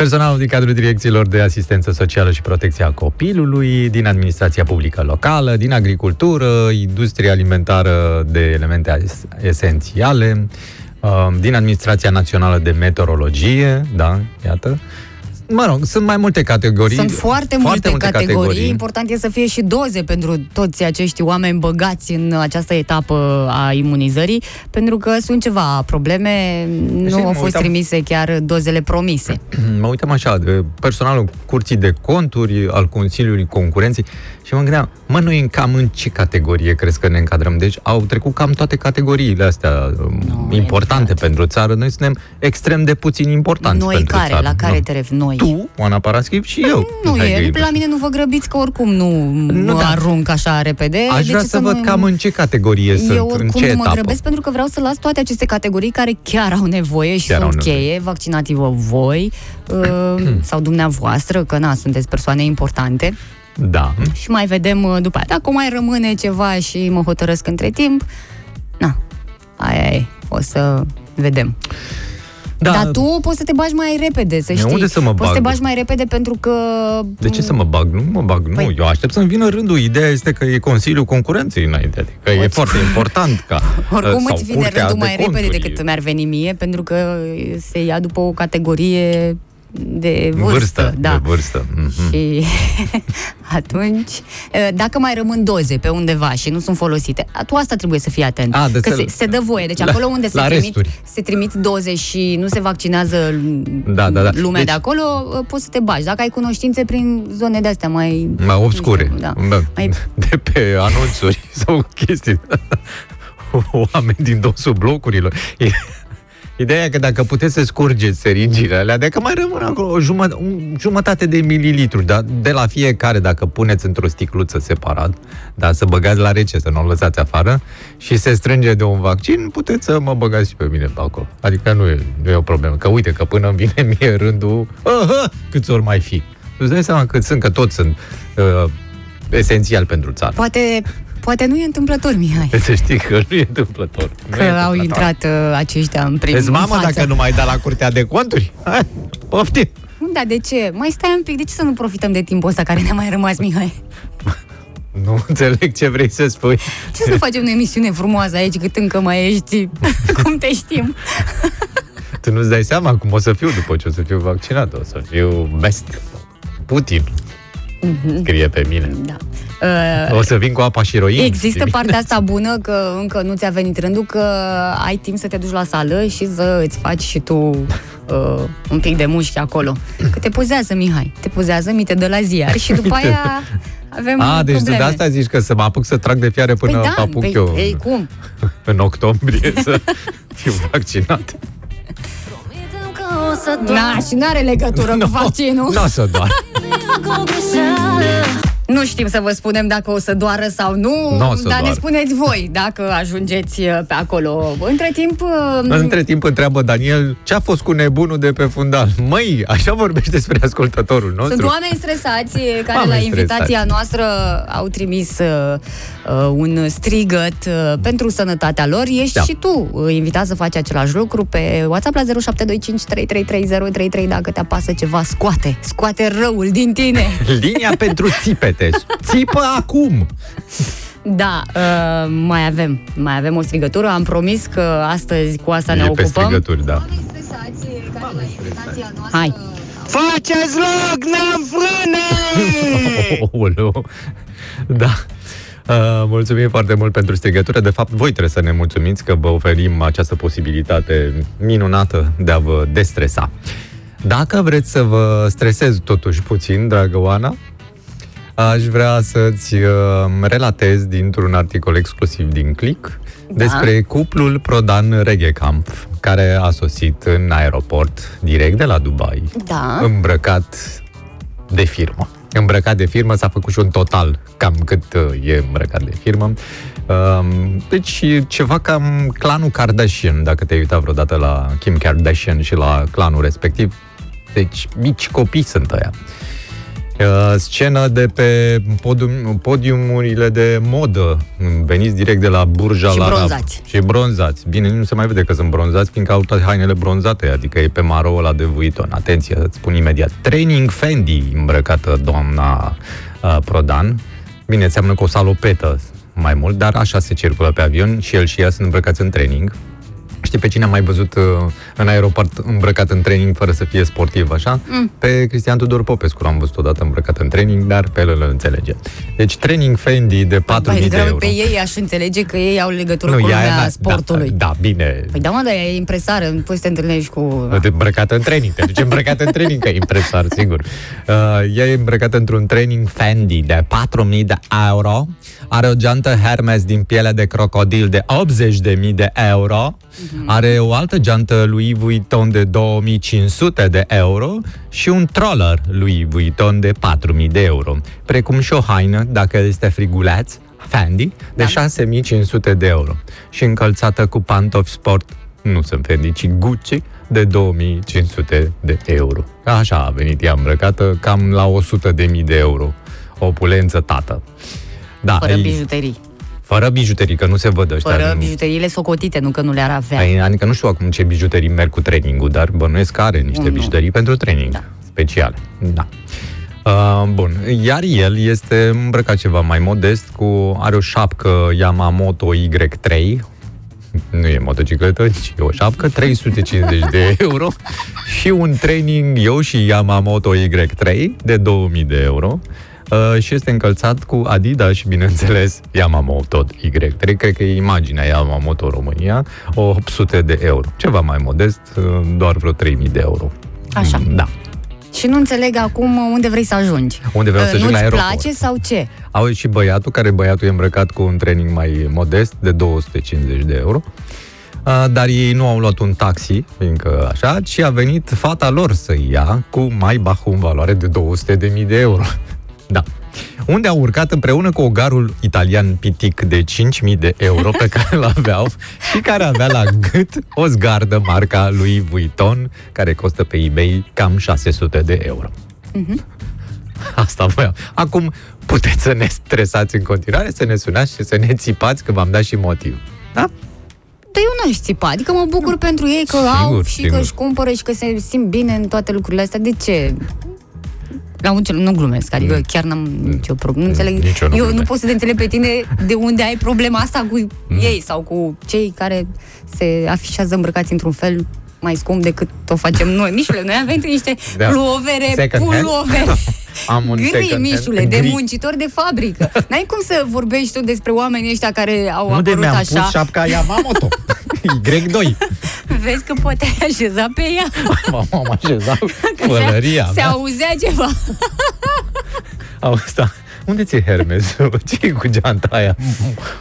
S2: Personalul din cadrul direcțiilor de asistență socială și protecția copilului, din administrația publică locală, din agricultură, industria alimentară de elemente es- esențiale, uh, din administrația națională de meteorologie, da, iată. Mă rog, sunt mai multe categorii.
S1: Sunt foarte, multe, categorii. Important e să fie și doze pentru toți acești oameni băgați în această etapă a imunizării, pentru că sunt ceva probleme, nu
S2: Deci,
S1: au
S2: mă
S1: fost
S2: uitam-
S1: trimise chiar dozele promise.
S2: mă uitam așa, de personalul Curții de Conturi, al Consiliului Concurenței și mă gândeam, mă, noi în cam în ce categorie crezi că ne încadrăm? Deci au trecut cam toate categoriile astea no, importante pentru țară. Noi suntem extrem de puțin importanți
S1: Noi
S2: pentru
S1: care?
S2: țară.
S1: La care
S2: Nu.
S1: te referi? Noi?
S2: Tu, Oana Paraschiv și eu.
S1: Nu
S2: Hai că
S1: e, la mine nu vă grăbiți că oricum nu, nu
S2: da.
S1: arunc așa repede.
S2: Aș
S1: de
S2: vrea
S1: ce
S2: să văd
S1: nu-
S2: cam în ce categorie
S1: Eu
S2: sunt, în
S1: oricum
S2: ce
S1: nu mă
S2: etapă.
S1: grăbesc pentru că vreau să las toate aceste categorii care chiar au nevoie și
S2: Chiar
S1: sunt
S2: au nevoie.
S1: cheie. Vaccinați-vă voi uh, sau dumneavoastră, că na, sunteți persoane importante.
S2: Da.
S1: Și mai vedem uh, după aia. Dacă mai rămâne ceva și mă hotărăsc între timp, na, aia e, o să vedem.
S2: Da.
S1: Dar tu poți să te bagi mai repede, să
S2: De
S1: știi.
S2: unde să mă
S1: poți să te
S2: bag?
S1: bagi mai repede pentru că...
S2: De ce să mă bag? Nu mă bag, nu.
S1: Păi-
S2: Eu aștept să-mi vină rândul. Ideea este că e Consiliul Concurenței înainte. Adică e foarte important ca...
S1: Oricum
S2: sau
S1: îți vine
S2: Curtea
S1: rândul
S2: de
S1: mai repede
S2: Conturi.
S1: decât mi-ar veni mie, pentru că se ia după o categorie de vârstă.
S2: Vârstă,
S1: da.
S2: de vârstă. Mhm.
S1: Și atunci, dacă mai rămân doze pe undeva și nu sunt folosite, tu asta trebuie să fii atent.
S2: A, de
S1: că
S2: să-
S1: se, se dă voie. Deci
S2: la-
S1: acolo unde se
S2: la
S1: trimit,
S2: resturi.
S1: se trimit doze și nu se vaccinează
S2: Da, da, da.
S1: lumea
S2: Deci-
S1: de acolo, poți să te bagi. Dacă ai cunoștințe prin zone de-astea mai...
S2: Mai obscure.
S1: Da.
S2: Da.
S1: Mai-
S2: De pe anunțuri sau chestii. Oameni din dosul blocurilor. E- Ideea e că dacă puteți să scurgeți seringile alea, dacă mai rămân acolo o jumătate, un, jumătate de mililitru, dar de la fiecare, dacă puneți într-o sticluță separat, dar să băgați la rece, să nu o lăsați afară, și se strânge de un vaccin, puteți să mă băgați și pe mine pe acolo. Adică nu e, nu e o problemă. Că uite, că până îmi vine mie rândul, aha, câți ori mai fi. Îți dai seama cât sunt, că toți sunt uh, esențial pentru țară.
S1: Poate, poate nu e întâmplător, Mihai.
S2: Să știi că nu e întâmplător. Nu
S1: Că
S2: e
S1: au
S2: întâmplător.
S1: intrat uh, aceștia în primul
S2: Vezi, mamă,
S1: față.
S2: dacă nu mai da la curtea de conturi? Hai, poftim!
S1: Nu, dar de ce? Mai stai un pic, de ce să nu profităm de timpul ăsta care ne-a mai rămas, Mihai?
S2: Nu înțeleg ce vrei să spui.
S1: Ce să nu facem o emisiune frumoasă aici cât încă mai ești, cum te știm?
S2: Tu nu-ți dai seama cum o să fiu după ce o să fiu vaccinat. O să fiu best. Putin. Scrie pe mine.
S1: Da. Uh,
S2: O să vin cu apa și roin.
S1: Există partea asta bună că încă nu ți-a venit rândul, că ai timp să te duci la sală și să îți faci și tu uh, un pic de mușchi acolo. Că te pozează, Mihai. Te pozează, mi te dă la ziar și după
S2: Uite.
S1: aia avem
S2: A, deci tu
S1: probleme.
S2: de asta zici că să mă apuc să trag de fiare până
S1: păi da,
S2: apuc
S1: păi,
S2: eu
S1: ei, cum?
S2: în octombrie să fiu vaccinat.
S1: Na, și nu are legătură cu vaccinul.
S2: Nu o să doar.
S1: Nu știm să vă spunem dacă o să doară sau nu,
S2: N-o să
S1: dar ne
S2: doară.
S1: spuneți voi dacă ajungeți uh, pe acolo. Între timp, uh,
S2: Între timp întreabă Daniel ce a fost cu nebunul de pe fundal. Măi, așa vorbești despre ascultătorul nostru.
S1: sunt oameni stresați eh, care
S2: Oameni
S1: la invitația
S2: stresați.
S1: noastră au trimis uh, uh, un strigăt uh, pentru sănătatea lor. Ești
S2: Da.
S1: și tu uh, invitat să faci același lucru pe WhatsApp la 0725333033 dacă te apasă ceva, scoate, scoate răul din tine.
S2: Linia pentru țipete. Țipă acum!
S1: Da, uh, mai avem, mai avem o strigătură. Am promis că astăzi cu asta ne
S2: e pe
S1: ocupăm.
S2: strigături, da.
S1: Hai.
S7: Faceți loc, n-am frâne!
S2: Aoleu. Da. Uh, mulțumim foarte mult pentru strigătură. De fapt, voi trebuie să ne mulțumiți că vă oferim această posibilitate minunată de a vă destresa. Dacă vreți să vă stresez totuși puțin, dragă Oana, aș vrea să-ți uh, relatez dintr-un articol exclusiv din Click despre cuplul Prodan Reggae Camp, care a sosit în aeroport direct de la Dubai,
S1: Da.
S2: îmbrăcat de firmă. Îmbrăcat de firmă, s-a făcut și un total cam cât uh, e îmbrăcat de firmă. Um, Deci e ceva cam clanul Kardashian, dacă te-ai uitat vreodată la Kim Kardashian și la clanul respectiv. Deci mici copii sunt ăia. Uh, Scenă de pe podium, podiumurile de modă. Veniți direct de la Burj Al
S1: Și
S2: Arab.
S1: bronzați.
S2: Și bronzați. Bine, nu se mai vede că sunt bronzați, fiindcă au toate hainele bronzate, adică e pe maro ăla de Vuitton. Atenție, îți spun imediat. Training Fendi îmbrăcată doamna uh, Prodan. Bine, înseamnă că o salopetă mai mult, dar așa se circulă pe avion și el și ea sunt îmbrăcați în training. Știi pe cine am mai văzut uh, în aeroport îmbrăcat în training fără să fie sportiv, așa? Mm. Pe Cristian Tudor Popescu l-am văzut odată îmbrăcat în training, dar pe el îl înțelege. Deci training Fendi de 4.000
S1: Mai
S2: de
S1: degrabă
S2: euro.
S1: pe ei aș înțelege că ei au legătură cu
S2: ea e-
S1: lumea
S2: da,
S1: sportului.
S2: Da, da, bine.
S1: Păi da, mă, dar e impresară, nu poți să te întâlnești cu...
S2: De îmbrăcată în training, te duci îmbrăcată în training, că e impresar, sigur. Uh, ea e îmbrăcată într-un training Fendi de 4.000 de euro, are o geantă Hermes din piele de crocodil de 80.000 de euro, are o altă geantă Louis Vuitton de 2.500 de euro și un troller Louis Vuitton de 4.000 de euro, precum și o haină, dacă este friguleț, Fendi, de 6.500 de euro și încălțată cu pantofi sport nu sunt Fendi, ci Gucci, de 2500 de euro. Așa a venit ea îmbrăcată, cam la 100 de mii de euro. Opulență tată. Da,
S1: Fără
S2: ei-
S1: bijuterii.
S2: fără bijuterii, că nu se văd ăștia.
S1: Fără
S2: nu-
S1: bijuteriile socotite, nu că nu le-ar avea.
S2: Ai- Adică nu știu acum ce bijuterii merg cu trainingul, dar bănuiesc că are niște
S1: Nu.
S2: bijuterii pentru training.
S1: Da.
S2: Speciale. Da. Uh, bun, iar el este îmbrăcat ceva mai modest, cu are o șapcă Yamamoto Y3, nu e motocicletă, ci e o șapcă, 350 de euro și un training eu și Yamamoto Y3 de 2000 de euro. Uh, și este încălțat cu Adidas și, bineînțeles, Yamamoto Y3. Cred că e imaginea Yamamoto România, 800 de euro. Ceva mai modest, uh, doar vreo 3000 de euro.
S1: Așa.
S2: Da.
S1: Și nu înțeleg acum unde vrei să ajungi.
S2: Unde vreau să
S1: Uh,
S2: ajung la
S1: Nu-ți
S2: aeroport.
S1: place sau ce?
S2: Au și băiatul, care băiatul e îmbrăcat cu un training mai modest, de 250 de euro. Uh, Dar ei nu au luat un taxi, fiindcă așa, ci a venit fata lor să ia cu mai bahul în valoare de 200.000 de euro. Da. Unde au urcat împreună cu ogarul italian pitic de 5.000 de euro pe care îl aveau și care avea la gât o zgardă marca lui Vuitton, care costă pe eBay cam 600 de euro. Asta voiam. Acum puteți să ne stresați în continuare, să ne sunați și să ne țipați că v-am dat și motiv. Da?
S1: Dar eu n-aș țipa, adică mă bucur pentru ei că
S2: Sigur,
S1: au și
S2: sigur.
S1: că își cumpără și că se simt bine în toate lucrurile astea. De ce? La un cel, nu glumesc, adică chiar n-am nicio problemă. Nu înțeleg.
S2: Mm. Nici eu nu
S1: eu nu
S2: glumesc.
S1: pot să te înțeleg pe tine de unde ai problema asta cu
S2: Mm.
S1: ei sau cu cei care se afișează îmbrăcați într-un fel mai scump decât o facem noi. Mișule, noi avem niște
S2: Da.
S1: pulovere,
S2: Second hand?
S1: pulovere.
S2: Am un
S1: Gri,
S2: second hand
S1: Mișule, de
S2: gri.
S1: muncitori de fabrică. N-ai cum să vorbești tu despre oamenii ăștia care au
S2: Unde
S1: apărut
S2: mi-am
S1: așa.
S2: pus șapca Yamamoto? Y2.
S1: Vezi că poate ai așeza pe ea.
S2: M-am așezat
S1: Că
S2: pălăria
S1: se, se
S2: mea.
S1: auzea ceva.
S2: Auzi, unde ți-e Hermes? ce e cu geanta aia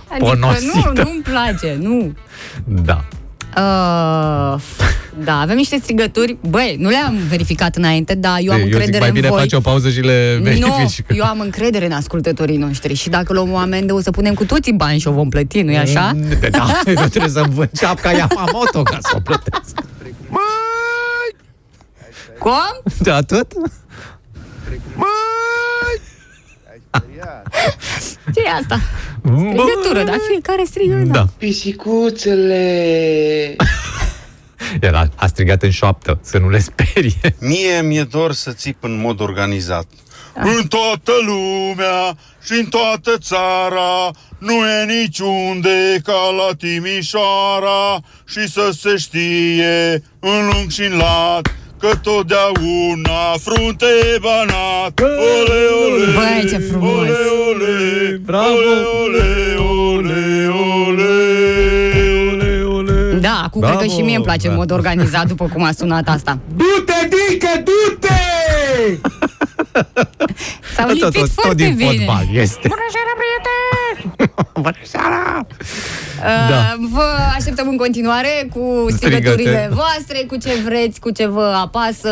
S1: Adică
S2: ponosită?
S1: nu, nu-mi place, nu.
S2: Da.
S1: Uh, da, avem niște strigături. Băi, nu le-am verificat înainte, dar eu am
S2: eu zic,
S1: încredere
S2: mai
S1: în
S2: bine
S1: voi.
S2: faci o pauză și le
S1: nu,
S2: verifici.
S1: eu am încredere în ascultătorii noștri și dacă luăm o amendă o să punem cu toții bani și o vom plăti, nu-i așa?
S2: Mm, Da, eu trebuie să-mi vând șapca Yamamoto ca să o plătesc.
S1: Cum?
S2: De atât?
S1: ce e asta? Strigătură, dar fiecare strigă, da.
S2: Da.
S5: Pisicuțele!
S2: El a, a strigat în șoaptă, să nu le sperie.
S10: Mie mi-e dor să țip în mod organizat. În toată lumea și în toată țara Nu e niciunde ca la Timișoara Și să se știe în lung și în lat Că totdeauna frunte banat Ole, ole,
S1: Băi, ce frumos!
S10: Ole, ole,
S2: Bravo!
S10: Ole, ole, ole, ole, ole
S1: Da, acum
S2: Bravo!
S1: cred că și mie îmi place în
S2: Da.
S1: mod organizat după cum a sunat asta.
S5: Du-te, Dică, du-te!
S1: S-au lipit
S2: tot, tot
S1: foarte
S2: din
S1: bine.
S2: fotbal este. Bună seara, prieteni! Bună seara!
S1: Uh, Vă așteptăm în continuare cu strigăturile
S2: Strigăte.
S1: voastre, cu ce vreți, cu ce vă apasă.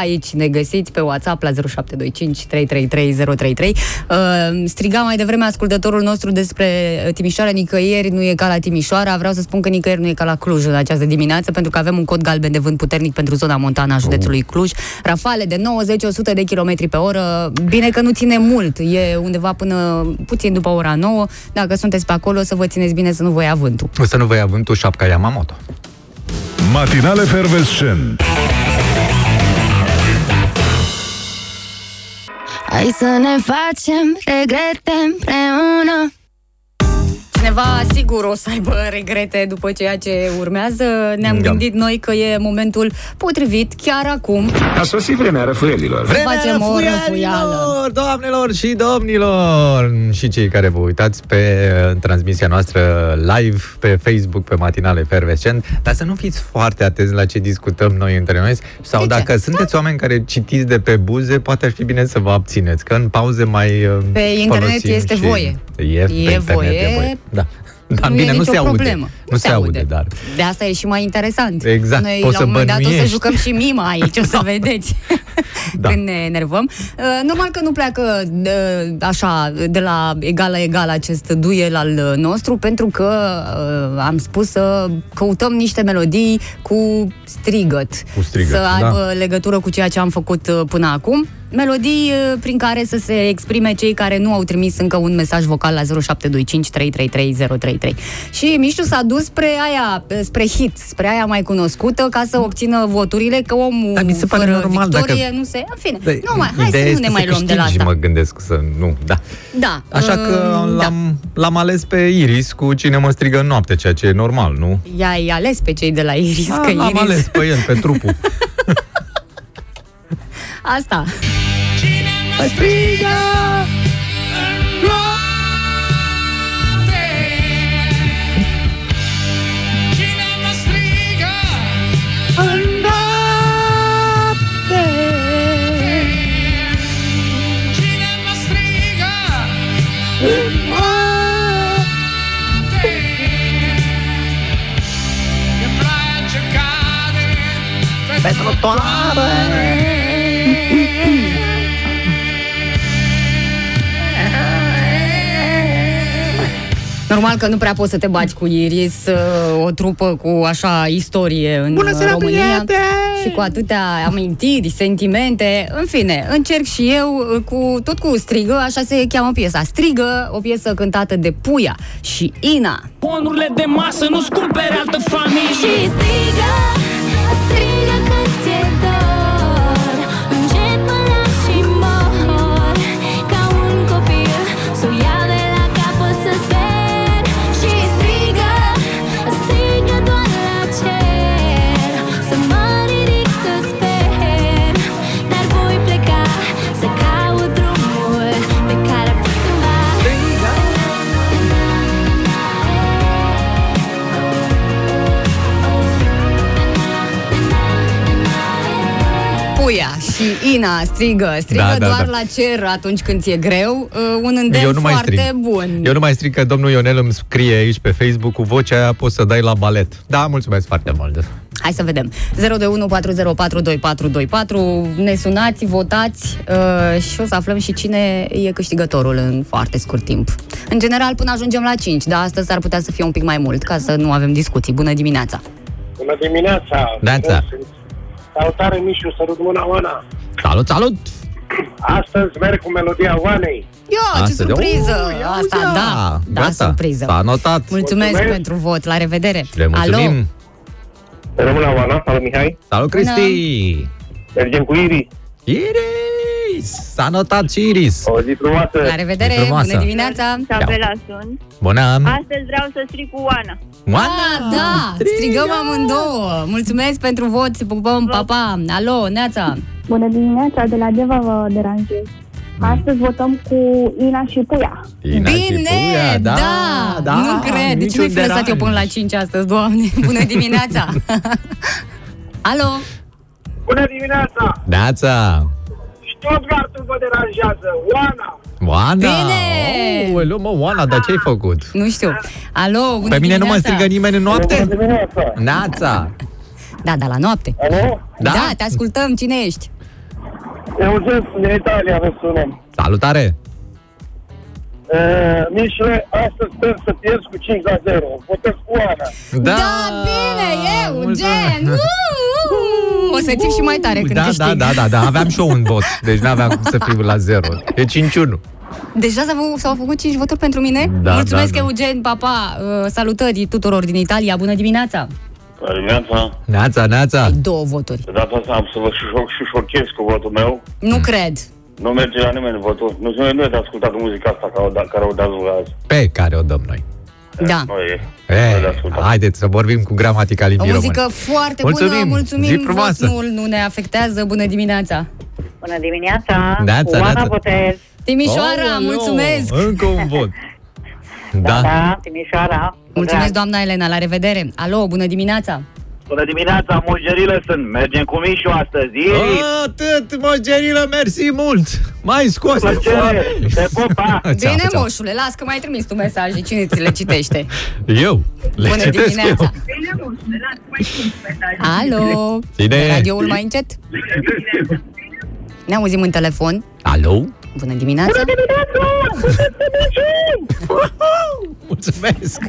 S1: Aici ne găsiți pe WhatsApp la 0725 333 033. Uh, striga mai devreme ascultătorul nostru despre Timișoara, nicăieri nu e ca la Timișoara. Vreau să spun că nicăieri nu e ca la Cluj în această dimineață, pentru că avem un cod galben de vânt puternic pentru zona montană a județului Cluj. Rafale de 90-100 de km pe oră. Bine că nu ține mult, e undeva până puțin după ora 9. Dacă sunteți pe acolo, să vă țineți bine să nu vă ia vântul.
S2: O să nu vă ia vântul șapca Yamamoto.
S8: Matinale Fervescent.
S1: Hai să ne facem regrete împreună Cineva sigur o să aibă regrete după ceea ce urmează. Ne-am
S2: Da.
S1: gândit noi că e momentul potrivit chiar acum.
S11: A sosit vremea răfuielilor.
S1: Facem o răfuială.
S2: doamnelor și domnilor și cei care vă uitați pe uh, transmisia noastră live pe Facebook, pe Matinale Fervescent, dar să nu fiți foarte atenți la ce discutăm noi între noi sau
S1: De ce?
S2: dacă sunteți oameni care citiți de pe buze, poate ar fi bine să vă abțineți, că în pauze mai uh,
S1: Pe internet
S2: folosim
S1: este
S2: și-
S1: voie.
S2: E,
S1: E
S2: pe internet
S1: voie.
S2: e voie. Da. Dar
S1: Nu
S2: bine,
S1: e
S2: nu
S1: nicio
S2: se aude.
S1: problemă.
S2: Nu se aude, dar
S1: De asta e și mai interesant.
S2: Exact,
S1: Noi
S2: poți
S1: la
S2: să
S1: un moment dat o să
S2: bănuiești.
S1: jucăm și mima aici, o să vedeți.
S2: Da.
S1: Când ne enervăm. Uh, Normal că nu pleacă uh, așa de la egal la egal acest duel al uh, nostru, pentru că uh, am spus să căutăm niște melodii cu strigăt.
S2: Cu strigăt,
S1: Să
S2: da.
S1: aibă legătură cu ceea ce am făcut uh, până acum. Melodii uh, prin care să se exprime cei care nu au trimis încă un mesaj vocal la 0725 333 033. Și Mișu s-a dus spre aia, spre hit, spre aia mai cunoscută, ca să obțină voturile, că omul
S2: Dar mi se pare
S1: fără
S2: normal
S1: victorie
S2: dacă-
S1: nu se... În fine,
S2: Da,
S1: nu mai, hai
S2: ideea
S1: să nu
S2: este
S1: ne mai luăm de la
S2: câștigi,
S1: asta.
S2: mă gândesc să nu, da.
S1: Da.
S2: Așa că
S1: uh,
S2: l-am, l-am ales pe Iris cu cine mă strigă în noapte, ceea ce e normal, nu?
S1: I-ai ales pe cei de la Iris,
S2: A,
S1: că
S2: l-am
S1: Iris...
S2: ales pe el, pe trupul.
S1: Asta.
S11: Pentru
S1: Normal că nu prea poți să te baci cu Iris, uh, o trupă cu așa istorie în
S11: Bună seara,
S1: România
S11: prieteni!
S1: și cu atâtea amintiri, sentimente. În fine, încerc și eu uh, cu tot cu strigă, așa se cheamă piesa. Strigă, o piesă cântată de Puia și Ina.
S12: Bonurile de masă nu-ți cumpere altă familie
S13: Și strigă, strigă
S1: și Ina strigă, strigă
S2: Da, da,
S1: doar
S2: da.
S1: la cer atunci când ți-e greu. Uh, Un îndemn
S2: Eu nu mai
S1: foarte
S2: strig.
S1: bun.
S2: Eu nu mai strig că domnul Ionel îmi scrie aici pe Facebook cu vocea aia poți să dai la balet. Da, mulțumesc foarte mult.
S1: Hai să vedem. 02140422424. Ne sunați, votați uh, și o să aflăm și cine e câștigătorul în foarte scurt timp. În general, până ajungem la 5, dar astăzi ar putea să fie un pic mai mult, ca să nu avem discuții. Bună dimineața!
S3: Bună dimineața!
S2: Neața.
S3: Salutare, Mișu, sărut mâna Oana!
S2: Salut, salut!
S3: Astăzi merg cu melodia Oanei.
S1: Ia, ce
S2: Astăzi,
S1: surpriză!
S2: oh, ia
S1: Asta,
S2: uzi,
S1: da, da,
S2: gata,
S1: surpriză.
S2: s-a notat.
S1: Mulțumesc,
S3: Mulțumesc.
S1: pentru vot, la revedere!
S2: Le mulțumim.
S1: Alo?
S3: Rămână Oana, salut Mihai.
S2: Salut, Cristi!
S3: Mergem cu Iris.
S2: Iris! S-a notat și Iris.
S3: O zi frumoasă.
S1: La revedere,
S2: Frumoasă.
S1: bună dimineața!
S14: Tabela sunt.
S2: Bună!
S14: Astăzi vreau să strig cu Oana.
S1: Ah, da, strigăm amândouă. Mulțumesc pentru vot, se pupăm, pa, pa. Alo, Neața.
S15: Bună dimineața, de la Deva vă deranjez. Astăzi votăm cu Ina și Puia.
S2: Ina și
S1: Bine,
S2: Puia,
S1: da,
S2: da, da,
S1: nu cred. De ce
S2: niciun
S1: nu-i fi lăsat
S2: deranj.
S1: eu până la 5 astăzi, doamne? Bună dimineața! Alo?
S3: Bună dimineața!
S2: Neața!
S3: Stuttgartul vă deranjează. Oana!
S2: Oana!
S1: Bine!
S2: Oh, Aoleu, mă, Oana, dar ce ai făcut?
S1: Nu știu. Alo, bună
S2: Pe mine nu mă
S1: dimineața.
S2: strigă nimeni în noapte?
S3: Bună dimineața!
S2: Nața!
S1: Da, da, la noapte.
S3: Alo?
S2: Da?
S1: Da, te ascultăm. Cine ești?
S3: Eugen, din Italia vă sunăm.
S2: Salutare!
S3: Uh, Mișule, astăzi sper să pierzi cu 5 la 0. Votez cu Ana.
S2: Da,
S1: da bine, Eugen! Uh, O să țip și mai tare când
S2: da,
S1: câștig.
S2: da, da, da, da, aveam și eu un vot, deci n-aveam cum să fiu la zero. E 5-1.
S1: Deja s-au, s-au făcut 5 voturi pentru mine?
S2: Da,
S1: Mulțumesc,
S2: da, da.
S1: Eugen, papa. Uh, salutări tuturor din Italia. Bună dimineața!
S3: Bună dimineața!
S2: Neața, neața!
S1: Două voturi.
S3: De data asta am să vă șoc și șochez cu votul meu.
S1: Nu cred.
S3: Nu merge la nimeni votul. Nu, nu, nu e de ascultat muzica asta care o, da, care o dați voi azi.
S2: Pe care o dăm noi.
S1: Da.
S3: Nu e.
S2: E, haideți să vorbim cu gramatica
S1: O
S2: limbii
S1: muzică
S2: române.
S1: foarte
S2: Mulțumim.
S1: bună, mulțumim,
S2: Zi frumoasă.
S1: vot nu, nu ne afectează. Bună dimineața!
S14: Bună dimineața!
S2: Neața,
S14: Oana
S2: neața.
S14: Botez.
S1: Timișoara,
S2: Aoleu,
S1: mulțumesc!
S2: Încă un vot.
S14: Da,
S2: Da.
S14: da Timișoara.
S1: Mulțumesc, doamna Elena, la revedere! Alo, bună dimineața!
S3: Bună dimineața, mulgerile sunt. Mergem cu Mișu astăzi. Ei!
S2: Atât, măgerilă, mersi mult! Mai scos
S3: Plăcere! Te pup, pa!
S1: Bine, moșule, las că mai trimis tu mesaje, cine ți le citește?
S2: Eu, le
S1: Bună
S2: citesc
S1: dimineața!
S2: eu.
S1: Alo!
S2: Cine e?
S1: Radioul mai încet? Ne auzim în telefon.
S2: Alo?
S1: Bună dimineața!
S2: Mulțumesc!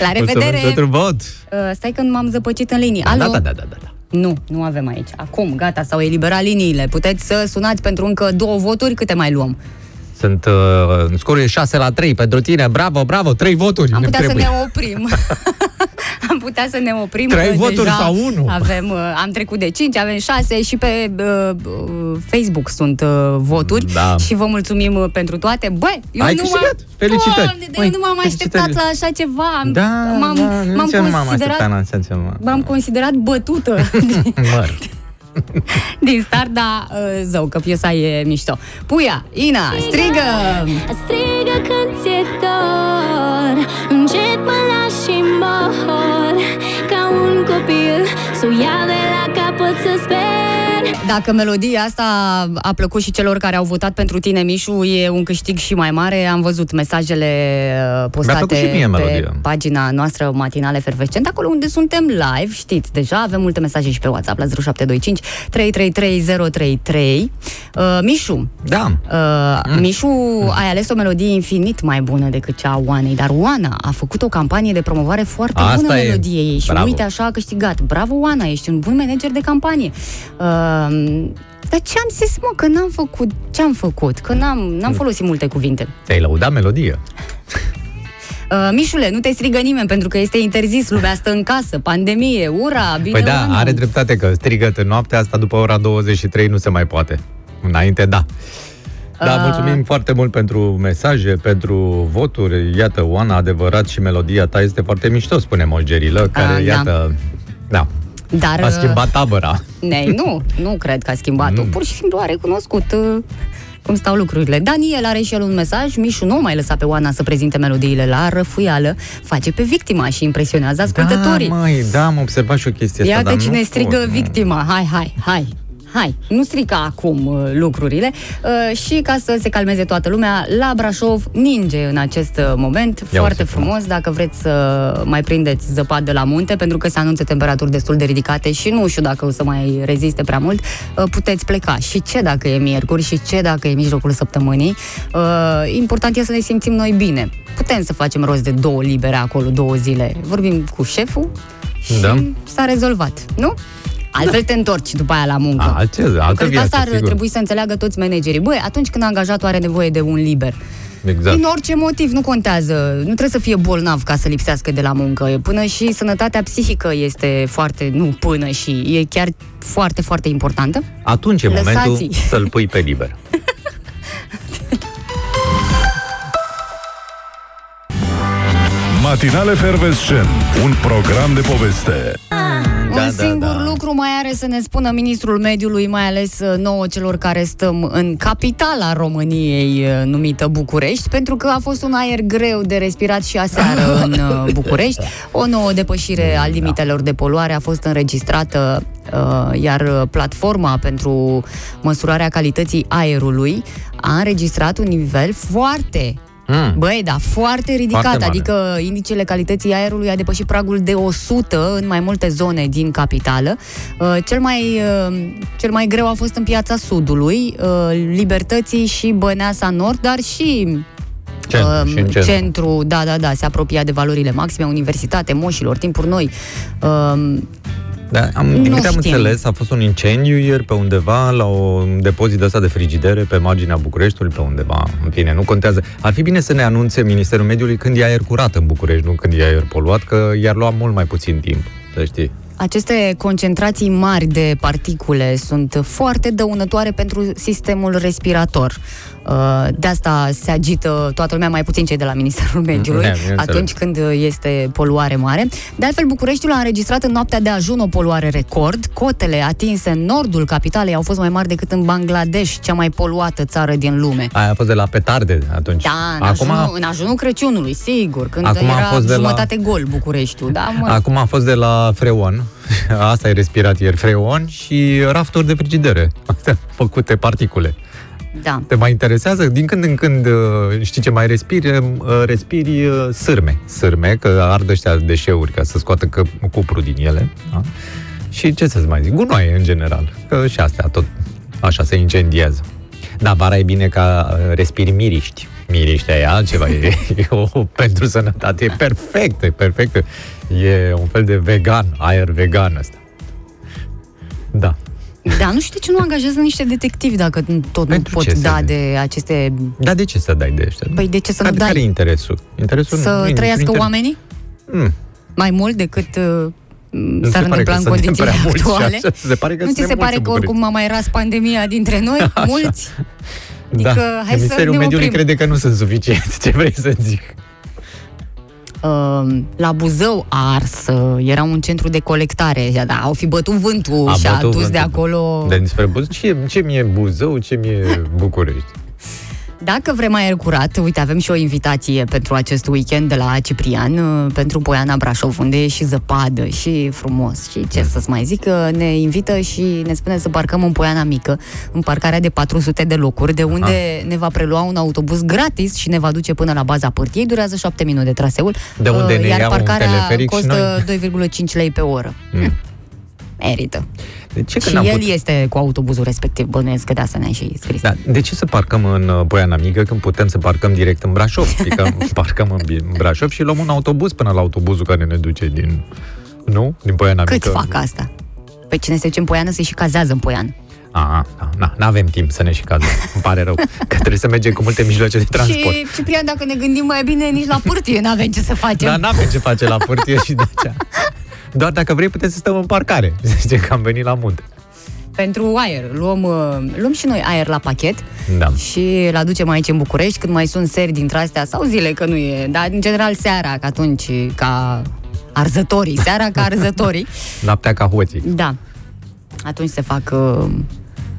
S1: La revedere!
S2: Mulțumesc pentru vot!
S1: Uh, stai că m-am zăpăcit în linii. Alo?
S2: Da, da, da, da, da.
S1: Nu, nu avem aici. Acum, gata, s-au eliberat liniile. Puteți să sunați pentru încă două voturi. Câte mai luăm?
S2: Sunt, uh, scorul e 6 la 3 pentru tine, bravo, bravo, 3 voturi
S1: Am
S2: ne
S1: putea
S2: trebuie.
S1: să ne oprim. Am putea să ne oprim.
S2: Trei
S1: că
S2: voturi
S1: deja
S2: sau unu?
S1: Avem, uh, am trecut de 5, avem 6 și pe uh, uh, Facebook sunt uh, voturi.
S2: Da.
S1: Și vă mulțumim uh, pentru toate. Băi, eu
S2: Ai
S1: nu
S2: câștigat.
S1: m-am...
S2: Felicitări.
S1: Doamne, dar eu
S2: Măi,
S1: nu m-am așteptat
S2: felicitări.
S1: la așa ceva. Am,
S2: Da,
S1: m-am,
S2: da,
S1: m-am
S2: nici eu nu m-am
S1: considerat,
S2: așteptat la așa ceva.
S1: m-am considerat bătută
S2: Mă.
S1: din start, dar uh, zău, că piesa e mișto. Puia, Ina, strigă!
S13: Strigă când ți-e dor Încet mă lași și mor Ca un copil Să o iau de la capăt să sper
S1: Dacă melodia asta a plăcut și celor care au votat pentru tine, Mișu, e un câștig și mai mare. Am văzut mesajele uh, postate
S2: plăcut și mie
S1: pe
S2: melodia.
S1: pagina noastră matinale fervescent, acolo unde suntem live, știți deja, avem multe mesaje și pe WhatsApp la 0725 333033. Uh, Mișu,
S2: Da.
S1: Uh, Mișu, ai ales o melodie infinit mai bună decât cea a Oanei, dar Oana a făcut o campanie de promovare foarte
S2: Asta
S1: bună
S2: e.
S1: melodiei ei și
S2: Bravo.
S1: uite așa a câștigat. Bravo, Oana, ești un bun manager de campanie. Uh, dar ce am zis, mă, că n-am făcut, ce am făcut? Că n-am, n-am folosit multe cuvinte.
S2: Ți-ai lăudat melodia.
S1: Uh, Mișule, nu te strigă nimeni pentru că este interzis, lumea stă în casă, pandemie, ura, bine,
S2: Păi da,
S1: Oana.
S2: are dreptate că strigăt în noaptea asta după ora 23 nu se mai poate. Înainte, da. Da,
S1: Uh.
S2: mulțumim foarte mult pentru mesaje, pentru voturi. Iată, Oana, adevărat și melodia ta este foarte mișto, spune Moșgerilă, care,
S1: Ah, da.
S2: iată, da,
S1: Dar,
S2: a
S1: uh,
S2: schimbat tabăra.
S1: Nei, nu, nu cred că a schimbat-o.
S2: Nu.
S1: Pur și simplu a recunoscut uh, cum stau lucrurile. Daniel are și el un mesaj. Mișu nu o mai lăsa pe Oana să prezinte melodiile la răfuială. Face pe victima și impresionează ascultătorii.
S2: Da, măi, da, am observat și o chestie asta,
S1: Iată
S2: dar
S1: cine
S2: nu
S1: strigă
S2: pot, nu.
S1: victima. Hai, hai, hai. Hai, nu strica acum uh, lucrurile uh, și ca să se calmeze toată lumea, la Brașov ninge în acest uh, moment,
S2: Ia
S1: foarte
S2: uite,
S1: frumos, dacă vreți să mai prindeți zăpadă la munte, pentru că se anunță temperaturi destul de ridicate și nu știu dacă o să mai reziste prea mult, uh, puteți pleca. Și ce dacă e miercuri și ce dacă e mijlocul săptămânii, uh, important e să ne simțim noi bine. Putem să facem rost de două libere acolo, două zile. Vorbim cu șeful și
S2: Da.
S1: s-a rezolvat, nu? Altfel te întorci după aia la muncă.
S2: A, ce, altă
S1: Cred că
S2: viață,
S1: asta ar
S2: sigur.
S1: trebui să înțeleagă toți managerii. Băi, atunci când angajatul are nevoie de un liber,
S2: Exact.
S1: din orice motiv, nu contează. Nu trebuie să fie bolnav ca să lipsească de la muncă. Până și sănătatea psihică este foarte, nu până și, e chiar foarte, foarte importantă.
S2: Atunci e momentul
S1: Lăsați-i.
S2: să-l pui pe liber.
S8: Matinale Fervescent, un program de poveste.
S1: Da, un singur da, da. Lucru mai are să ne spună ministrul mediului, mai ales uh, nouă celor care stăm în capitala României, uh, numită București, pentru că a fost un aer greu de respirat și aseară în uh, București. O nouă depășire a limitelor de poluare a fost înregistrată, uh, iar uh, platforma pentru măsurarea calității aerului a înregistrat un nivel foarte
S2: Mm.
S1: Băi, da, foarte ridicat,
S2: Foarte mare.
S1: adică indicele calității aerului a depășit pragul de 100 în mai multe zone din capitală. Uh, Cel mai, uh, cel mai greu a fost în piața Sudului, uh, Libertății și Băneasa Nord, dar și
S2: Centru,
S1: um,
S2: și în centru.
S1: centru, da, da, da, se apropia de valorile maxime, universitate, moșilor, timpuri noi. Um,
S2: Da, am,
S1: Nu
S2: din câte am
S1: știm.
S2: înțeles, a fost un incendiu ieri pe undeva la un depozit de ăsta de frigidere pe marginea Bucureștiului, pe undeva. În fine, nu contează. Ar fi bine să ne anunțe Ministerul Mediului când e aer curat în București, nu când e aer poluat, că i-ar lua mult mai puțin timp, să știi.
S1: Aceste concentrații mari de particule sunt foarte dăunătoare pentru sistemul respirator. Uh, De asta se agită toată lumea, mai puțin cei de la Ministerul Mediului,
S2: Da, bineînțeles.
S1: atunci când este poluare mare. De altfel, Bucureștiul a înregistrat în noaptea de ajun o poluare record. Cotele atinse în nordul capitalei au fost mai mari decât în Bangladesh, cea mai poluată țară din lume.
S2: Aia a fost de la petarde atunci.
S1: Da, în,
S2: Acum,
S1: ajunul, în ajunul Crăciunului, sigur, când
S2: Acum a
S1: era
S2: fost de la-
S1: jumătate gol Bucureștiul. Da, mă.
S2: acum a fost de la Freon. Asta e respirat ieri, Freon și rafturi de frigidere. Astea făcute particule.
S1: Da.
S2: Te mai interesează? Din când în când, uh, știi ce mai respiri? Uh, Respiri uh, sârme. Sârme, că ard ăștia deșeuri ca să scoată că, cupru din ele. Da? Și ce să-ți mai zic? Gunoaie, în general. Că și astea tot așa se incendiază. Dar vara e bine ca uh, respiri miriști. Miriști e altceva, e, e o, pentru sănătate, e perfect, e perfect. E un fel de vegan, aer vegan ăsta. Da.
S1: Da, nu știu de ce nu angajează niște detectivi dacă tot nu
S2: Pentru
S1: pot
S2: ce să
S1: da
S2: ne-
S1: de aceste...
S2: Dar de ce să dai de ăștia?
S1: Păi de ce să
S2: care,
S1: nu dai?
S2: Care e interesul? Interesul nu- nu
S1: Să
S2: e
S1: trăiască
S2: niciun interes.
S1: oamenii?
S2: Mm.
S1: Mai mult decât uh,
S2: Nu
S1: s-ar
S2: se pare
S1: întâmpla
S2: că
S1: în
S2: suntem
S1: condițiile
S2: prea mulți și
S1: actuale.
S2: așa, se pare că
S1: nu ți
S2: suntem
S1: se pare
S2: mulți
S1: că
S2: în
S1: oricum a mai ras pandemia dintre noi? Mulți? Adică,
S2: da.
S1: hai să
S2: Ministerul
S1: ne
S2: Mediului
S1: oprim.
S2: crede că nu sunt suficienți. Ce vrei să zic?
S1: Uh, la Buzău a ars, uh, era un centru de colectare, da, au fi bătut vântul
S2: A
S1: și a
S2: bătut
S1: dus de
S2: vântul.
S1: acolo...
S2: De despre Buzău, ce, ce mi-e Buzău, ce mi-e București?
S1: Dacă vrem aer curat, uite, avem și o invitație pentru acest weekend de la Ciprian, uh, pentru Poiana Brașov, unde e și zăpadă și frumos. Și ce să-ți mai zic, că ne invită și ne spune să parcăm în Poiana Mică, în parcarea de 400 de locuri, de unde ne va prelua un autobuz gratis și ne va duce până la baza pârtiei. Durează 7 minute traseul,
S2: De unde
S1: uh,
S2: ne
S1: iar
S2: ia un
S1: parcarea
S2: teleferic și
S1: costă 2,5 lei pe oră.
S2: Mm.
S1: Merită.
S2: De ce că
S1: și
S2: n-am
S1: el
S2: putut-
S1: este cu autobuzul respectiv, bănuiesc că de asta ne-ai și scris.
S2: Da, de ce să parcăm în uh, Poiana Mică când putem să parcăm direct în Brașov? Picăm, parcăm în Bi- în Brașov și luăm un autobuz până la autobuzul care ne duce din... Nu? Din Poiana
S1: Cât
S2: Mică.
S1: fac asta? Pe cine se duce în Poiană se și cazează în Poiană.
S2: A, da, na, n-avem timp să ne și cazăm. Îmi pare rău. Că trebuie să mergem cu multe mijloace de transport.
S1: Și, Ciprian, dacă ne gândim mai bine, nici la pârtie n-avem ce să facem.
S2: Dar n-avem ce face la pârtie și de aceea. Doar dacă vrei putem să stăm în parcare. Să știi că am venit la munte.
S1: Pentru aer. Luăm, uh, luăm și noi aer la pachet
S2: Da.
S1: și îl aducem aici în București când mai sunt seri dintre astea sau zile că nu e, dar în general seara, că atunci ca arzătorii, seara ca arzătorii.
S2: Noaptea ca hoții.
S1: Da. Atunci se fac, uh,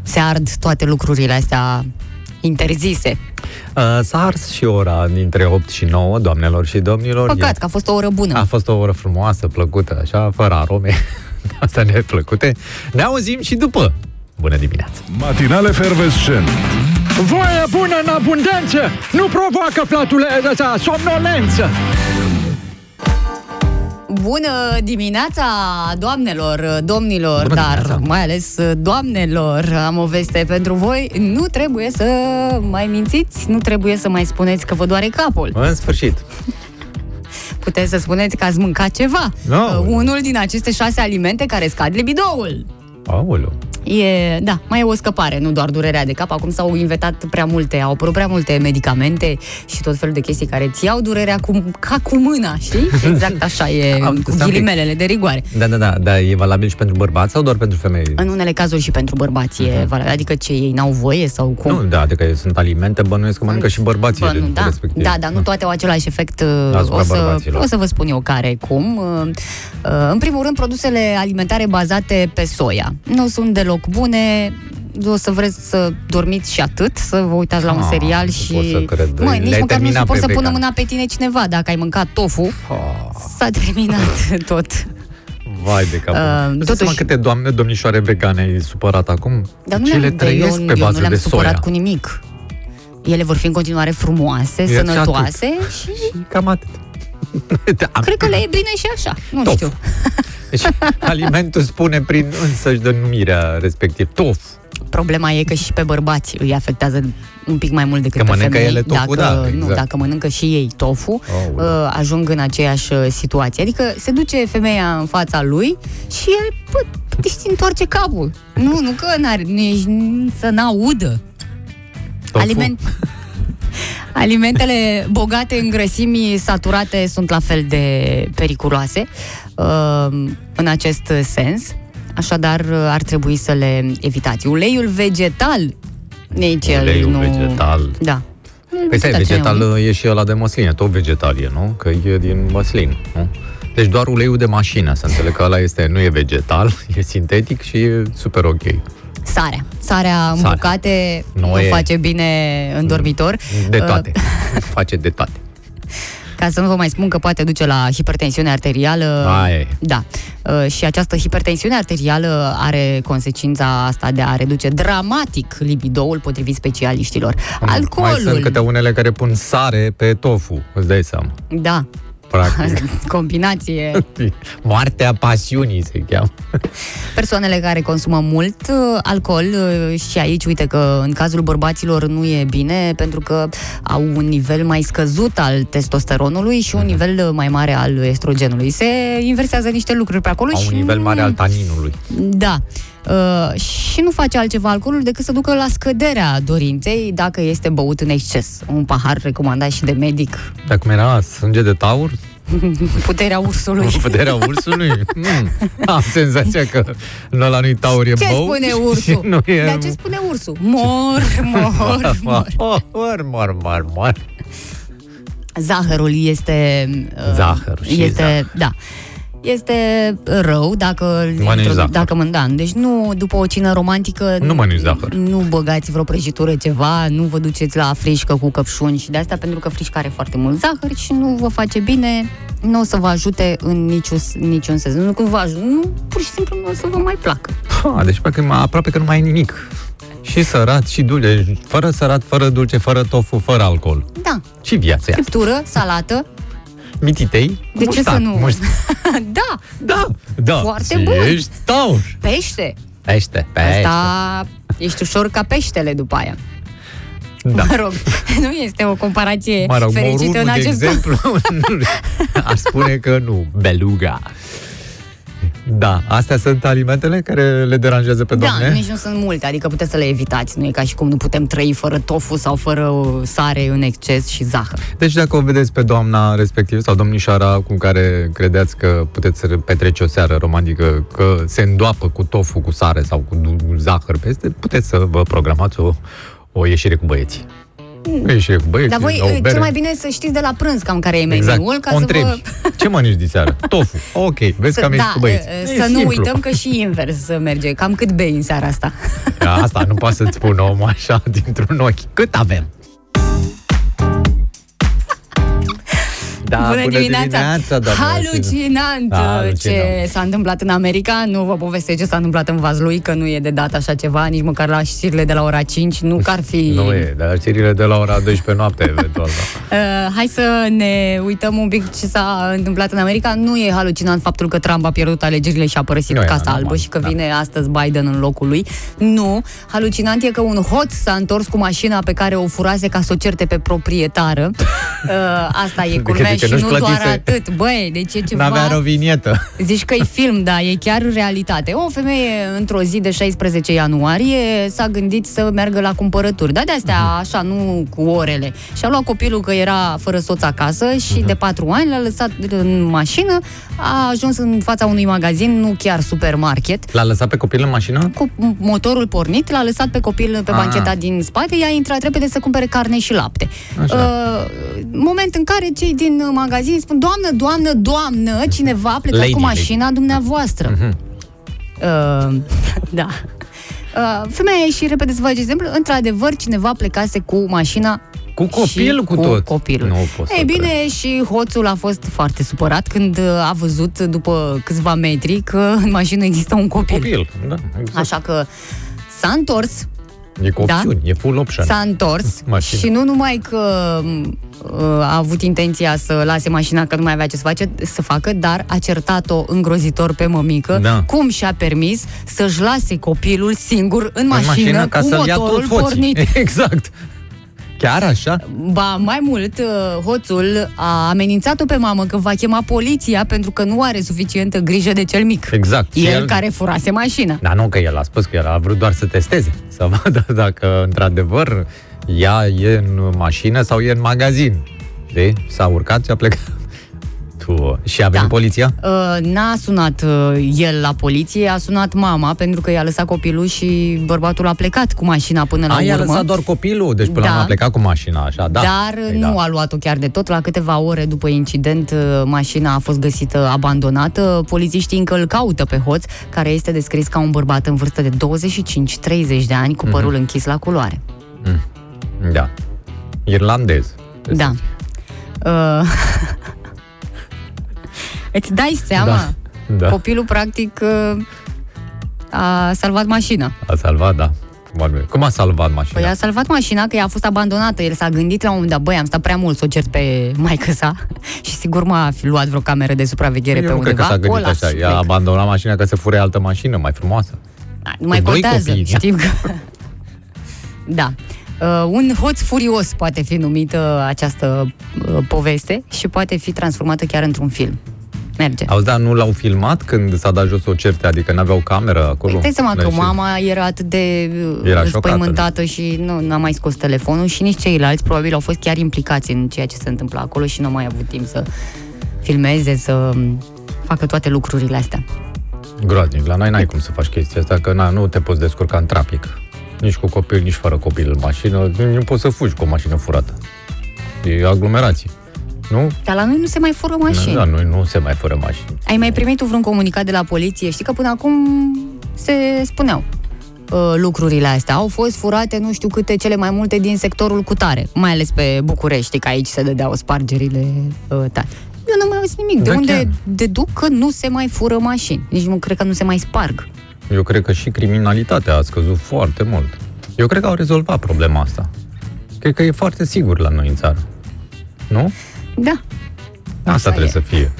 S1: se ard toate lucrurile astea interzise.
S2: Uh, s-a ars și ora dintre 8 și 9, doamnelor și domnilor.
S1: Păcat că a fost o oră bună.
S2: A fost o oră frumoasă, plăcută, așa, fără arome. Asta ne plăcute. Ne auzim și după. Bună dimineața!
S8: Matinale fervescent.
S9: Voie bună în abundență nu provoacă flatulența, somnolență.
S1: Bună dimineața, doamnelor, domnilor,
S2: Bună
S1: dar
S2: dimineața.
S1: mai ales doamnelor. Am o veste pentru voi. Nu trebuie să mai mințiți, nu trebuie să mai spuneți că vă doare capul.
S2: În sfârșit.
S1: Puteți să spuneți că ați mâncat ceva.
S2: No.
S1: Uh, Unul din aceste șase alimente care scad libidoul.
S2: Aoleu.
S1: E, da, mai e o scăpare, nu doar durerea de cap. Acum s-au inventat prea multe, au apărut prea multe medicamente și tot felul de chestii care ți iau durerea cu, ca cu mâna, știi? Exact așa e,
S2: Am-
S1: cu
S2: stai un pic.
S1: ghilimelele de rigoare.
S2: Da, da, da, dar e valabil și pentru bărbați sau doar pentru femei?
S1: În unele cazuri și pentru bărbați e valabil. Adică ce, ei n-au voie sau cum?
S2: Nu, da, adică sunt alimente, bănuiesc că mănâncă și bărbații
S1: Bă,
S2: ele
S1: nu, da,
S2: respectiv.
S1: da, dar nu toate au același efect. uh,
S2: Asupra
S1: O să,
S2: bărbaților.
S1: o să vă spun eu care, cum. Uh, uh, În primul rând, produsele alimentare bazate pe soia. Nu sunt deloc bune, o să vreți să dormiți și atât, să vă uitați la un
S2: Ah,
S1: serial
S2: nu
S1: și...
S2: pot să cred.
S1: Măi,
S2: Le-ai
S1: nici măcar nu
S2: terminat
S1: suport
S2: pe
S1: să pună
S2: vegan.
S1: mâna pe tine cineva. Dacă ai mâncat tofu, s-a terminat tot.
S2: Vai de capul.
S1: Uh,
S2: Uh,
S1: totuși-
S2: totuși... câte doamne, domnișoare vegane ai supărat acum?
S1: Dar nu
S2: Ce
S1: le-am,
S2: le
S1: dar
S2: trăiesc
S1: eu,
S2: pe
S1: eu
S2: bază
S1: nu le-am
S2: de
S1: supărat
S2: soia.
S1: cu nimic. Ele vor fi în continuare frumoase,
S2: E și
S1: sănătoase și
S2: Cam atât. Da.
S1: cred că le e bine și așa. Nu
S2: Tofu.
S1: știu.
S2: Deci, alimentul spune prin însăși denumirea respectiv. Tofu.
S1: Problema e că și pe bărbați îi afectează un pic mai mult decât
S2: Că
S1: pe
S2: mănâncă
S1: femei.
S2: ele tofu,
S1: dacă,
S2: da,
S1: Nu,
S2: exact.
S1: dacă mănâncă și ei tofu, uh, ajung în aceeași uh, situație. Adică se duce femeia în fața lui și el, bă, își întoarce capul. Nu, nu că n-are, nu ești, să n-audă.
S2: Tofu.
S1: Aliment... Alimentele bogate în grăsimi saturate sunt la fel de periculoase uh, în acest sens. Așadar, uh, ar trebui să le evitați. Uleiul vegetal nici el
S2: Uleiul
S1: nu...
S2: vegetal.
S1: Da.
S2: Păi stai,
S1: ce
S2: vegetal
S1: nu?
S2: e și ăla de măsline, tot vegetal e, nu? Că e din măslin, nu? Deci doar uleiul de mașină, să înțeleg că ăla este, nu e vegetal, e sintetic și e super ok.
S1: Sarea. Sarea în
S2: Sare.
S1: bucate
S2: Nu
S1: nu
S2: e-
S1: face bine în dormitor.
S2: De
S1: Uh,
S2: toate. Face de toate.
S1: Ca să nu vă mai spun că poate duce la hipertensiune arterială.
S2: Aia e.
S1: Da. Uh, Și această hipertensiune arterială are consecința asta de a reduce dramatic libidoul potrivit specialiștilor.
S2: Mai sunt
S1: Alcoolul.
S2: câte unele care pun sare pe tofu, îți dai seama.
S1: Da.
S2: Practic.
S1: Combinație.
S2: Moartea pasiunii se cheamă.
S1: Persoanele care consumă mult uh, alcool uh, și aici, uite că în cazul bărbaților nu e bine pentru că au un nivel mai scăzut al testosteronului și
S2: Mhm.
S1: un nivel uh, mai mare al estrogenului. Se inversează niște lucruri pe acolo
S2: Au
S1: și
S2: un nivel mare al taninului.
S1: Da. Uh, și nu face altceva alcoolul decât să ducă la scăderea dorinței dacă este băut în exces. Un pahar recomandat și de medic.
S2: Dar cum era sânge de taur?
S1: Puterea ursului.
S2: Puterea ursului? Mm. Am senzația că în ăla nu-i taur, e
S1: Ce
S2: bău.
S1: spune
S2: și
S1: ursul?
S2: Nu e...
S1: Dar ce spune ursul? Mor, mor, mor.
S2: Mor, mor, mor, mor.
S1: Zahărul este... uh,
S2: Zahăr și
S1: este,
S2: zahăr.
S1: Da. Este rău dacă îl
S2: Mănânci zahăr.
S1: dacă mă, da, deci nu după o cină romantică
S2: Nu mănânci zahăr.
S1: Nu băgați vreo prăjitură ceva, nu vă duceți la frișcă cu căpșuni și de asta pentru că frișca are foarte mult zahăr și nu vă face bine, nu o să vă ajute în niciun, niciun sens. Nu că vă ajute, nu, pur și simplu nu o să vă mai placă.
S2: Ha, deci parcă mai- aproape că nu mai e nimic. Și sărat, și dulce. Fără sărat, fără dulce, fără tofu, fără alcool.
S1: Da.
S2: Și viața aia.
S1: Friptură, salată,
S2: Mititei,
S1: de ce
S2: muștat,
S1: să nu?
S2: muștat.
S1: da,
S2: Da, da.
S1: Foarte
S2: și
S1: bun.
S2: Ești taur.
S1: pește.
S2: Pește, pește.
S1: Asta ești ușor ca peștele după aia.
S2: Da.
S1: Mă rog, nu este o comparație
S2: Mă rog,
S1: fericită în
S2: morunul, de
S1: acest
S2: exemplu, ar spune că nu. Beluga. Da, astea sunt alimentele care le deranjează pe
S1: Da,
S2: doamne?
S1: nici nu sunt multe, adică puteți să le evitați. Nu e ca și cum nu putem trăi fără tofu sau fără uh, sare în exces și zahăr.
S2: Deci dacă o vedeți pe doamna respectivă sau domnișoara cu care credeți că puteți să petrece o seară romantică, că se îndoapă cu tofu, cu sare sau cu du- zahăr peste, puteți să vă programați o, o ieșire cu băieții. O ieșire cu băieții,
S1: Dar voi,
S2: la o
S1: uh,
S2: bere.
S1: cel mai bine să știți de la prânz cam care e
S2: Exact.
S1: meniul, ca
S2: o
S1: să
S2: întrebi.
S1: vă...
S2: Ce mănânci diseară? Tofu. Ok, vezi că am ieșit
S1: da,
S2: cu băieții.
S1: uh,
S2: E
S1: să nu
S2: simplu.
S1: uităm că și invers merge. Cam cât bei în seara asta?
S2: Da, Asta nu poate să-ți spună omul așa dintr-un ochi. Cât avem? Da,
S1: bună, dimineața!
S2: dimineața doamnă.
S1: Halucinant
S2: Da,
S1: uh,
S2: halucinant.
S1: ce s-a întâmplat în America. Nu vă povestesc ce s-a întâmplat în Vazlui, că nu e de dat așa ceva, nici măcar la știrile de la ora 5. Nu că ar fi...
S2: Nu e, dar știrile de la ora 12 noapte, eventual. Da.
S1: Uh, hai să ne uităm un pic ce s-a întâmplat în America. Nu e halucinant faptul că Trump a pierdut alegerile și a părăsit
S2: Nu e,
S1: Casa
S2: normal,
S1: Albă și că
S2: da.
S1: vine astăzi Biden în locul lui. Nu. Halucinant e că un hoț s-a întors cu mașina pe care o furase ca să o certe pe proprietară. Uh, asta e culmea
S2: Zice,
S1: și
S2: nu-și
S1: nu doar
S2: plătise.
S1: atât. Băi, deci e ceva...
S2: N-avea rovinietă.
S1: Zici că e film, da, e chiar realitate. O femeie, într-o zi de 16 ianuarie, s-a gândit să meargă la cumpărături. Da, de astea,
S2: Mhm.
S1: așa, nu cu orele. Și-a luat copilul că era fără soț acasă și
S2: Mhm.
S1: de 4 ani l-a lăsat în mașină, a ajuns în fața unui magazin, nu chiar supermarket,
S2: L-a lăsat pe copil în mașină?
S1: cu motorul pornit, l-a lăsat pe copil pe
S2: Ah.
S1: bancheta din spate, i-a intrat repede să cumpere carne și lapte.
S2: Așa.
S1: Uh, moment în care cei din magazin spun, doamnă, doamnă, doamnă, cineva a plecat
S2: Lady,
S1: cu
S2: lady.
S1: mașina dumneavoastră.
S2: Mhm.
S1: Uh, da. Uh, femeia a ieșit repede să vă exemplu. Într-adevăr, cineva plecase cu mașina
S2: Cu copil,
S1: și
S2: cu tot.
S1: copilul.
S2: Nu pot să
S1: Ei
S2: cred.
S1: bine, și hoțul a fost foarte supărat când uh, a văzut după câțiva metri că în mașină există un copil.
S2: Copil, da, exact.
S1: Așa că s-a întors,
S2: E cu
S1: Da?
S2: opțiuni, e full option.
S1: S-a întors
S2: Mașina.
S1: și nu numai că m, a avut intenția să lase mașina că nu mai avea ce să, face, să facă, dar a certat-o îngrozitor pe mămică.
S2: Da.
S1: Cum și-a permis să-și lase copilul singur în mașină,
S2: în mașină ca
S1: cu
S2: să-l ia
S1: motorul
S2: tot hoții.
S1: pornit.
S2: Exact. Chiar așa?
S1: Ba, mai mult, uh, hoțul a amenințat-o pe mamă că va chema poliția pentru că nu are suficientă grijă de cel mic.
S2: Exact. Și
S1: El,
S2: el-
S1: care furase mașina.
S2: Dar nu că el a spus că el a vrut doar să testeze, să vadă dacă într-adevăr ea e în mașină sau e în magazin. De? S-a urcat și a plecat. Tu. Și a venit
S1: Da.
S2: poliția?
S1: Uh, n-a sunat uh, el la poliție, a sunat mama pentru că i-a lăsat copilul și bărbatul a plecat cu mașina până la
S2: A, i-a
S1: urmă.
S2: lăsat doar copilul, deci până
S1: Da.
S2: la urmă a plecat cu mașina, așa, da.
S1: Dar
S2: Păi
S1: nu
S2: da.
S1: a luat-o chiar de tot. La câteva ore după incident, uh, mașina a fost găsită abandonată. Polițiștii încă îl caută pe hoț, care este descris ca un bărbat în vârstă de 25-30 de ani, cu părul
S2: Mhm.
S1: închis la culoare.
S2: Da. Irlandez.
S1: Da. Uh, îți dai seama?
S2: Da. Da.
S1: Copilul, practic, uh, a salvat mașina.
S2: A salvat, da. Foarte bine. Cum a salvat mașina?
S1: Păi a salvat mașina că ea a fost abandonată. El s-a gândit la un moment dat, băi, am stat prea mult să o cert pe maică sa și sigur m-a fi luat vreo cameră de supraveghere
S2: Eu
S1: pe
S2: nu cred că
S1: undeva.
S2: s-a
S1: o
S2: gândit
S1: las
S2: așa.
S1: și
S2: Ea a
S1: plec.
S2: abandonat mașina ca să fure altă mașină, mai frumoasă.
S1: Nu mai
S2: Cu doi
S1: contează,
S2: copii.
S1: știm că... da. Uh, un hoț furios poate fi numită această uh, poveste și poate fi transformată chiar într-un film. Merge.
S2: Auzi, dar nu l-au filmat când s-a dat jos o certe, adică n-aveau cameră acolo?
S1: Păi, dai seama că
S2: N-ai
S1: mama era atât de uh,
S2: Era
S1: spăimântată și nu n-a mai scos telefonul și nici ceilalți probabil au fost chiar implicați în ceea ce se întâmplă acolo și nu au mai avut timp să filmeze, să um, facă toate lucrurile astea.
S2: ști. Groaznic, la noi n-ai cum să faci chestia asta, că na, nu te poți descurca în trafic. Nici cu copil, nici fără copil în mașină, nu poți să fugi cu o mașină furată. E aglomerație. Nu?
S1: Dar la noi nu se mai fură mașini.
S2: Da, noi nu se mai fără mașini.
S1: Ai mai primit tu vreun comunicat de la poliție? Știi că până acum se spuneau uh, lucrurile astea. Au fost furate nu știu câte cele mai multe din sectorul cutare, mai ales pe București, că aici se dădeau spargerile uh, tare. Eu nu mai auzit nimic. De
S2: Da,
S1: unde
S2: chiar.
S1: deduc că nu se mai fură mașini? Nici nu cred că nu se mai sparg.
S2: Eu cred că și criminalitatea a scăzut foarte mult. Eu cred că au rezolvat problema asta. Cred că e foarte sigur la noi în țară. Nu?
S1: Da.
S2: Asta trebuie să fie.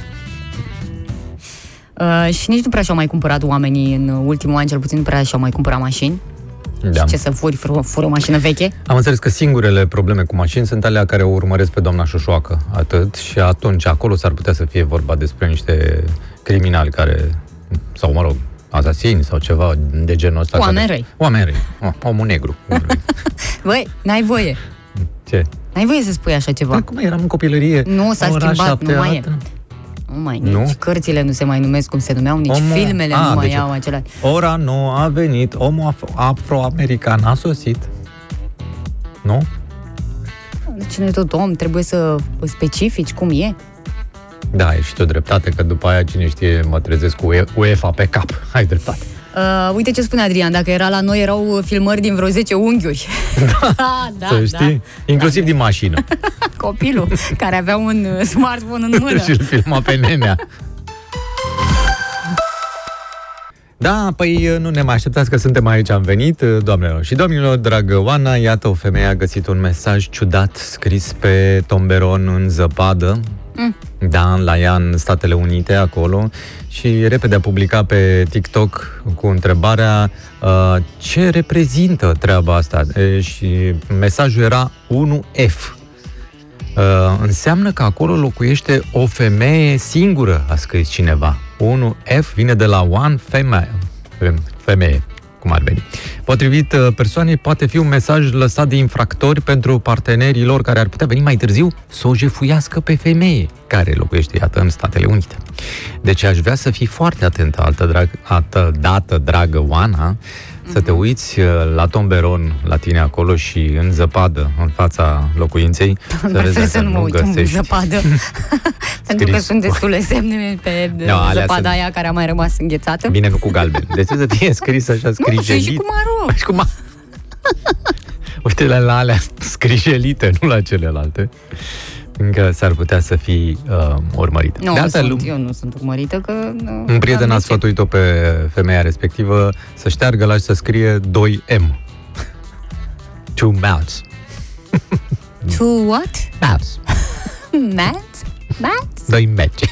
S1: Uh, și nici nu prea și-au mai cumpărat oamenii în ultimul an, cel puțin nu prea și-au mai cumpărat mașini.
S2: Da.
S1: Ce să furi, fură, fură o mașină veche?
S2: Am înțeles că singurele probleme cu mașini sunt alea care o urmăresc pe doamna Șoșoacă, atât, și atunci acolo s-ar putea să fie vorba despre niște criminali care, sau mă rog, asasini sau ceva de genul ăsta.
S1: Oameni
S2: care...
S1: răi.
S2: Oameni răi. Oh, omul negru.
S1: Băi, n-ai voie.
S2: Ce?
S1: N-ai voie să spui așa ceva.
S2: Cum eram în copilărie?
S1: Nu, s-a
S2: ora
S1: schimbat,
S2: șapte,
S1: nu mai e.
S2: atât.
S1: Nu mai,
S2: Nu?
S1: nici cărțile nu se mai numesc cum se numeau, nici
S2: Omul-
S1: filmele
S2: A,
S1: nu mai
S2: deci-
S1: au același.
S2: Ora nu a venit, omul af- afroamerican a sosit. Nu?
S1: Deci nu e tot om, trebuie să specifici cum e.
S2: Da, ai și tu dreptate, că după aia, cine știe, mă trezesc cu UE- UEFA pe cap. Ai dreptate.
S1: Uh, uite ce spune Adrian, dacă era la noi, erau filmări din vreo 10 unghiuri. Da, da,
S2: să știi? Inclusiv din mașină.
S1: Copilul care avea un uh, smartphone în mână.
S2: și îl filma pe nenea. Da, păi nu ne mai așteptați că suntem aici, am venit, doamnelor și domnilor, dragă Oana, iată o femeie a găsit un mesaj ciudat scris pe tomberon în zăpadă,
S1: Mm.
S2: da, la ea în Statele Unite, acolo, și repede a publicat pe TikTok cu întrebarea uh, ce reprezintă treaba asta. E, și mesajul era 1F. Uh, înseamnă că acolo locuiește o femeie singură, a scris cineva. 1F vine de la one female. Femeie, cum ar veni. Potrivit uh, persoanei, poate fi un mesaj lăsat de infractori pentru partenerii lor care ar putea veni mai târziu să o jefuiască pe femeie care locuiește, iată, în Statele Unite. Deci aș vrea să fii foarte atentă altă, drag, altă dată, dragă Oana, să te uiți uh, la tomberon la tine acolo și în zăpadă, în fața locuinței, să vezi
S1: Prefer să
S2: dacă
S1: nu mă uit în
S2: găsești.
S1: zăpadă. Pentru că
S2: Scris
S1: sunt
S2: cu-
S1: destule semne pe
S2: No, alea
S1: zăpada
S2: sunt-
S1: aia care a mai rămas înghețată.
S2: Bine, nu cu galben. Deci să fie scris așa
S1: Nu, sunt
S2: scrijelit.
S1: și cu maro.
S2: Și cu ma- Uite la, la alea scrijelite, nu la celelalte. Încă s-ar putea să fii uh, urmărit.
S1: Nu,
S2: de altfel,
S1: sunt, eu nu sunt urmărită că... Nu,
S2: un prieten
S1: n-am
S2: a
S1: de ce.
S2: sfătuit-o pe femeia respectivă să șteargă la și să scrie 2M. Two mouths.
S1: To what?
S2: Mouths.
S1: Mats? Mats?
S2: Doi meci.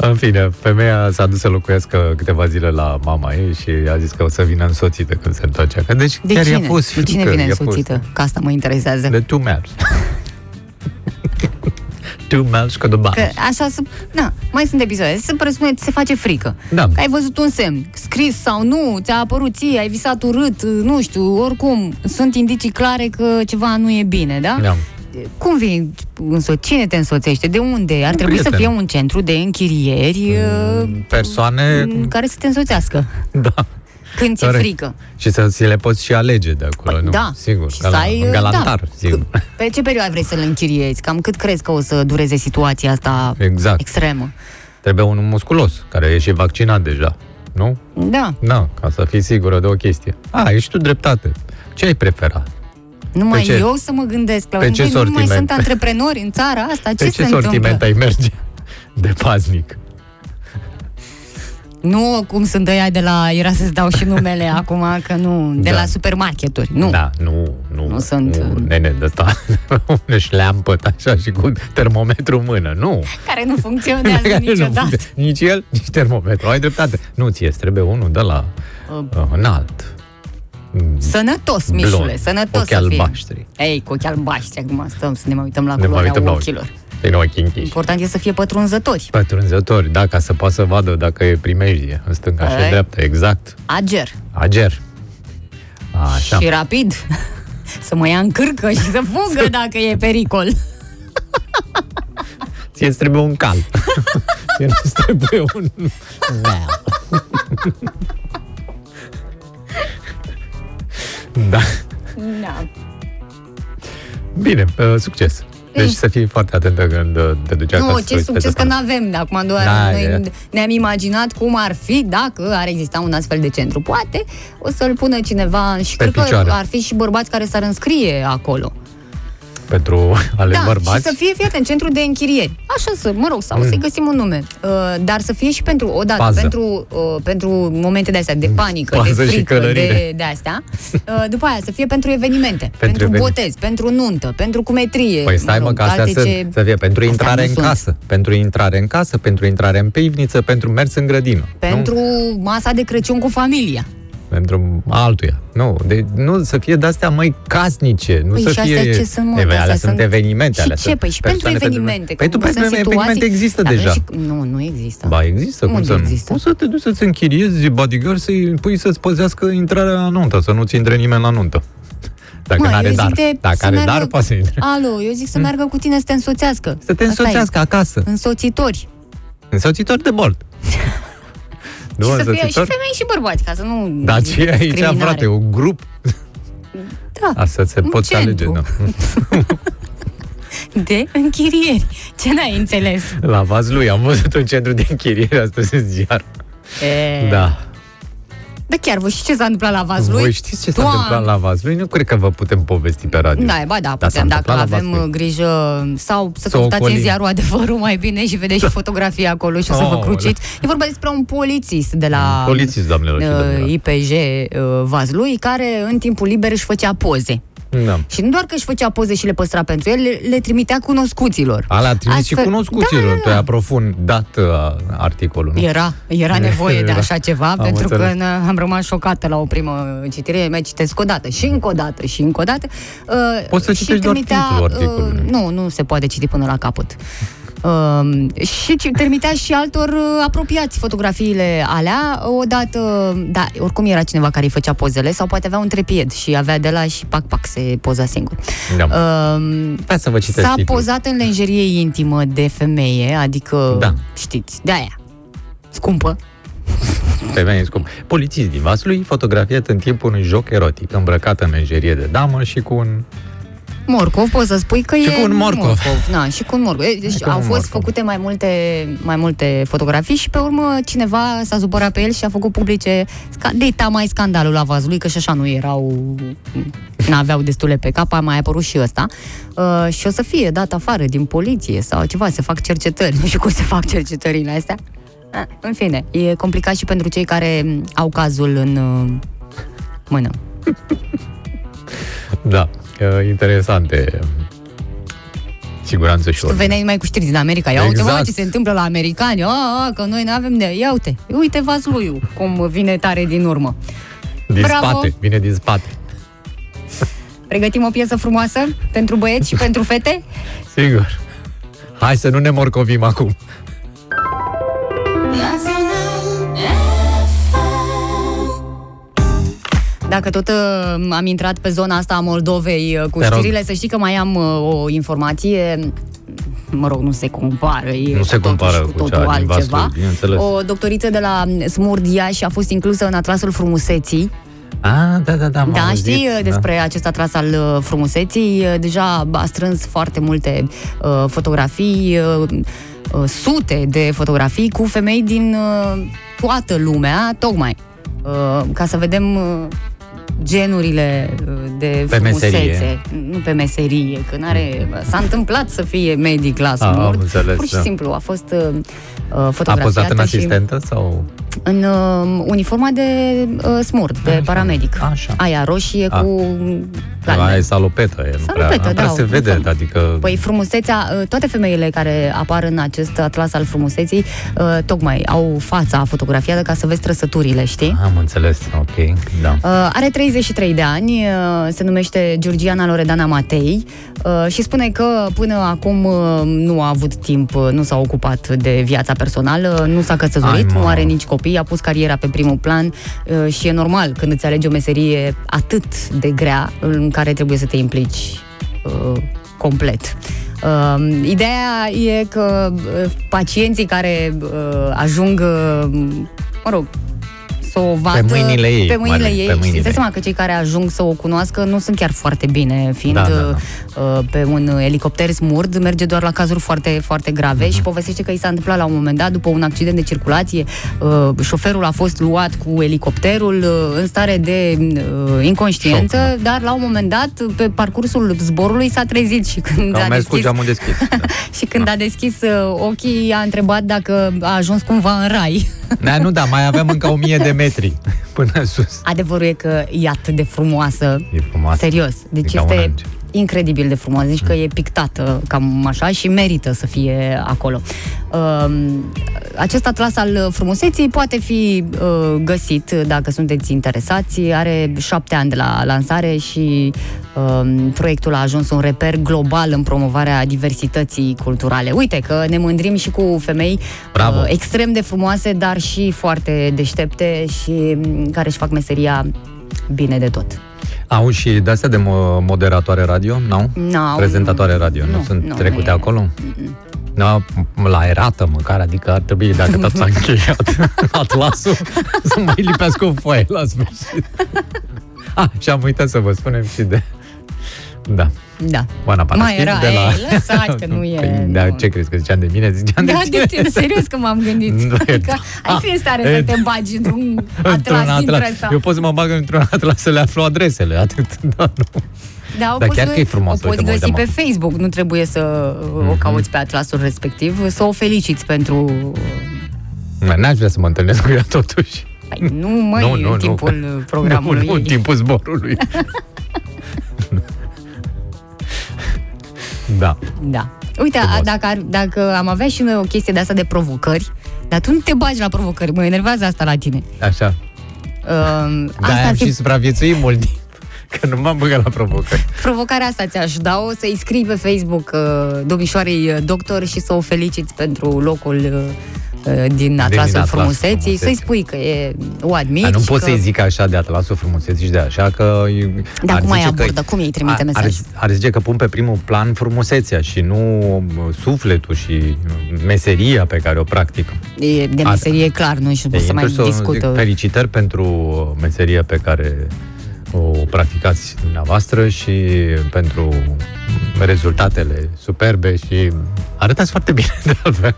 S2: În fine, femeia s-a dus să locuiască câteva zile la mama ei și a zis că o să vină însoțită când se întoarce acasă. Deci
S1: De
S2: chiar
S1: cine?
S2: i-a fost
S1: De
S2: frică.
S1: cine vine
S2: i-a fost-
S1: însoțită? Că asta mă interesează.
S2: De two mouths. two mouths cu the
S1: Că așa să... Na, mai sunt episoade. Se presupune că se face frică.
S2: Da.
S1: Că ai văzut un semn, scris sau nu, ți-a apărut ție, ai visat urât, nu știu, oricum. Sunt indicii clare că ceva nu e bine, da?
S2: Da.
S1: Cum vii înso- Cine te însoțește? De unde? Ar trebui să
S2: prieten.
S1: fie un centru de închirieri uh,
S2: Persoane...
S1: m, care să te însoțească
S2: Da.
S1: când ți-e
S2: Corect.
S1: frică.
S2: Și să ți le poți și alege de acolo, nu?
S1: da.
S2: Sigur.
S1: Și
S2: ca
S1: să
S2: la-
S1: ai,
S2: în
S1: uh,
S2: galantar,
S1: da.
S2: sigur.
S1: Pe ce perioadă vrei să-l închiriezi? Cam cât crezi că o să dureze situația asta
S2: Exact.
S1: extremă?
S2: Trebuie unul musculos, care e și vaccinat deja, nu?
S1: Da.
S2: Da, ca să fii sigură de o chestie. A, ești tu dreptate. Ce ai prefera?
S1: Numai
S2: ce?
S1: eu să mă gândesc la
S2: Pe ce
S1: nu mai
S2: sortiment?
S1: sunt antreprenori în țara asta? Ce
S2: Pe
S1: se
S2: ce sortiment
S1: întâmplă?
S2: ai merge de paznic?
S1: Nu cum sunt ăia de la... Era să-ți dau și numele acum, că nu... De
S2: Da.
S1: la supermarketuri. Nu.
S2: Da, nu, nu.
S1: Nu sunt...
S2: Nu, nene de asta, un șleampăt așa și cu termometru în mână. Nu.
S1: Care nu funcționează
S2: Care nu
S1: niciodată.
S2: funcționează. Nici el, nici termometru. Ai dreptate. Nu, ție îți trebuie unul de la
S1: Uh,
S2: uh, înalt.
S1: Sănătos,
S2: Blond,
S1: Mișule, sănătos
S2: ochi
S1: să fie.
S2: albaștri.
S1: Ei, cu ochii albaștri, acum stăm să ne mai uităm la
S2: Ne mai
S1: culoarea
S2: uităm la ochi.
S1: ochilor.
S2: Din ochii închiși.
S1: Important e să fie pătrunzători.
S2: Pătrunzători, da, ca să poată să vadă dacă e primejdie în stânga și
S1: Ei.
S2: în dreapta, exact.
S1: Ager.
S2: Ager. Așa.
S1: Și rapid. să mă ia în cârcă și să fugă dacă e pericol.
S2: Ție îți trebuie un cal. Ție îți trebuie un... da.
S1: Da.
S2: Bine, uh, succes. Deci
S1: Mm.
S2: să fii foarte atentă când uh, te duci acasă.
S1: Nu,
S2: să
S1: ce
S2: uiți pe
S1: succes că
S2: departe.
S1: nu avem. Acum doar
S2: Da,
S1: noi
S2: e.
S1: ne-am imaginat cum ar fi dacă ar exista un astfel de centru. Poate o să-l pună cineva și
S2: Pe
S1: cred
S2: picioare.
S1: că ar fi și bărbați care s-ar înscrie acolo.
S2: Pentru ale
S1: da,
S2: bărbați.
S1: și să fie, fii atent, centru de închirieri. Așa să, mă rog, sau
S2: Mm.
S1: să-i găsim un nume. Uh, dar să fie și pentru, odată,
S2: Pază.
S1: pentru, uh, pentru momente de astea, de panică,
S2: Pază
S1: de
S2: și
S1: frică,
S2: călărire.
S1: de, de astea. Uh, după aia să fie pentru evenimente, pentru,
S2: eveni-
S1: botez, pentru nuntă, pentru cumetrie.
S2: Păi stai mă,
S1: rog,
S2: că astea
S1: alte
S2: sunt,
S1: ce-
S2: să fie pentru
S1: Astea
S2: intrare
S1: nu
S2: în
S1: sunt.
S2: casă, pentru intrare în casă, pentru intrare în pivniță, pentru mers în grădină.
S1: Pentru masa de Crăciun cu familia.
S2: Pentru altuia. Nu, de, nu să fie de-astea mai casnice, nu
S1: Păi
S2: să
S1: și
S2: fie...
S1: astea ce sunt, mă?
S2: Ei,
S1: De
S2: alea
S1: astea
S2: sunt
S1: sunt-
S2: evenimente.
S1: Și
S2: alea
S1: ce?
S2: sunt
S1: Păi și pentru
S2: persoane
S1: evenimente.
S2: Păi tu
S1: că
S2: pentru
S1: sunt
S2: evenimente
S1: situații-
S2: există
S1: Avem
S2: deja.
S1: Și... Nu, nu există.
S2: Ba există, cum
S1: Unde
S2: să nu?
S1: există?
S2: Poți să te duci să-ți închiriezi bodyguard să-i pui să-ți păzească intrarea la nuntă, să nu-ți intre nimeni la nuntă. Dacă
S1: Mă,
S2: n-are
S1: eu zic
S2: dar.
S1: de
S2: Dacă
S1: să
S2: are
S1: meargă-
S2: dar, poate să intre.
S1: Alo, eu zic să meargă cu tine să te însoțească.
S2: Să te
S1: Asta e.
S2: însoțească acasă.
S1: Însoțitori.
S2: Însoțitor de bord. Nu,
S1: și să fie și
S2: însoțitor?
S1: femei și bărbați, ca să nu...
S2: Dar ce e aici,
S1: discriminare.
S2: frate? Un grup?
S1: Da,
S2: Asta se
S1: un
S2: poți alege,
S1: centru.
S2: da.
S1: de închirieri. Ce n-ai înțeles?
S2: La Vazlui am văzut un centru de închiriere astăzi în ziar.
S1: E...
S2: Da.
S1: Da, chiar, vă știți ce s-a întâmplat la Vazlui?
S2: Voi știți ce s-a
S1: Doamne!
S2: întâmplat la Vazlui? Nu cred că vă putem povesti pe radio.
S1: Da, ba da,
S2: Dar s-a
S1: putem, dacă
S2: întâmplat la
S1: avem
S2: Vaslui.
S1: uh, grijă sau să
S2: Să
S1: căutați în
S2: ocolim.
S1: ziarul adevărul mai bine și vedeți și fotografia acolo și o să vă
S2: Oh,
S1: cruciți. E vorba despre un polițist de la
S2: Polițist, doamnelor și domnilor.
S1: uh, IPJ uh, Vazlui, care în timpul liber își făcea poze.
S2: Da.
S1: Și nu doar că își făcea poze și le păstra pentru el, le, le trimitea cunoscuților.
S2: Ala a trimis și
S1: Astfel-
S2: cunoscuților.
S1: Da, da,
S2: Tu ai aprofundat uh, articolul, nu?
S1: Era, era nevoie de
S2: Era.
S1: așa ceva,
S2: Am
S1: pentru
S2: înțeles.
S1: că n- am rămas șocată la o primă citire, mai citesc o dată și încă o dată și încă o dată. Uh,
S2: Poți să
S1: și
S2: citești doar
S1: trimitea,
S2: titlul articolului.
S1: Uh, nu, nu se poate citi până la capăt. Uh, și ci- trimitea și altor uh, apropiați fotografiile alea odată, da, oricum era cineva care îi făcea pozele sau poate avea un trepied și avea de la și pac pac se poza singur.
S2: Da.
S1: Uh,
S2: Hai să vă citesc
S1: S-a
S2: titlul.
S1: pozat în lenjerie intimă de femeie, adică,
S2: Da.
S1: știți, de aia. Scumpă.
S2: Femeie scump. Polițist din Vaslui, fotografiat în timpul unui joc erotic, îmbrăcat în lenjerie de damă și cu un...
S1: Morcov, poți să spui că
S2: Și
S1: e
S2: cu un morcov.
S1: Na, și cu un morcov. E, Deci
S2: Și cu
S1: au
S2: un
S1: fost
S2: morcov.
S1: făcute mai multe, mai multe fotografii și pe urmă cineva s-a supărat pe el și a făcut publice sca- data mai scandalul la vazului, că și așa nu erau n-aveau destule pe cap, a mai apărut și ăsta. Uh, și o să fie dat afară din poliție sau ceva, se fac cercetări. Nu știu cum se fac cercetările astea. Ah, În fine, e complicat și pentru cei care m, au cazul în, uh, mână.
S2: Da, uh, interesante. Siguranță și
S1: Tu
S2: ordine.
S1: veneai numai cu știri din America. Ia uite, mă,
S2: Exact.
S1: ce se întâmplă la americani. A, a, că noi nu avem de... Ia uite, uite Vasluiu, cum vine tare din urmă.
S2: Din
S1: Bravo.
S2: spate, vine din spate.
S1: Pregătim o piesă frumoasă pentru băieți și pentru fete?
S2: Sigur. Hai să nu ne morcovim acum.
S1: Dacă tot uh, am intrat pe zona asta a Moldovei uh, cu
S2: Te rog.
S1: știrile, să știi că mai am uh, o informație mă rog, nu se compară, e
S2: Nu se
S1: totuși
S2: compară cu
S1: totul
S2: cea din
S1: altceva.
S2: Vaslui, bineînțeles.
S1: O doctoriță de la Smurd Iași a fost inclusă în atlasul frumuseții.
S2: Ah, da, da, da, am
S1: Da,
S2: auzit,
S1: știi uh, despre acest atlas al uh, frumuseții? Uh, Deja a strâns foarte multe uh, fotografii, uh, uh, sute de fotografii cu femei din uh, toată lumea, tocmai uh, ca să vedem uh, genurile uh, de
S2: Pe
S1: frumusețe.
S2: meserie.
S1: Nu pe meserie, că n-are... S-a întâmplat să fie medic la
S2: Ah, am
S1: smurt.
S2: înțeles,
S1: Pur și
S2: da.
S1: simplu a fost uh, uh,
S2: A
S1: fotografiată
S2: pozat în
S1: și
S2: asistentă sau...
S1: în uh, uniforma de uh, smurt, de paramedic.
S2: Așa.
S1: Aia roșie
S2: Ah.
S1: cu
S2: Aia e salopetă, e, nu prea,
S1: Salopetă,
S2: nu prea
S1: da,
S2: se
S1: un
S2: vede,
S1: fel.
S2: adică...
S1: Păi frumusețea, uh, toate femeile care apar în acest atlas al frumuseții, uh, tocmai au fața fotografiată ca să vezi trăsăturile, știi?
S2: Am înțeles, ok, da.
S1: Uh, are 33 de ani, uh, se numește Georgiana Loredana Matei uh, și spune că până acum uh, nu a avut timp, uh, nu s-a ocupat de viața personală, nu s-a căsătorit,
S2: Ai, mă.
S1: nu are nici copii, a pus cariera pe primul plan uh, și e normal când îți alegi o meserie atât de grea în care trebuie să te implici uh, complet. Uh, ideea e că uh, pacienții care uh, ajung, uh, mă rog, să o vadă
S2: mâinile ei,
S1: pe mâinile
S2: Marian,
S1: ei
S2: pe
S1: și
S2: mâinile
S1: îți dai
S2: ei.
S1: seama că cei care ajung să o cunoască nu sunt chiar foarte bine, fiind
S2: Da, da,
S1: uh, pe un elicopter smurd, merge doar la cazuri foarte, foarte grave
S2: Mhm.
S1: și povestește că i s-a întâmplat la un moment dat, după un accident de circulație, uh, șoferul a fost luat cu elicopterul uh, în stare de uh, inconștiență, dar la un moment dat, pe parcursul zborului s-a trezit și când
S2: Că au
S1: a
S2: mers cu
S1: deschis
S2: geamul deschis.
S1: și când a deschis uh, ochii, a întrebat dacă a ajuns cumva în rai.
S2: Da, nu, da, mai avem încă o mie de metri până sus.
S1: Adevărul e că e atât de frumoasă.
S2: E frumoasă.
S1: Serios. Deci
S2: E ca un
S1: este
S2: înger.
S1: Incredibil de frumos. Deci că e pictată cam așa și merită să fie acolo. Um, acest atlas al frumuseții poate fi uh, găsit dacă sunteți interesați. Are șapte ani de la lansare și um, proiectul a ajuns un reper global în promovarea diversității culturale. Uite că ne mândrim și cu femei
S2: Bravo.
S1: uh, extrem de frumoase, dar și foarte deștepte și mm, care își fac meseria bine de tot.
S2: Au și de-astea de mo- moderatoare radio, nu?
S1: N-au,
S2: Prezentatoare
S1: nu.
S2: radio, nu,
S1: Nu,
S2: sunt
S1: nu,
S2: trecute
S1: nu e.
S2: acolo? Da, la erată măcar, adică ar trebui, dacă tot s-a încheiat atlasul, să mai lipească o foaie la sfârșit. Ah, și am uitat să vă spunem și de... Da.
S1: Da.
S2: Oana Panasin
S1: Mai era,
S2: de la...
S1: ei, lăsați că nu e,
S2: Păi, da, ce crezi, că ziceam de mine? Ziceam
S1: Da,
S2: de
S1: de
S2: tine.
S1: tine, serios că m-am gândit.
S2: Nu,
S1: Adică ai
S2: ah,
S1: fi în stare
S2: e-
S1: să te bagi într-un
S2: Într-un
S1: atlas dintre
S2: atlas.
S1: ăsta.
S2: Eu pot să mă bag într-un atlas să le aflu adresele, atât. Da, nu.
S1: Da, o
S2: Dar
S1: poți,
S2: chiar că e frumos,
S1: o
S2: uite,
S1: poți
S2: mă
S1: găsi
S2: uitam
S1: pe Facebook, nu trebuie să uh, o cauți pe atlasul respectiv, să o feliciți pentru...
S2: Mă, N-aș vrea să mă întâlnesc cu ea totuși.
S1: Păi, nu, măi, în timpul programului
S2: Nu, nu, în
S1: ei.
S2: timpul zborului. Da.
S1: Da. Uite, a, dacă, ar, dacă am avea și noi o chestie de asta de provocări, dar tu nu te bagi la provocări, mă enervează asta la tine.
S2: Așa.
S1: Uh,
S2: Da,
S1: asta
S2: am
S1: ar fi
S2: și supraviețuit mult timp. Că nu m-am băgat la provocări.
S1: provocarea asta ți-aș da-o, să-i scrii pe Facebook uh, domnișoarei uh, doctor și să o feliciți pentru locul uh, uh, din atlasul
S2: atlasul
S1: frumuseții,
S2: frumuseții.
S1: să-i spui că e o admiri
S2: Dar nu
S1: și
S2: pot
S1: că...
S2: să-i zic așa de atlasul frumuseții și de așa că...
S1: Dar
S2: ar
S1: cum ai
S2: zice că-
S1: abordă? Cum ei trimite
S2: ar,
S1: mesaj?
S2: ar, ar zice că pun pe primul plan frumusețea și nu uh, sufletul și uh, meseria pe care o practic.
S1: E de
S2: Asta.
S1: meserie clar, nu știu,
S2: Ei,
S1: să mai
S2: trebuie să
S1: discută.
S2: zic felicitări pentru meseria pe care o practicați dumneavoastră și pentru rezultatele superbe și arătați foarte bine de altfel.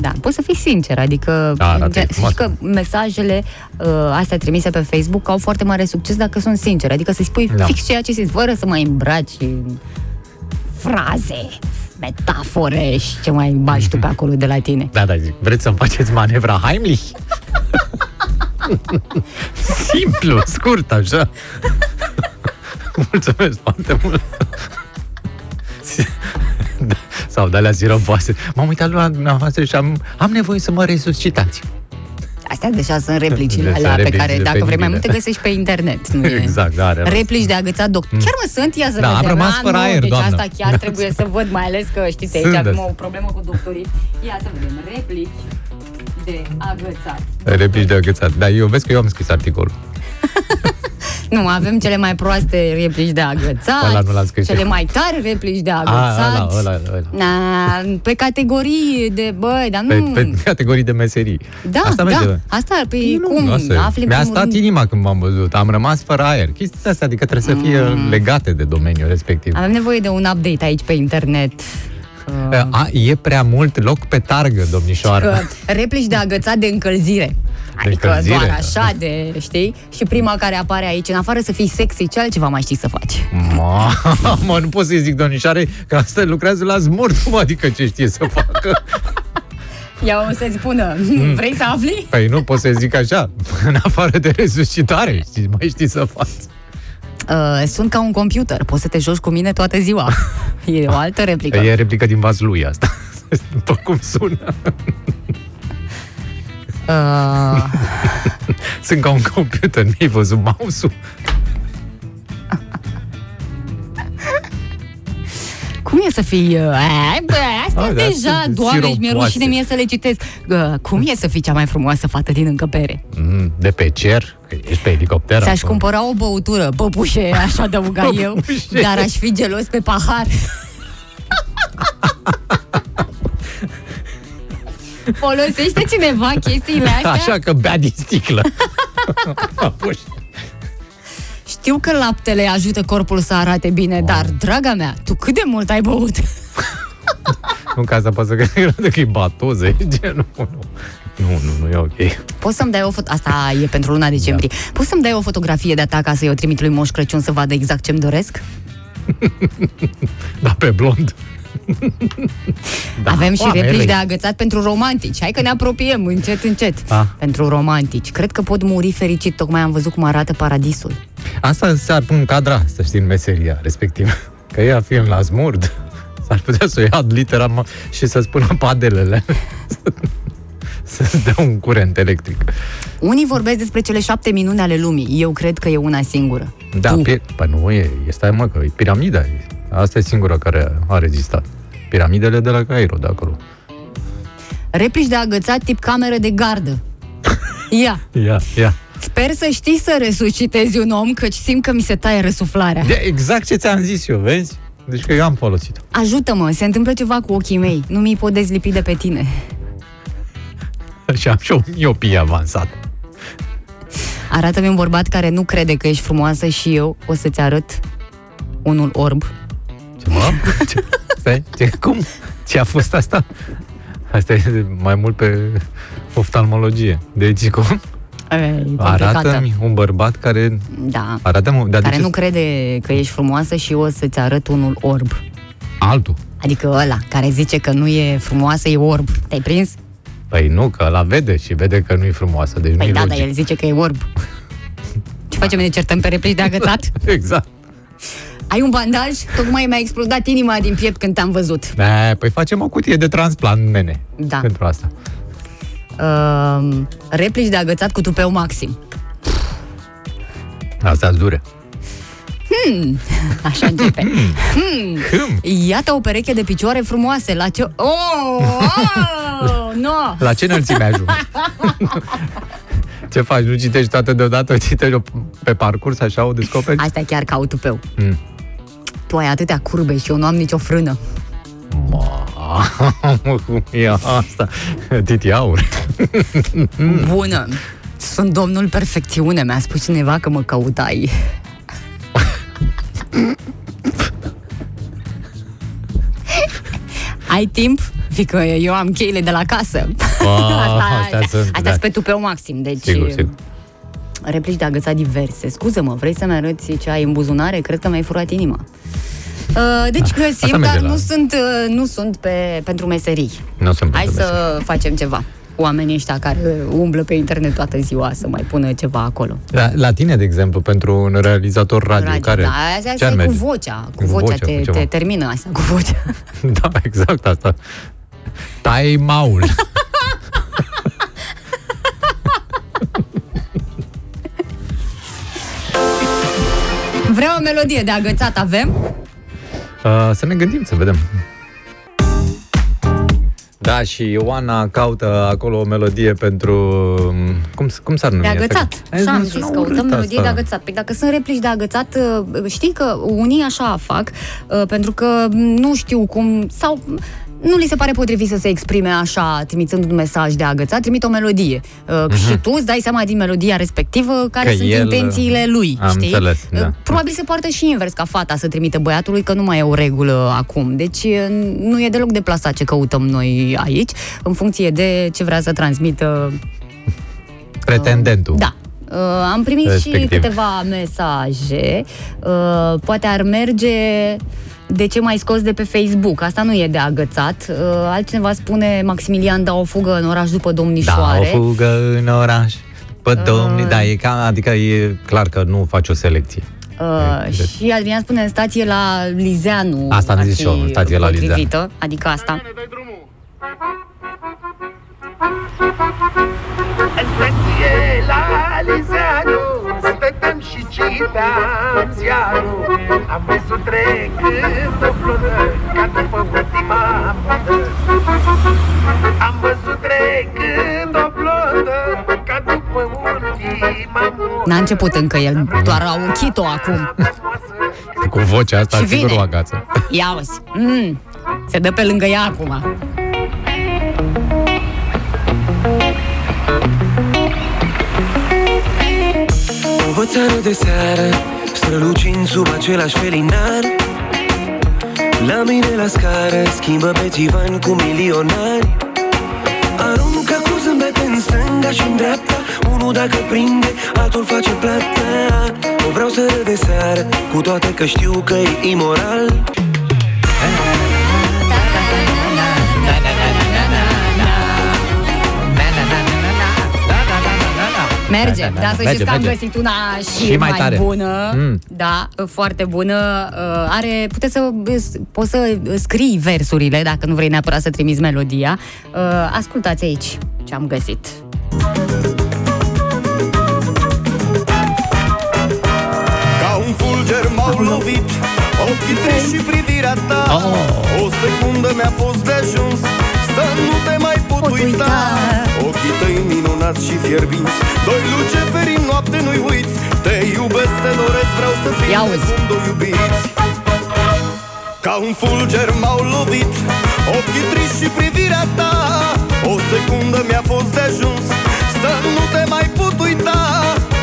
S1: Da, poți să fii sincer, adică
S2: Da, arată
S1: să
S2: frumos.
S1: știi că mesajele uh, astea trimise pe Facebook au foarte mare succes dacă sunt sincere, adică să-ți spui
S2: Da.
S1: fix ceea ce simți, fără să mai îmbraci în fraze, metafore și ce mai bagi tu pe acolo de la tine.
S2: Da, da, zic, vreți să-mi faceți manevra Heimlich? Simplu, scurt, așa. Mulțumesc foarte mult. Da, Sau de alea siropoase. M-am uitat la dumneavoastră și am, am nevoie să mă resuscitați.
S1: Astea deja sunt replicile
S2: Deja
S1: alea pe
S2: replicile
S1: care, dacă vrei mai
S2: penibile.
S1: multe, găsești pe internet. Nu e...
S2: Exact, da, are rost.
S1: Replici de agățat doctor. Chiar mă sunt, ia să
S2: Da, am
S1: vedem.
S2: rămas
S1: Ah,
S2: fără
S1: nu,
S2: aer,
S1: deci
S2: doamnă.
S1: asta chiar trebuie să văd, mai ales că știți, aici
S2: Sunt,
S1: avem
S2: da.
S1: o problemă cu doctorii. Ia să vedem, replici de agățat.
S2: Replici de agățat. Da, eu vezi că eu am scris articolul.
S1: Nu, avem cele mai proaste replici de agățat,
S2: Ăla nu l-am scris
S1: cele
S2: eu.
S1: mai tare replici de
S2: A,
S1: agățat.
S2: ăla, ăla, ăla.
S1: Na, pe categorii de, băi, dar
S2: Pe,
S1: nu...
S2: pe categorii de meserii.
S1: Da,
S2: Asta
S1: da,
S2: merge.
S1: asta, pe cum,
S2: Asta e.
S1: afli în
S2: Mi-a
S1: primul
S2: stat
S1: rând-
S2: inima când m-am văzut. Am rămas fără aer. Chestiile astea, adică trebuie să fie
S1: Mm.
S2: legate de domeniul respectiv.
S1: Avem nevoie de un update aici pe internet.
S2: A, e prea mult loc pe targă, domnișoară.
S1: Că replici de agățat de încălzire. Adică
S2: încălzire,
S1: doar
S2: da.
S1: așa de, știi? Și prima care apare aici, în afară să fii sexy, ce altceva mai știi să faci?
S2: Mamă, nu pot să-i zic domnișoare că asta lucrează la smurt, cum adică ce știe să facă?
S1: Ia o să-ți spună,
S2: Mm.
S1: vrei să afli?
S2: Păi nu pot să zic așa, în afară de resuscitare, știi, mai știi să faci.
S1: Uh, sunt ca un computer, poți să te joci cu mine toată ziua. E o altă replică.
S2: E replică din Vaslui asta. După cum sună.
S1: Uh,
S2: Sunt ca un computer, mi-ai văzut mouse-ul?
S1: cum e să fii... Uh, ai, bă, astea
S2: Ah, da,
S1: deja,
S2: sunt
S1: doamne, mi-e
S2: siropoase.
S1: rușine mie să le citesc. Uh, cum e să fii cea mai frumoasă fată din încăpere?
S2: Mm, de pe cer, că ești pe elicopter.
S1: Ți-aș
S2: acum.
S1: cumpăra o băutură, păpușe, aș adăuga eu,
S2: Păpușe.
S1: dar aș fi gelos pe pahar. Folosește cineva chestiile astea?
S2: Așa că bea din sticlă. Păpuși.
S1: Știu că laptele ajută corpul să arate bine, dar, draga mea, tu cât de mult ai băut?
S2: nu ca asta poate să creadă că e batoză, e genul. Nu, nu, nu, nu e ok.
S1: Poți să-mi dai o foto... Asta e pentru luna decembrie.
S2: Da.
S1: Poți să-mi dai o fotografie de-a ta ca să-i o trimit lui Moș Crăciun să vadă exact ce-mi doresc?
S2: Da, pe blond.
S1: Da, Avem și
S2: oamenii.
S1: replici de agățat pentru romantici. Hai că ne apropiem încet, încet.
S2: Ah.
S1: Pentru romantici. Cred că pot muri fericit. Tocmai am văzut cum arată paradisul.
S2: Asta s-ar încadra, să știi, în meseria respectivă. Că ea fiind la smurd, s-ar putea să o ia litera mă, și să spună padelele. Să-ți dea un curent electric.
S1: Unii vorbesc despre cele șapte minuni ale lumii. Eu cred că e una singură.
S2: Da, pi- păi nu e, e, stai mă, că e piramida. e- Asta e singura care a rezistat. Piramidele de la Cairo, de acolo.
S1: Replici de agățat tip cameră de gardă. Ia,
S2: Ia, ia.
S1: sper să știi să resuscitezi un om, căci simt că mi se taie răsuflarea.
S2: De exact ce ți-am zis eu, vezi? Deci că eu am folosit-o.
S1: Ajută-mă, se întâmplă ceva cu ochii mei. Nu mi-i pot dezlipi de pe tine.
S2: Și am și o miopie avansată.
S1: Arată-mi un bărbat care nu crede că ești frumoasă și eu o să-ți arăt unul orb.
S2: Ce, mă? Ce? Stai, ce, cum? Ce a fost asta? Asta e mai mult pe oftalmologie. Deci cum?
S1: E,
S2: Arată-mi un bărbat care...
S1: Da.
S2: Arată-mi... Dar de
S1: care
S2: ce
S1: nu crede că ești frumoasă și eu o să-ți arăt unul orb.
S2: Altul.
S1: Adică ăla care zice că nu e frumoasă, e orb. Te-ai prins?
S2: Păi nu, că la vede și vede că nu e frumoasă, deci
S1: Păi
S2: nu
S1: da,
S2: e
S1: dar
S2: logic.
S1: el zice că e orb. Ce facem? Ne certăm pe replici de agățat?
S2: Exact.
S1: Ai un bandaj? Tocmai mi-a explodat inima din piept când te-am văzut.
S2: Da, păi facem o cutie de transplant, nene.
S1: Da.
S2: Pentru asta.
S1: Uh, replici de agățat cu tupeu maxim.
S2: Asta îți dure.
S1: Hmm, așa începe. Hmm. Iată o pereche de picioare frumoase. La ce... Oh, oh, no.
S2: La ce înălțime ajung? Ce faci? Nu citești toată deodată? Citești pe parcurs, așa o descoperi?
S1: Asta e chiar ca un tupeu.
S2: Mm.
S1: Tu ai atâtea curbe și eu nu am nicio frână.
S2: Mamă, cum e asta? Titi Aur.
S1: Bună! Sunt domnul perfecțiune, mi-a spus cineva că mă căutai. Ai timp? Fică eu am cheile de la casă.
S2: Ah, astea sunt,
S1: Astea
S2: da.
S1: sunt pe tupeu maxim, deci...
S2: Sigur, sigur.
S1: Replici de agățat diverse. Scuză-mă, vrei să-mi arăți ce ai în buzunare? Cred că mi-ai furat inima. Uh, deci
S2: Asta
S1: găsim,
S2: merge
S1: dar
S2: la-
S1: nu sunt, uh, nu sunt pe, pentru meserii.
S2: Nu sunt
S1: Hai
S2: pentru
S1: să facem ceva. oamenii ăștia care umblă pe internet toată ziua să mai pună ceva acolo.
S2: La, la tine, de exemplu, pentru un realizator radio,
S1: Radio,
S2: care...
S1: da, asta,
S2: ce
S1: asta
S2: ar
S1: e cu
S2: merge?
S1: vocea. Cu,
S2: Cu
S1: vocea,
S2: vocea,
S1: te,
S2: cu ceva.
S1: te termină asta cu vocea.
S2: da, exact asta. Tai maul.
S1: Vreau o melodie de agățat, avem?
S2: Uh, să ne gândim, să vedem. Da, și Ioana caută acolo o melodie pentru... Cum, cum s-ar numi?
S1: De
S2: asta?
S1: agățat.
S2: Hai,
S1: Așa am
S2: nu
S1: zis,
S2: sună
S1: căutăm
S2: urât
S1: melodie
S2: asta.
S1: de agățat. Păi dacă sunt replici de agățat, uh, știi că unii așa fac, uh, pentru că nu știu cum, sau nu li se pare potrivit să se exprime așa, trimițând un mesaj de agățat, trimit o melodie. Uh, Și tu îți dai seama din melodia respectivă care
S2: Mhm. Că
S1: sunt
S2: el-
S1: intențiile lui,
S2: Am
S1: știi?
S2: înțeles,
S1: Uh,
S2: da.
S1: Probabil se poartă și invers ca fata să trimite băiatului, că nu mai e o regulă acum. Deci uh, nu e deloc deplasat ce căutăm noi aici, în funcție de ce vrea să transmită
S2: Pretendentul.
S1: da. Uh, am primit
S2: Respectiv.
S1: și câteva mesaje. Uh, poate ar merge de ce mai scos de pe Facebook. Asta nu e de agățat. Uh, altcineva spune Maximilian da o fugă în oraș după
S2: Da, o
S1: domnișoare.
S2: fugă în oraș. Pe
S1: Uh.
S2: domni, da, e ca, adică e clar că nu faci o selecție.
S1: Uh, și Adrian spune în stație la Lizeanu.
S2: Asta am
S1: ar
S2: zis
S1: fi
S2: și eu, în stație la Lizeanu.
S1: potrivită, Adică asta.
S16: În stație la Lizeanu Stăteam și citam ziarul Am văzut trecând o flotă Ca după ultima modă Am văzut trecând o flotă Ca după ultima modă
S1: N-a început încă el, doar a ochit-o acum.
S2: Cu vocea asta,
S1: Și
S2: sigur
S1: vine.
S2: o agață.
S1: Ia uzi. Mm, se dă pe lângă ea acum.
S17: O țară de seară Strălucind sub același felinar. La mine la scară Schimbă bețivan cu milionari. Aruncă cu zâmbete în stânga și în dreapta Unul dacă prinde, altul face plata. O vreau să râd de seară Cu toate că știu că e imoral
S1: Merge,
S2: Da, da, da,
S1: dar
S2: da.
S1: să
S2: Merge,
S1: știți că am
S2: merge.
S1: găsit una și,
S2: Și mai tare.
S1: bună.
S2: Mm.
S1: Da, foarte bună. Uh, Are, puteți să, poți să scrii versurile, dacă nu vrei neapărat să trimiți melodia. Uh, Ascultați aici ce am găsit.
S16: Ca un fulger m-au lovit Ochii trei și privirea ta
S2: Oh.
S16: O secundă mi-a fost de ajuns Să nu te mai pot uita Ochii tăi minunați și fierbinți. Doi luceferi în noapte nu-i uiți Te iubesc, te doresc, vreau să fim
S1: Ia
S16: de
S1: uzi.
S16: cum doi iubiți. Ca un fulger m-au lovit Ochii triști și privirea ta. O secundă mi-a fost de ajuns Să nu te mai pot uita.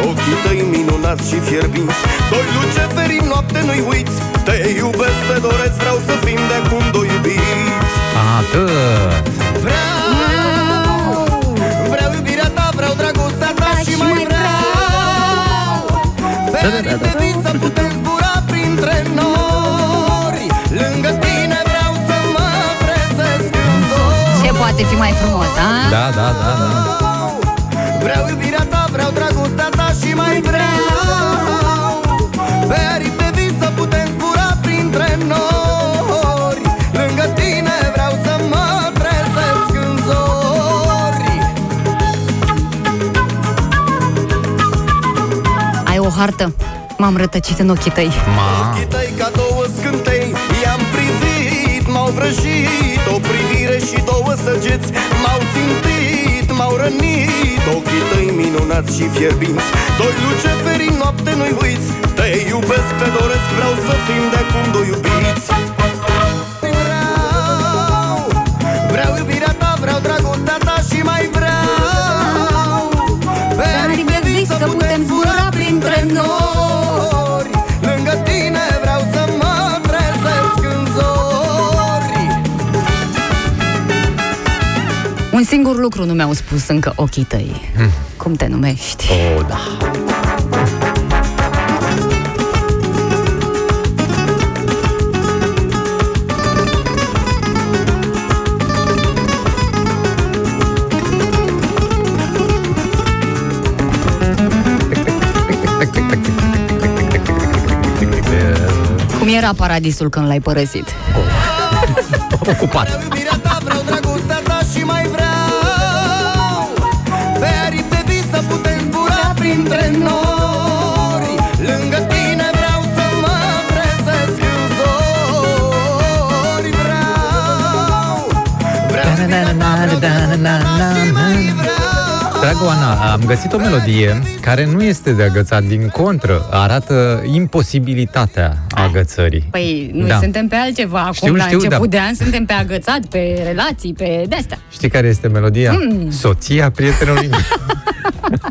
S16: Ochii tăi minunați și fierbinți Doi luceferi în noapte nu-i uiți. Te iubesc, te doresc, vreau să fim de acum doi iubiți.
S2: Atât.
S16: Vreau, Pe aripi de vis să putem zbura printre nori Lângă tine vreau să mă trezesc în zori
S1: Ce poate fi mai frumos, a?
S2: Da, da, da, da.
S16: Vreau iubirea ta, vreau dragostea ta și mai vreau
S1: hartă? M-am rătăcit în ochii tăi.
S16: Ochii tăi ca două scântei I-am privit, m-au vrăjit O privire și două săgeți M-au țintit, m-au rănit Ochii tăi minunați și fierbinți Doi luceferi în noapte nu-i uiți Te iubesc, te doresc, vreau să fim de acum doi iubiți nori Lângă tine vreau să mă trezesc în zori
S1: Un singur lucru nu mi-au spus încă ochii tăi. Cum te numești?
S2: Oh, da.
S1: Era paradisul când l-ai părăsit?
S2: Ocupat.
S16: Iubirea ta vreau dragostea ta și mai vreau. Pe aripi de vis să putem zbura printre nori Lângă tine vreau să mă trezesc în zori. Vreau. Vreau
S2: Dragă Oana, am găsit o melodie care nu este de agățat, din contră, arată imposibilitatea agățării.
S1: Păi, noi
S2: Da.
S1: suntem pe altceva acum,
S2: Știu,
S1: la
S2: știu,
S1: început
S2: da.
S1: de an, suntem pe agățat, pe relații, pe de-astea.
S2: Știi care este melodia?
S1: Mm.
S2: Soția prietenului meu.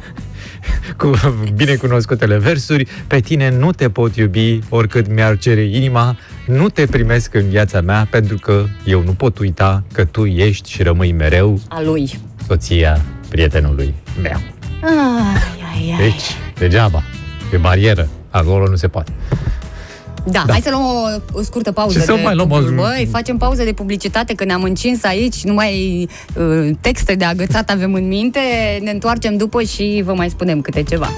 S2: Cu binecunoscutele versuri, pe tine nu te pot iubi oricât mi-ar cere inima, nu te primesc în viața mea pentru că eu nu pot uita că tu ești și rămâi mereu
S1: A lui.
S2: soția prietenului meu.
S1: Ai, ai, ai.
S2: Deci, degeaba, pe barieră, acolo nu se poate.
S1: Da, hai să luăm o, o scurtă pauză
S2: Ce să
S1: de
S2: mai luăm o-
S1: dublu, Băi, facem pauză de publicitate, că ne-am încins aici, numai uh, texte de agățat avem în minte, ne întoarcem după și vă mai spunem câte ceva.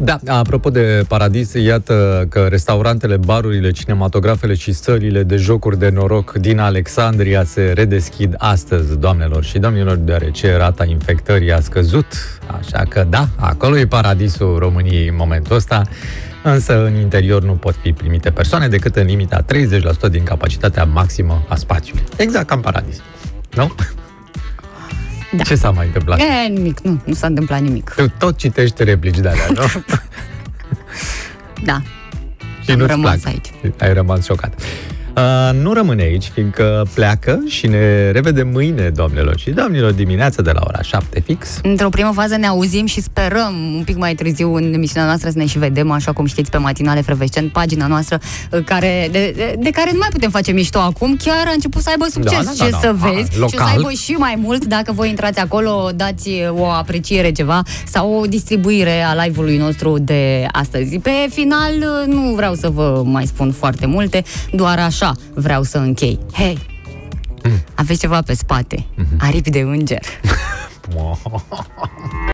S2: Da, apropo de paradis, iată că restaurantele, barurile, cinematografele și sălile de jocuri de noroc din Alexandria se redeschid astăzi, doamnelor și domnilor, deoarece rata infectării a scăzut. Așa că da, acolo e paradisul României în momentul ăsta, însă în interior nu pot fi primite persoane decât în limita 30% din capacitatea maximă a spațiului. Exact ca în paradis. Nu?
S1: Da.
S2: Ce s-a mai întâmplat?
S1: E, nimic, nu, nu s-a întâmplat nimic.
S2: Tu tot citești replici de alea, nu?
S1: Da.
S2: Și
S1: Am
S2: nu-ți
S1: rămas
S2: plac.
S1: aici.
S2: Ai rămas șocat. Uh, nu rămâne aici, fiindcă pleacă și ne revedem mâine, doamnelor și domnilor, dimineața de la ora 7 fix.
S1: Într-o primă fază ne auzim și sperăm un pic mai târziu în emisiunea noastră să ne și vedem, așa cum știți, pe Matinale Frevescent, pagina noastră, uh, care, de, de, de care nu mai putem face mișto acum, chiar a început să aibă succes.
S2: Da, da, da,
S1: Ce
S2: da.
S1: să
S2: Ah,
S1: vezi și o să
S2: local.
S1: aibă și mai mult dacă voi intrați acolo, dați o apreciere ceva sau o distribuire a live-ului nostru de astăzi. Pe final, uh, nu vreau să vă mai spun foarte multe, doar așa vreau să închei. Hei, aveți ceva pe spate, aripi de înger.